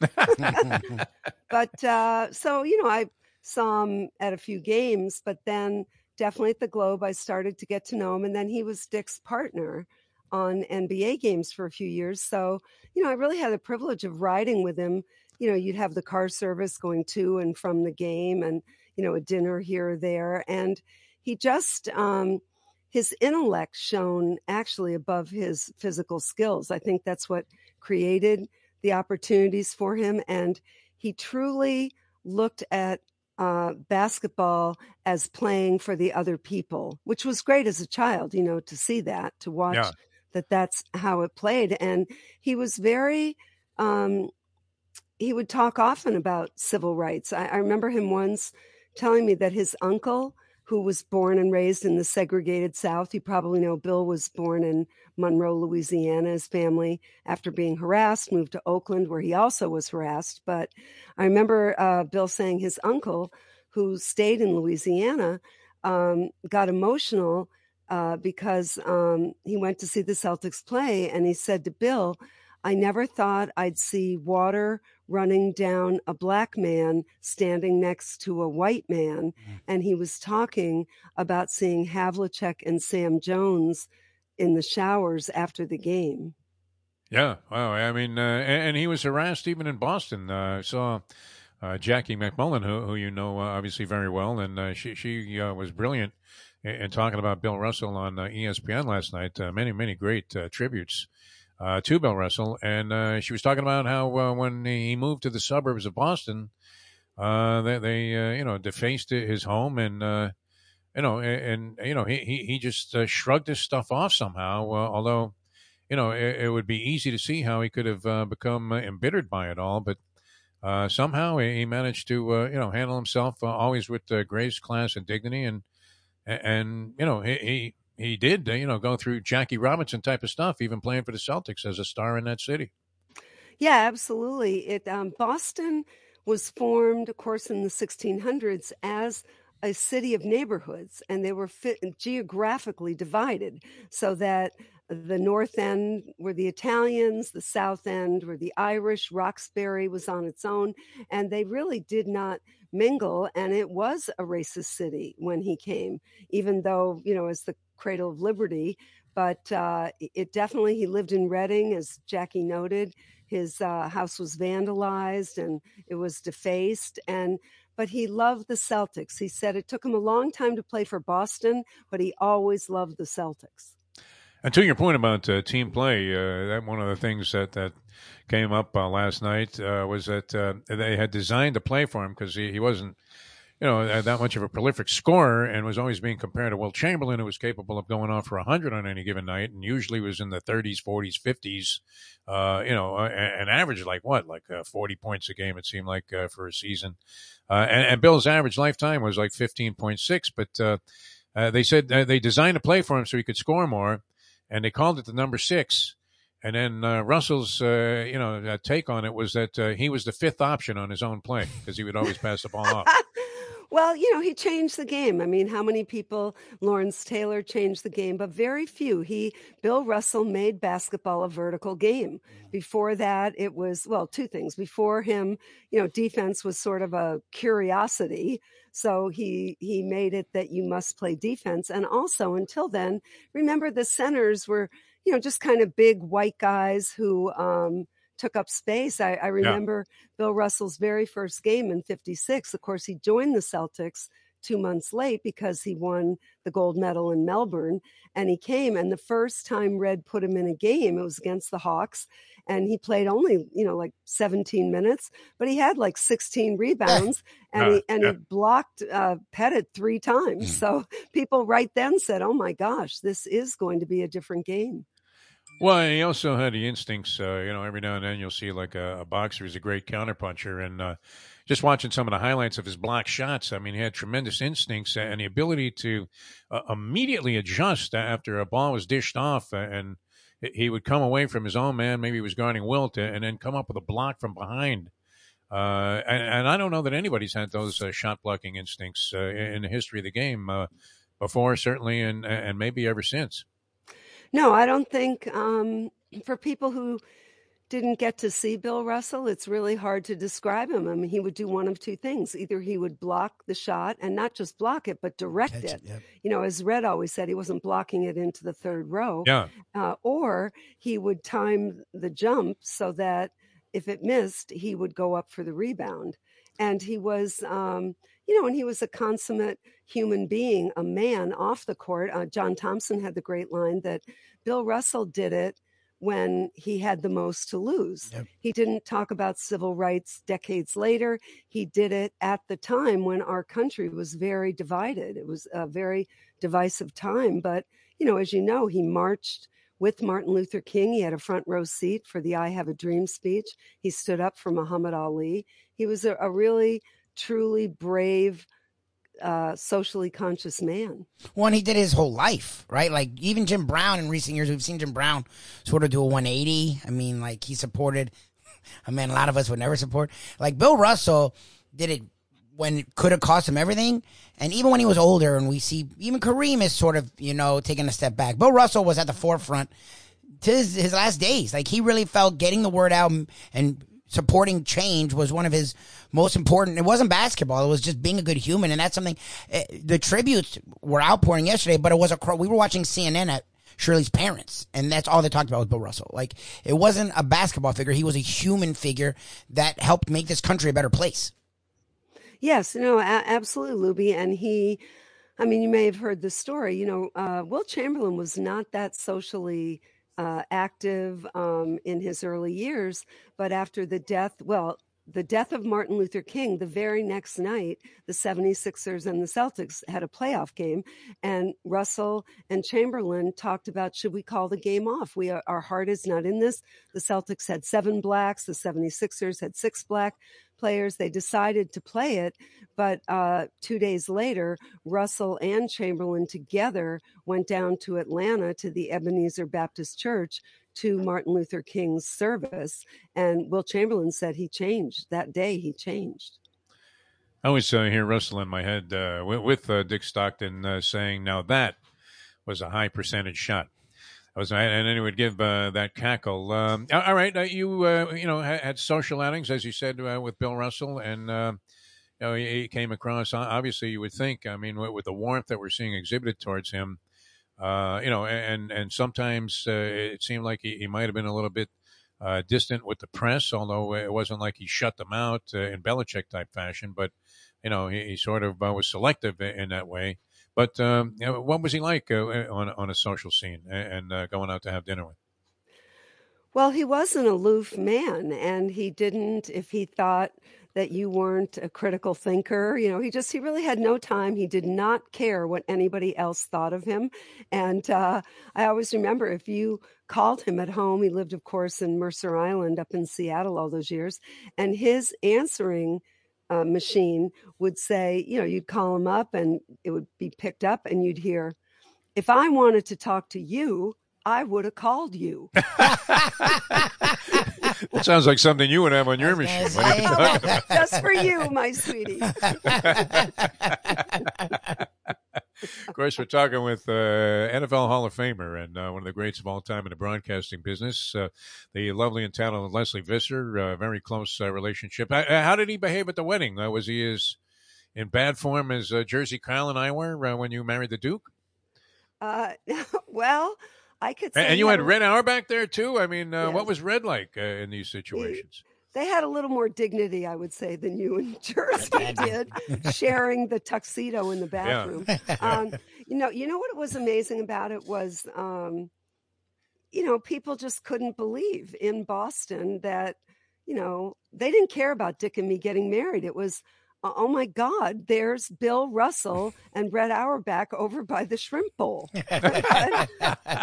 but uh, so you know, I saw him at a few games, but then definitely at the Globe, I started to get to know him, and then he was Dick's partner on NBA games for a few years. So you know, I really had the privilege of riding with him. You know, you'd have the car service going to and from the game, and you know, a dinner here or there, and he just. Um, his intellect shone actually above his physical skills. I think that's what created the opportunities for him. And he truly looked at uh, basketball as playing for the other people, which was great as a child, you know, to see that, to watch Yeah. that that's how it played. And he was very, um, he would talk often about civil rights. I, I remember him once telling me that his uncle, who was born and raised in the segregated South, you probably know Bill was born in Monroe, Louisiana. His family, after being harassed, moved to Oakland, where he also was harassed. But I remember uh, Bill saying his uncle, who stayed in Louisiana, um, got emotional uh, because um, he went to see the Celtics play, and he said to Bill, I never thought I'd see water running down a black man standing next to a white man. And he was talking about seeing Havlicek and Sam Jones in the showers after the game. Yeah, wow. I mean, uh, and, and he was harassed even in Boston. Uh, I saw uh, Jackie MacMullan, who, who you know uh, obviously very well, and uh, she she uh, was brilliant in, in talking about Bill Russell on uh, ESPN last night. Uh, many many great uh, tributes uh, to Bill Russell, and uh, she was talking about how uh, when he moved to the suburbs of Boston, uh, they, they uh, you know defaced his home and. Uh, you know, and, and you know, he he, he just shrugged his stuff off somehow. Although, you know, it, it, would be easy to see how he could have become embittered by it all, but somehow he managed to, you know, handle himself always with grace, class, and dignity, and and you know, he he, he did, you know, go through Jackie Robinson type of stuff, even playing for the Celtics as a star in that city. Yeah, absolutely. It um, Boston was formed, of course, in the 1600s as a city of neighborhoods and they were fit, geographically divided so that the north end were the Italians, the south end were the Irish, Roxbury was on its own, and they really did not mingle. And it was a racist city when he came, even though, you know, as the cradle of liberty. But uh, it definitely, he lived in Reading, as Jackie noted. His uh, house was vandalized and it was defaced. And but he loved the Celtics. He said it took him a long time to play for Boston, but he always loved the Celtics. And to your point about uh, team play, uh, that one of the things that that came up uh, last night uh, was that uh, they had designed to play for him because he, he wasn't, you know, that much of a prolific scorer and was always being compared to Wilt Chamberlain, who was capable of going off for 100 on any given night and usually was in the 30s, 40s, 50s, you know, an average like what, like 40 points a game, it seemed like for a season. And, and, Bill's average lifetime was like 15.6, but uh, they said uh, they designed a play for him so he could score more, and they called it the number six. And then uh, Russell's, uh, you know, take on it was that uh, he was the fifth option on his own play because he would always pass the ball off. Well, you know, he changed the game. I mean, how many people Lawrence Taylor changed the game, but very few. He Bill Russell made basketball a vertical game. Mm. Before that, it was well, two things. Before him, you know, defense was sort of a curiosity. So he he made it that you must play defense. And also until then, remember the centers were, you know, just kind of big white guys who um took up space. I, I remember yeah. Bill Russell's very first game in 56. Of course, he joined the Celtics two months late because he won the gold medal in Melbourne. And he came, and the first time Red put him in a game, it was against the Hawks. And he played only, you know, like 17 minutes, but he had like 16 rebounds and, uh, he, and yeah. he blocked uh, Pettit three times. Mm. So people right then said, oh my gosh, this is going to be a different game. Well, he also had the instincts. Uh, you know, every now and then you'll see like a, a boxer who's a great counterpuncher, and uh, just watching some of the highlights of his block shots. I mean, he had tremendous instincts and the ability to uh, immediately adjust after a ball was dished off, and he would come away from his own man. Maybe he was guarding Wilt, and then come up with a block from behind. Uh, and, and, I don't know that anybody's had those uh, shot blocking instincts uh, in the history of the game before, certainly, and and maybe ever since. No, I don't think um, for people who didn't get to see Bill Russell, it's really hard to describe him. I mean, he would do one of two things. Either he would block the shot and not just block it, but direct Catch it. it You know, as Red always said, he wasn't blocking it into the third row. Yeah. Uh, or he would time the jump so that if it missed, he would go up for the rebound. And he was, um, you know, and he was a consummate human being, a man off the court. Uh, John Thompson had the great line that Bill Russell did it when he had the most to lose. Yep. He didn't talk about civil rights decades later. He did it at the time when our country was very divided. It was a very divisive time. But, you know, as you know, he marched with Martin Luther King. He had a front row seat for the I Have a Dream speech. He stood up for Muhammad Ali. He was a, a really truly brave, uh, socially conscious man. One he did his whole life, right? Like even Jim Brown in recent years, we've seen Jim Brown sort of do a 180. I mean, like he supported a man a lot of us would never support. Like Bill Russell did it when it could have cost him everything. And even when he was older, and we see even Kareem is sort of, you know, taking a step back. Bill Russell was at the forefront to his, his last days. Like he really felt getting the word out and, and supporting change was one of his most important. It wasn't basketball; it was just being a good human, and that's something. Uh, the tributes were outpouring yesterday, but it was a. We were watching CNN at Shirley's parents, and that's all they talked about with Bill Russell. Like it wasn't a basketball figure; he was a human figure that helped make this country a better place. Yes, no, absolutely, Lubie, and he. I mean, you may have heard the story. You know, uh, Wilt Chamberlain was not that socially uh, active um, in his early years. But after the death, well, the death of Martin Luther King, the very next night, the 76ers and the Celtics had a playoff game. And Russell and Chamberlain talked about should we call the game off? We are, our heart is not in this. The Celtics had seven blacks, the 76ers had six black players. They decided to play it, but uh, two days later, Russell and Chamberlain together went down to Atlanta to the Ebenezer Baptist Church to Martin Luther King's service. And Wilt Chamberlain said he changed that day. He changed. I always uh, hear Russell in my head uh, with, uh, Dick Stockton uh, saying, "Now that was a high percentage shot." I was, and then he would give uh, that cackle. Um, all right, uh, you you know had, social outings as you said with Bill Russell, and you know he, came across. Obviously, you would think. I mean, with the warmth that we're seeing exhibited towards him, you know, and and sometimes it seemed like he, he might have been a little bit uh, distant with the press, although it wasn't like he shut them out uh, in Belichick type fashion. But you know, he, he sort of uh, was selective in, that way. But um, you know, what was he like uh, on on a social scene and, uh, going out to have dinner with? Well, he was an aloof man, and he didn't. If he thought that you weren't a critical thinker. You know, he just, he really had no time. He did not care what anybody else thought of him. And uh, I always remember if you called him at home, he lived, of course, in Mercer Island up in Seattle all those years, and his answering uh, machine would say, you know, you'd call him up and it would be picked up, and you'd hear, if I wanted to talk to you, I would have called you. That sounds like something you would have on your machine. Just for you, my sweetie. of course, we're talking with uh, NFL Hall of Famer and uh, one of the greats of all time in the broadcasting business, uh, the lovely and talented Lesley Visser. Uh, very close uh, relationship. Uh, how did he behave at the wedding? was he as in bad form as Jersey Kyle and I were when you married the Duke? well, I could. Say and you had Red Hour back there too. I mean, uh, yes. what was Red like uh, in these situations? They had a little more dignity, I would say, than you and Jersey did, sharing the tuxedo in the bathroom. Yeah. Um, you know, you know what was amazing about it was, um, you know, people just couldn't believe in Boston that, you know, they didn't care about Dick and me getting married. It was oh my God, there's Bill Russell and Red Auerbach over by the shrimp bowl. you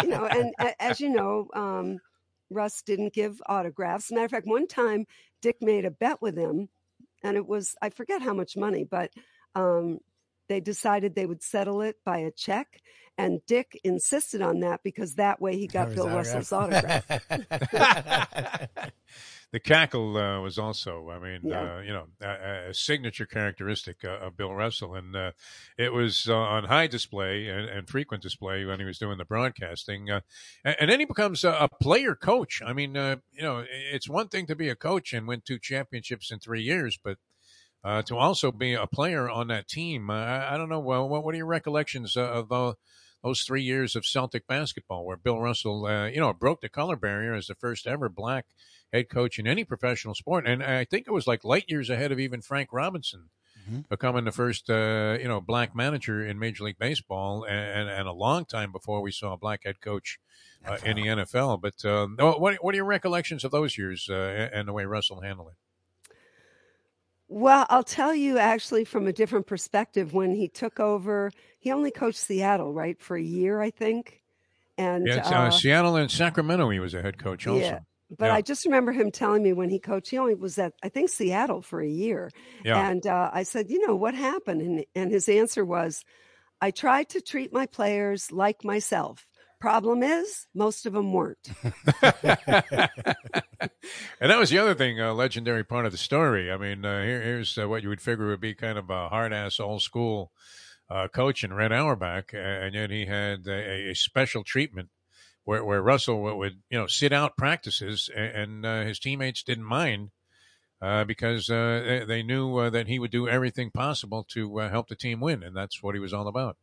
know, and as you know, um, Russ didn't give autographs. matter of fact, one time Dick made a bet with him, and it was, I forget how much money, but um, they decided they would settle it by a check. And Dick insisted on that because that way he got Bill Russell's autograph. the cackle uh, was also, I mean, yeah. uh, you know, a, a signature characteristic uh, of Bill Russell, and uh, it was uh, on high display and, and, frequent display when he was doing the broadcasting. Uh, and, and, then he becomes a, a player coach. I mean, you know, it's one thing to be a coach and win two championships in three years, but to also be a player on that team, I, I, don't know. Well, what, what are your recollections of the those three years of Celtic basketball, where Bill Russell, uh, you know, broke the color barrier as the first ever black head coach in any professional sport, and I think it was like light years ahead of even Frank Robinson. Mm-hmm. Becoming the first, uh, you know, black manager in Major League Baseball, and, and, a long time before we saw a black head coach uh, in the NFL. But um, what, what are your recollections of those years uh, and the way Russell handled it? Well, I'll tell you actually from a different perspective. When he took over, he only coached Seattle, right, for a year, I think. And yeah, uh, uh, Seattle and Sacramento, he was a head coach also. Yeah. But yeah. I just remember him telling me when he coached, he only was at, I think, Seattle for a year. Yeah. And uh, I said, you know, what happened? And, and his answer was, I tried to treat my players like myself. Problem is, most of them weren't. and that was the other thing, a uh, legendary part of the story. I mean, uh, here, here's uh, what you would figure would be kind of a hard ass old school uh, coach in Red Auerbach, and yet he had a, a special treatment where, where Russell would, you know, sit out practices, and, and uh, his teammates didn't mind. Uh, because uh, they knew uh, that he would do everything possible to help the team win, and that's what he was all about.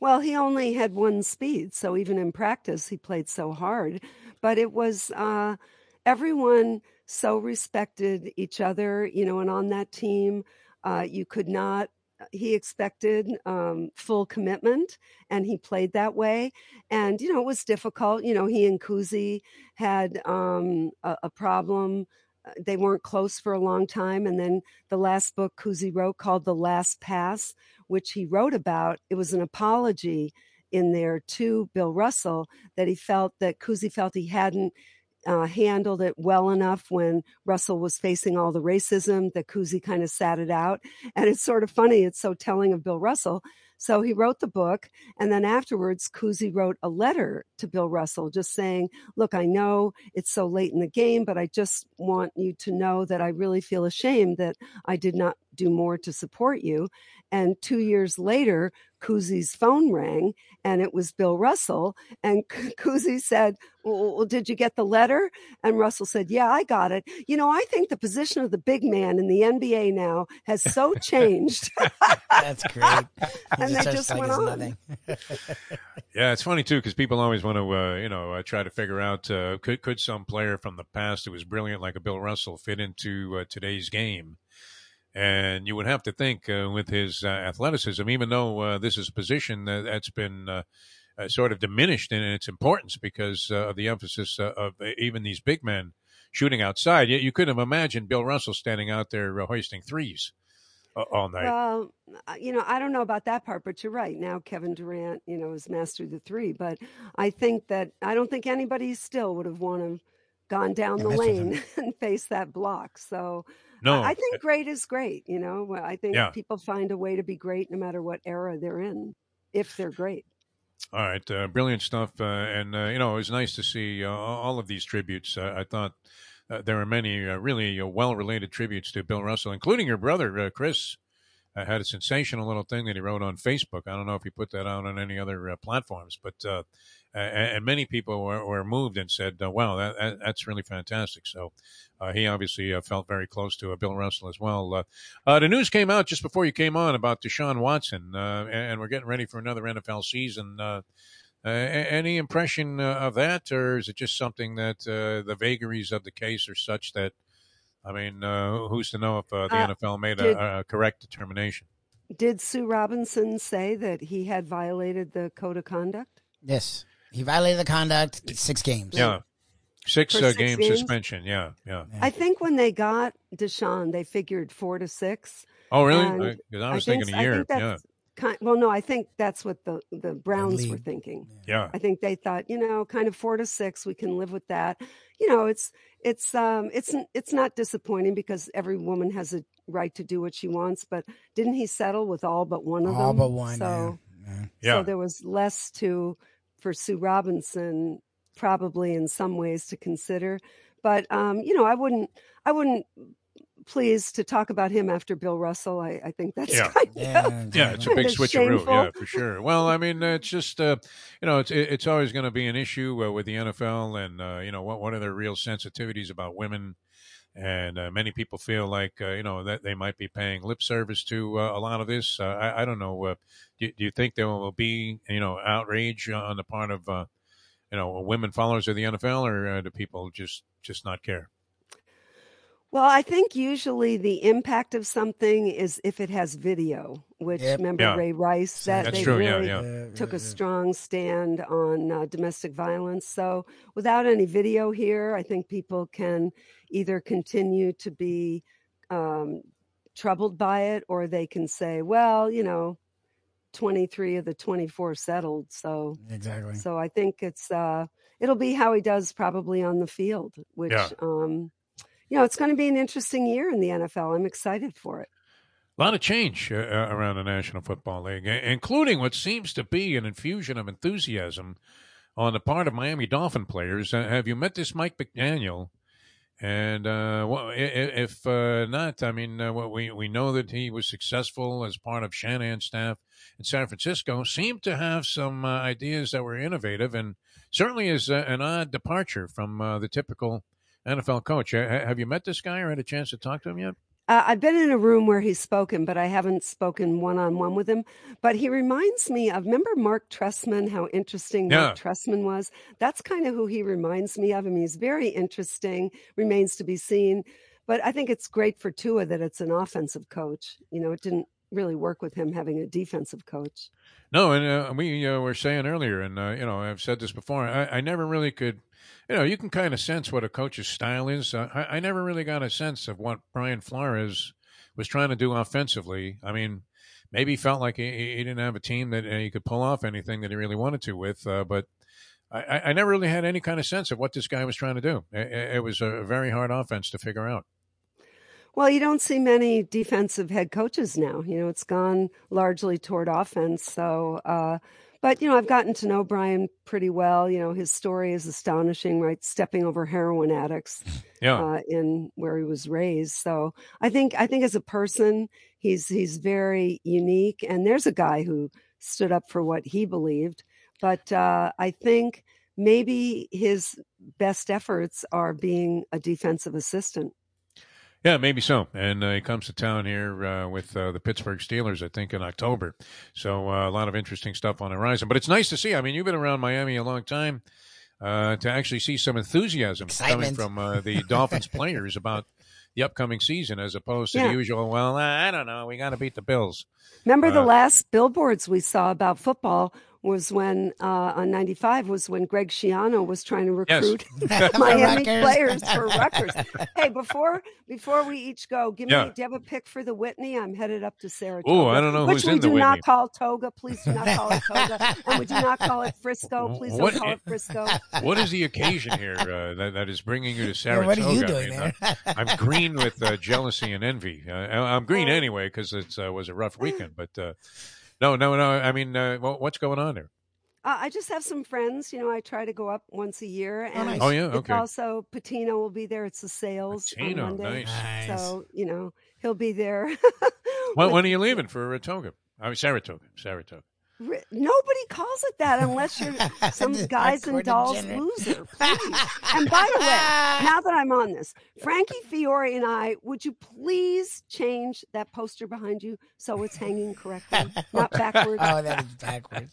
Well, he only had one speed, so even in practice, he played so hard. But it was uh, everyone so respected each other, you know, and on that team, uh, you could not. He expected um, full commitment, and he played that way. And you know, it was difficult. You know, he and Cousy had um, a, a problem uh, they weren't close for a long time. And then the last book Cousy wrote called The Last Pass which he wrote about, it was an apology in there to Bill Russell that he felt that Cousy felt he hadn't uh, handled it well enough when Russell was facing all the racism that Cousy kind of sat it out. And it's sort of funny. It's so telling of Bill Russell so he wrote the book. And then afterwards, Cousy wrote a letter to Bill Russell just saying, Look, I know it's so late in the game, but I just want you to know that I really feel ashamed that I did not do more to support you. And two years later, Cousy's phone rang and it was Bill Russell. And Cousy said, well, did you get the letter? And Russell said, yeah, I got it. You know, I think the position of the big man in the NBA now has so changed. That's great. and they just went on. yeah, it's funny too, because people always want to, uh, you know, uh, try to figure out, uh, could, could some player from the past who was brilliant like a Bill Russell fit into uh, today's game? And you would have to think uh, with his uh, athleticism, even though uh, this is a position that, has been uh, uh, sort of diminished in its importance because uh, of the emphasis of even these big men shooting outside. Yet you couldn't have imagined Bill Russell standing out there hoisting threes all night. Well, you know, I don't know about that part, but you're right. Now Kevin Durant, you know, has mastered the three, but I think that I don't think anybody still would have wanted gone down yeah, the lane and faced that block. So no, I think great is great. You know, I think yeah. people find a way to be great no matter what era they're in, if they're great. All right, uh, brilliant stuff, uh, and uh, you know it was nice to see uh, all of these tributes. Uh, I thought uh, there were many really well-related tributes to Bill Russell, including your brother Chris. had a sensational little thing that he wrote on Facebook. I don't know if he put that out on any other platforms, but and many people were, were moved and said, "Wow, that, that, that's really fantastic." So uh, he obviously uh, felt very close to uh, Bill Russell as well. Uh, uh, the news came out just before you came on about Deshaun Watson, uh, and we're getting ready for another NFL season. any impression of that, or is it just something that the vagaries of the case are such that, I mean, who's to know if the NFL made did, a, a correct determination? Did Sue Robinson say that he had violated the code of conduct? Yes. He violated the conduct, six games. Yeah. Six, uh, six game games? suspension. Yeah, yeah. I think when they got Deshaun, they figured four to six. Oh, really? Because I, I, was I thinking a year. Yeah. Kind, well, no, I think that's what the the Browns were thinking. Yeah. I think they thought, you know, kind of four to six, we can live with that. You know, it's it's um it's it's not disappointing because every woman has a right to do what she wants. But didn't he settle with all but one of all them? All but one. So yeah. yeah. So there was less to for Sue Robinson probably in some ways to consider. But um, you know, I wouldn't I wouldn't please to talk about him after Bill Russell. I, I think that's yeah. Kind of, yeah, yeah, it's a big switcheroo, yeah, for sure. Well, I mean, it's just uh, you know, it's it's always going to be an issue uh, with the NFL, and uh, you know, what what are their real sensitivities about women? And uh, many people feel like uh, you know that they might be paying lip service to uh, a lot of this. I, I, don't know. Do, do, you think there will be you know outrage on the part of you know women followers of the NFL, or uh, do people just just not care? Well, I think usually the impact of something is if it has video, which yep. remember yeah. Ray Rice that That's they true. really yeah, yeah. took a strong stand on uh, domestic violence. So without any video here, I think people can either continue to be um, troubled by it, or they can say, well, you know, 23 of the 24 settled. So exactly. So I think it's uh it'll be how he does probably on the field, which yeah. um you know, it's going to be an interesting year in the NFL. I'm excited for it. A lot of change uh, around the National Football League, including what seems to be an infusion of enthusiasm on the part of Miami Dolphin players. Uh, have you met this Mike McDaniel? And uh, well, if uh, not, I mean, uh, we we know that he was successful as part of Shanahan's staff in San Francisco. Seemed to have some uh, ideas that were innovative, and certainly is uh, an odd departure from the typical NFL coach. have you met this guy or had a chance to talk to him yet? Uh, I've been in a room where he's spoken, but I haven't spoken one on one with him. But he reminds me of remember Marc Trestman, how interesting yeah. Marc Trestman was. That's kind of who he reminds me of. I mean, he's very interesting. Remains to be seen. But I think it's great for Tua that it's an offensive coach. You know, it didn't really work with him having a defensive coach. No, and uh, we uh, were saying earlier, and uh, you know, I've said this before. I, I never really could you know, you can kind of sense what a coach's style is. Uh, I, I, never really got a sense of what Brian Flores was trying to do offensively. I mean, maybe he felt like he, he didn't have a team that uh, he could pull off anything that he really wanted to with, uh, but I, I, never really had any kind of sense of what this guy was trying to do. It, it was a very hard offense to figure out. Well, you don't see many defensive head coaches now. You know, it's gone largely toward offense. So, uh, but you know, I've gotten to know Brian pretty well. You know, his story is astonishing, right? Stepping over heroin addicts, yeah, uh, in where he was raised. So, I think I think as a person, he's he's very unique. And there's a guy who stood up for what he believed. But uh, I think maybe his best efforts are being a defensive assistant. Yeah, maybe so. And uh, he comes to town here uh, with uh, the Pittsburgh Steelers, I think, in October. So uh, a lot of interesting stuff on the horizon. But it's nice to see. I mean, you've been around Miami a long time. Uh, to actually see some enthusiasm Excitement. coming from uh, the Dolphins players about the upcoming season, as opposed to yeah. the usual. Well, I don't know. We got to beat the Bills. Remember the last billboards we saw about football was when uh, on 95 was when Greg Schiano was trying to recruit yes. Miami players for Rutgers. hey, before before we each go, give yeah. me do you have a pick for the Whitney? I'm headed up to Saratoga. Oh, I don't know which who's in the Whitney. Which we do not call Toga. Please do not call it Toga, and we do not call it Frisco. Please don't call it Frisco. What is the occasion here uh, that, that is bringing you to Saratoga? what are you doing I mean, there? I'm, I'm green with uh, jealousy and envy. Uh, I'm green oh. anyway because it uh, was a rough weekend, but. No, no, no. I mean, uh, what's going on there? Uh, I just have some friends. You know, I try to go up once a year, and oh, nice. oh yeah, okay. also Pitino will be there. It's the sales Pitino, on Monday, nice. so you know he'll be there. when, when are you leaving for Saratoga? I mean, Saratoga, Saratoga. Nobody calls it that unless you're some guys and dolls loser. Please. and by the way, now that I'm on this, Frankie Fiore and I, would you please change that poster behind you so it's hanging correctly, not backwards? Oh, that is backwards.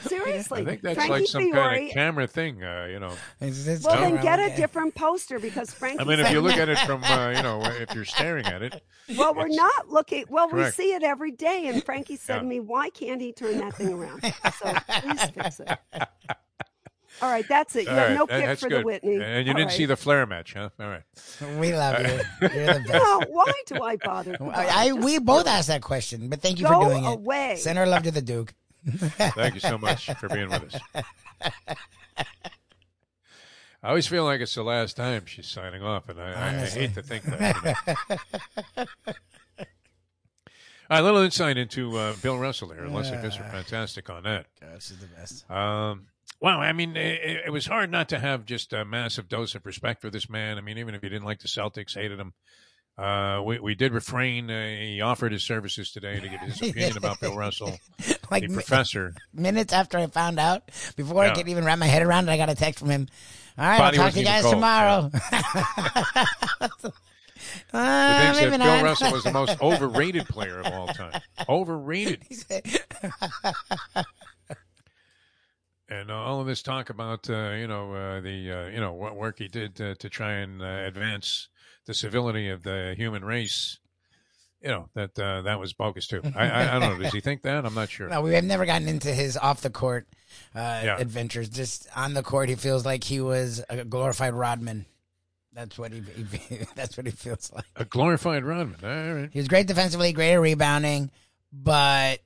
Seriously, I think that's Frankie like some Fiore, kind of camera thing, uh, you know. It's, it's well, then get a different poster because Frankie. I mean, if you look at it from, uh, you know, if you're staring at it. Well, we're not looking. Well, Correct. we see it every day, and Frankie said Yeah. to me, "Why can't he turn that thing around?" So please fix it. All right, that's it. You All have right, no that- pick that's for good. the Whitney. And you All didn't see the flare match, huh? All right. We love you. You're the best. No, why do I bother? I, I we both asked that question, but thank you Go for doing it. away. Send our love to the Duke. Thank you so much for being with us. I always feel like it's the last time she's signing off, and I, I, I hate to think that. you know. A little insight into uh, Bill Russell there. Lesley Visser, fantastic on that. Gosh, she's the best. Um, wow, I mean, it, it was hard not to have just a massive dose of respect for this man. I mean, even if you didn't like the Celtics, hated him, uh, we, we did refrain. Uh, he offered his services today to give his opinion about Bill Russell, Like the mi- professor. minutes after I found out, before I could even wrap my head around it, I got a text from him. All right, Body I'll talk to you guys tomorrow. The Uh, maybe said not. Bill Russell was the most overrated player of all time. Overrated. He said- And uh, all of this talk about uh, you know uh, the uh, you know what work he did to, to try and uh, advance the civility of the human race, you know that uh, that was bogus too. I, I, I don't know. Does he think that? I'm not sure. No, we have never gotten into his off the court uh, Yeah. adventures. Just on the court, he feels like he was a glorified Rodman. That's what he, he that's what he feels like. A glorified Rodman. All right. He was great defensively, great at rebounding, but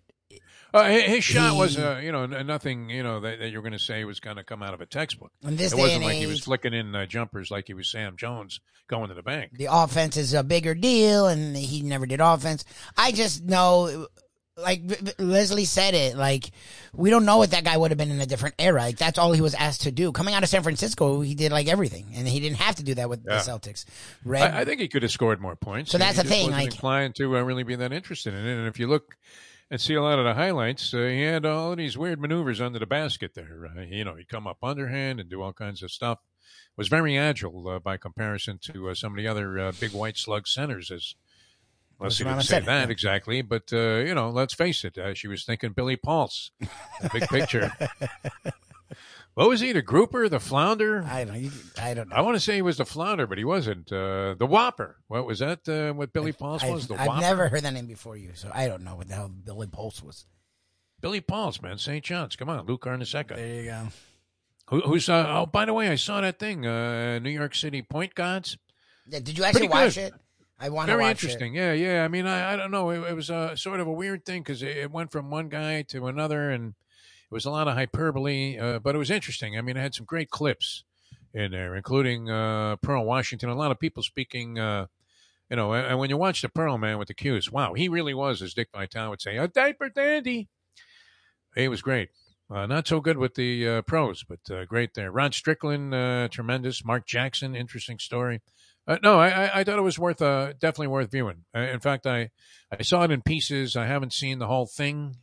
Uh, his, his shot He- was uh, you know n- nothing you know that, that you're going to say was going to come out of a textbook. in this It day wasn't and like he was flicking in uh, jumpers like he was Sam Jones going to the bank. the offense is a bigger deal, and he never did offense. I just know, like V- V- Lesley said it, like we don't know what that guy would have been in a different era. Like that's all he was asked to do. Coming out of San Francisco, he did like everything, and he didn't have to do that with Yeah. the Celtics. Red, I, I think he could have scored more points. So He that's the just thing, Wasn't like- inclined to uh, really be that interested in it. And if you look and see a lot of the highlights, uh, he had all these weird maneuvers under the basket there. Uh, you know, he'd come up underhand and do all kinds of stuff. Was very agile uh, by comparison to uh, some of the other uh, big white slug centers. As Lesley what didn't say that yeah. exactly, but uh, you know, let's face it. Uh, she was thinking Billy Paultz, the big picture. what was he? The grouper, the flounder? I don't. You, I don't know. I want to say he was the flounder, but he wasn't. Uh, the Whopper. What was that? Uh, what Billy Paultz I've, was? The I've Whopper. never heard that name before you, so I don't know what the hell Billy Paultz was. Billy Paultz, man. St. John's. Come on, Lou Carnesecca. There you go. Who, who's? Uh, oh, by the way, I saw that thing. Uh, New York City Point Guards. Yeah, did you actually Pretty watch good. it? I want to Very interesting. Yeah, yeah. I mean, I, I don't know. It, it was a sort of a weird thing because it, it went from one guy to another, and it was a lot of hyperbole, uh, but it was interesting. I mean, it had some great clips in there, including uh, Pearl Washington. A lot of people speaking uh, you know, and when you watch the Pearl Man with the cues, wow, he really was, as Dick Vitale would say, a diaper dandy. He was great. Uh, not so good with the uh, pros, but uh, great there. Rod Strickland, uh, tremendous. Mark Jackson, interesting story. Uh, no, I, I thought it was worth uh, definitely worth viewing. in fact, I I saw it in pieces. I haven't seen the whole thing,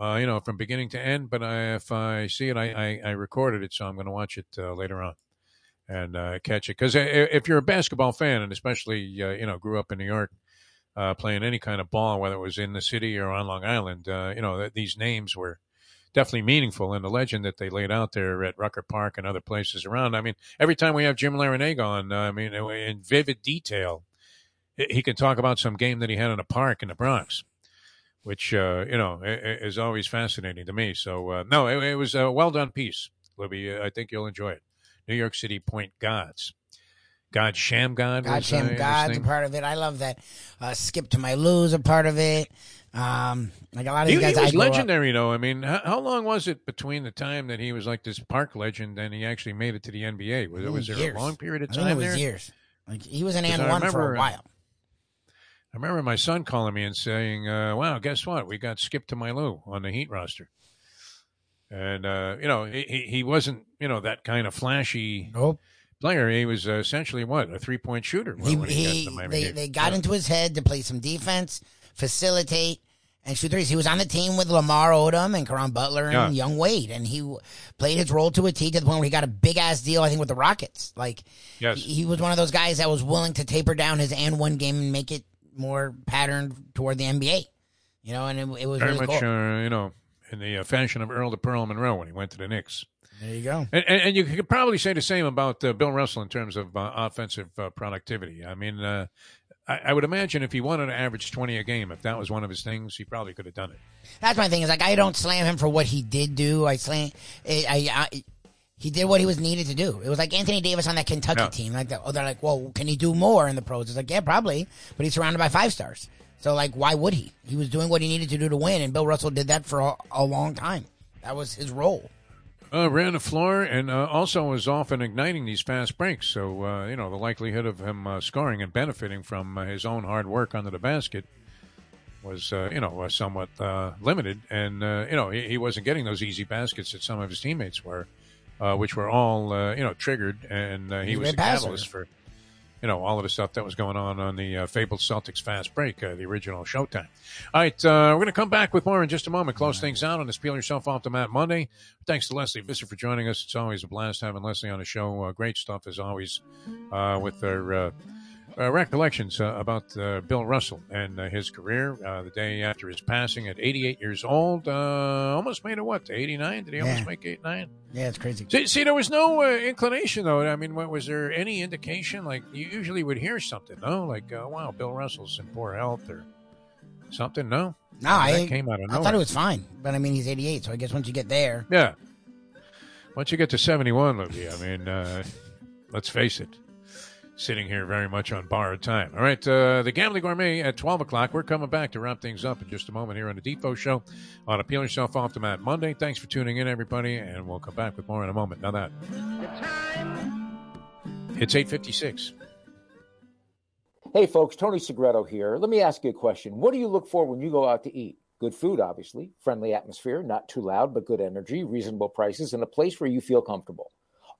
you know, from beginning to end. But I, if I see it, I, I, I recorded it, so I'm going to watch it later on and catch it. Because if you're a basketball fan, and especially you know grew up in New York, uh, playing any kind of ball, whether it was in the city or on Long Island. Uh, you know, these names were definitely meaningful, and the legend that they laid out there at Rucker Park and other places around. I mean, every time we have Jim Larrañaga on, uh, I mean, in vivid detail, he can talk about some game that he had in a park in the Bronx, which uh, you know is always fascinating to me. So uh, no, it, it, was a well done piece, Libby. I think you'll enjoy it. New York City Point Gods. God Shammgod God Shammgod's a part of it. I love that. Uh, Skip to My Lou's a part of it. Um, like a lot of he, guys, he was legendary, though. I mean, how, how, long was it between the time that he was like this park legend and he actually made it to the NBA? Was, was there years. a long period of time? I it was there? years. Like he was an and one for a while. I remember my son calling me and saying, uh, "Wow, guess what? We got Skip to My Lou on the Heat roster." And uh, you know, he he wasn't you know that kind of flashy. Nope player. He was uh, essentially what a three point shooter. He, he, the they, they got yeah. into his head to play some defense, facilitate, and shoot threes. He was on the team with Lamar Odom and Caron Butler and yeah. Young Wade, and he played his role to a T to the point where he got a big ass deal. I think with the Rockets. Like, yes. he, he was one of those guys that was willing to taper down his and one game and make it more patterned toward the NBA. You know, and it, it was very really much, cool. uh, you know, in the uh, fashion of Earl to Pearl Monroe when he went to the Knicks. There you go. And, and, and, you could probably say the same about uh, Bill Russell in terms of uh, offensive uh, productivity. I mean, uh, I, I, would imagine if he wanted to average 20 a game, if that was one of his things, he probably could have done it. That's my thing is like, I don't slam him for what he did do. I slam, I, I, I he did what he was needed to do. It was like Anthony Davis on that Kentucky yeah. team. Like, oh, they're like, well, can he do more in the pros? It's like, yeah, probably, but he's surrounded by five stars. So like, why would he? He was doing what he needed to do to win, and Bill Russell did that for a, a long time. That was his role uh, ran the floor and uh, also was often igniting these fast breaks. So, uh, you know, the likelihood of him uh, scoring and benefiting from uh, his own hard work under the basket was, uh, you know, somewhat limited. And, you know, he, he, wasn't getting those easy baskets that some of his teammates were, which were all, you know, triggered. And he was a catalyst for you know, all of the stuff that was going on on the uh, fabled Celtics fast break, uh, the original Showtime. All right, uh, we're going to come back with more in just a moment. Close things out on this Peel Yourself Off the Mat Monday. Thanks to Lesley Visser for joining us. It's always a blast having Lesley on the show. Uh, great stuff as always uh, with their uh, recollections uh, about uh, Bill Russell and uh, his career. Uh, the day after his passing at 88 years old, uh, almost made it what to 89? Did he almost make 89? Yeah, it's crazy. See, see there was no inclination though. I mean, what, was there any indication? Like you usually would hear something, no? Like, wow, Bill Russell's in poor health or something. No, no, I, came out of nowhere. I thought it was fine, but I mean, he's 88, so I guess once you get there, yeah. Once you get to 71, Libby, I mean, let's face it sitting here very much on borrowed time. All right, uh, the Gambling Gourmet at 12 o'clock. We're coming back to wrap things up in just a moment here on the Defo Show on Appeal Yourself Off the Mat Monday. Thanks for tuning in, everybody, and we'll come back with more in a moment. Now that it's 856. Hey, folks, Tony Segreto here. Let me ask you a question. What do you look for when you go out to eat? Good food, obviously, friendly atmosphere, not too loud, but good energy, reasonable prices, and a place where you feel comfortable.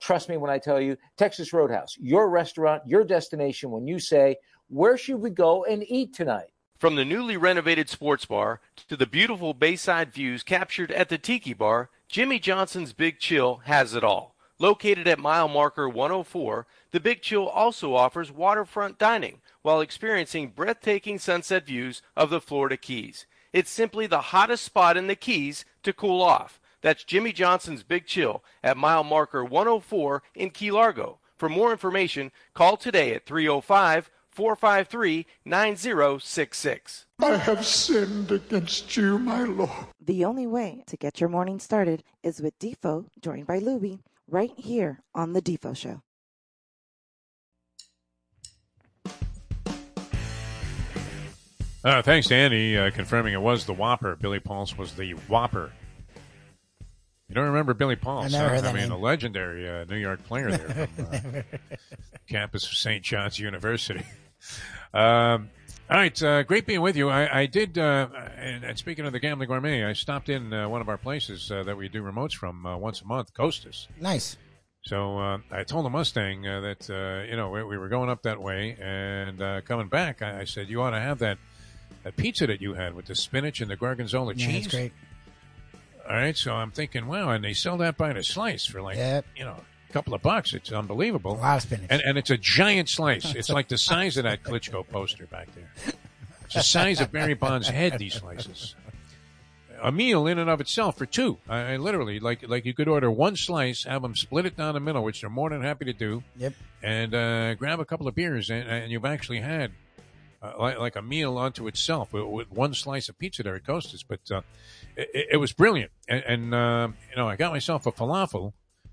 Trust me when I tell you, Texas Roadhouse, your restaurant, your destination when you say, Where should we go and eat tonight? From the newly renovated sports bar to the beautiful bayside views captured at the Tiki Bar, Jimmy Johnson's Big Chill has it all. Located at mile marker 104, the Big Chill also offers waterfront dining while experiencing breathtaking sunset views of the Florida Keys. It's simply the hottest spot in the Keys to cool off. That's Jimmy Johnson's Big Chill at mile marker 104 in Key Largo. For more information, call today at 305 453 9066. I have sinned against you, my Lord. The only way to get your morning started is with Defo, joined by Lubie, right here on The Defo Show. Uh, thanks to Andy uh, confirming it was the Whopper. Billy Paultz was the Whopper. You don't remember Billy Paul? I never heard huh? that I mean, name. a legendary uh, New York player there from uh, campus of St. John's University. Um, all right, uh, great being with you. I, I did, uh, and, and speaking of the Gambling Gourmet, I stopped in uh, one of our places uh, that we do remotes from uh, once a month, Costas. Nice. So uh, I told the Mustang uh, that uh, you know we, we were going up that way, and uh, coming back, I, I said you ought to have that that pizza that you had with the spinach and the gorgonzola Yeah, cheese. great. All right, so I'm thinking, wow, and they sell that by the slice for like Yep. you know a couple of bucks. It's unbelievable. A lot of spinach. And, and it's a giant slice. It's like the size of that Klitschko poster back there. It's the size of Barry Bond's head. These slices. A meal in and of itself for two. I, I literally like like you could order one slice, have them split it down the middle, which they're more than happy to do. Yep. And uh, grab a couple of beers, and, and you've actually had uh, like, like a meal unto itself with, with one slice of pizza there at Costas. But uh, it, it was brilliant, and, and uh, you know I got myself a falafel,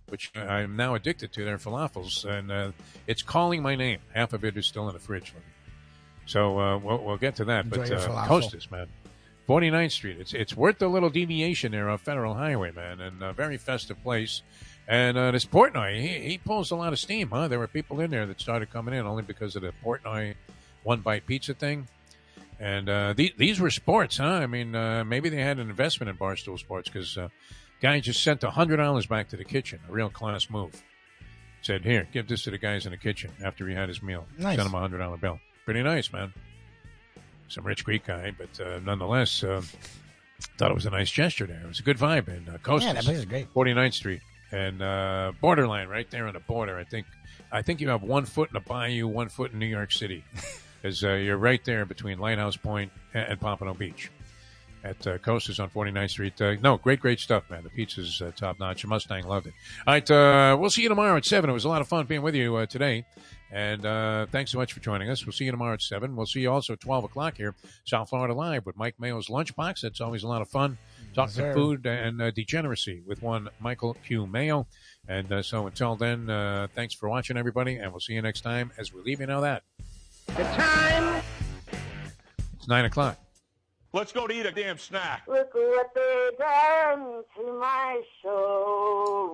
which I'm now addicted to. Their falafels, and uh, it's calling my name. Half of it is still in the fridge. So uh, we'll, we'll get to that. Enjoy but uh. Costas, man. 49th Street. It's it's worth the little deviation there on Federal Highway, man, and a very festive place. And uh, this Portnoy, he, he pulls a lot of steam, huh? There were people in there that started coming in only because of the Portnoy one bite pizza thing. And uh, the, these were sports, huh? I mean, uh, maybe they had an investment in Barstool Sports because uh, guy just sent hundred dollars back to the kitchen, a real class move. Said, "Here, give this to the guys in the kitchen after he had his meal." Nice. Sent him a hundred dollar bill. Pretty nice, man. Some rich Greek guy, but uh, nonetheless, uh, thought it was a nice gesture there. It was a good vibe in uh, Costas. Yeah, that place is great. 49th Street and uh, borderline right there on the border. I think I think you have one foot in the bayou, one foot in New York City, as uh, you're right there between Lighthouse Point and, and Pompano Beach. At uh, Coasters on 49th Street. Uh, no, great, great stuff, man. The pizza's uh, top notch. Mustang loved it. All right, uh, we'll see you tomorrow at 7. It was a lot of fun being with you uh, today. And uh, thanks so much for joining us. We'll see you tomorrow at 7. We'll see you also at 12 o'clock here, South Florida Live with Mike Mayo's Lunchbox. That's always a lot of fun. Talking sir. food and uh, degeneracy with one Michael Q. Mayo. And uh, so until then, uh, thanks for watching, everybody. And we'll see you next time as we leave you know that. The time. It's 9 o'clock. Let's go to eat a damn snack. Look what they done to my soul.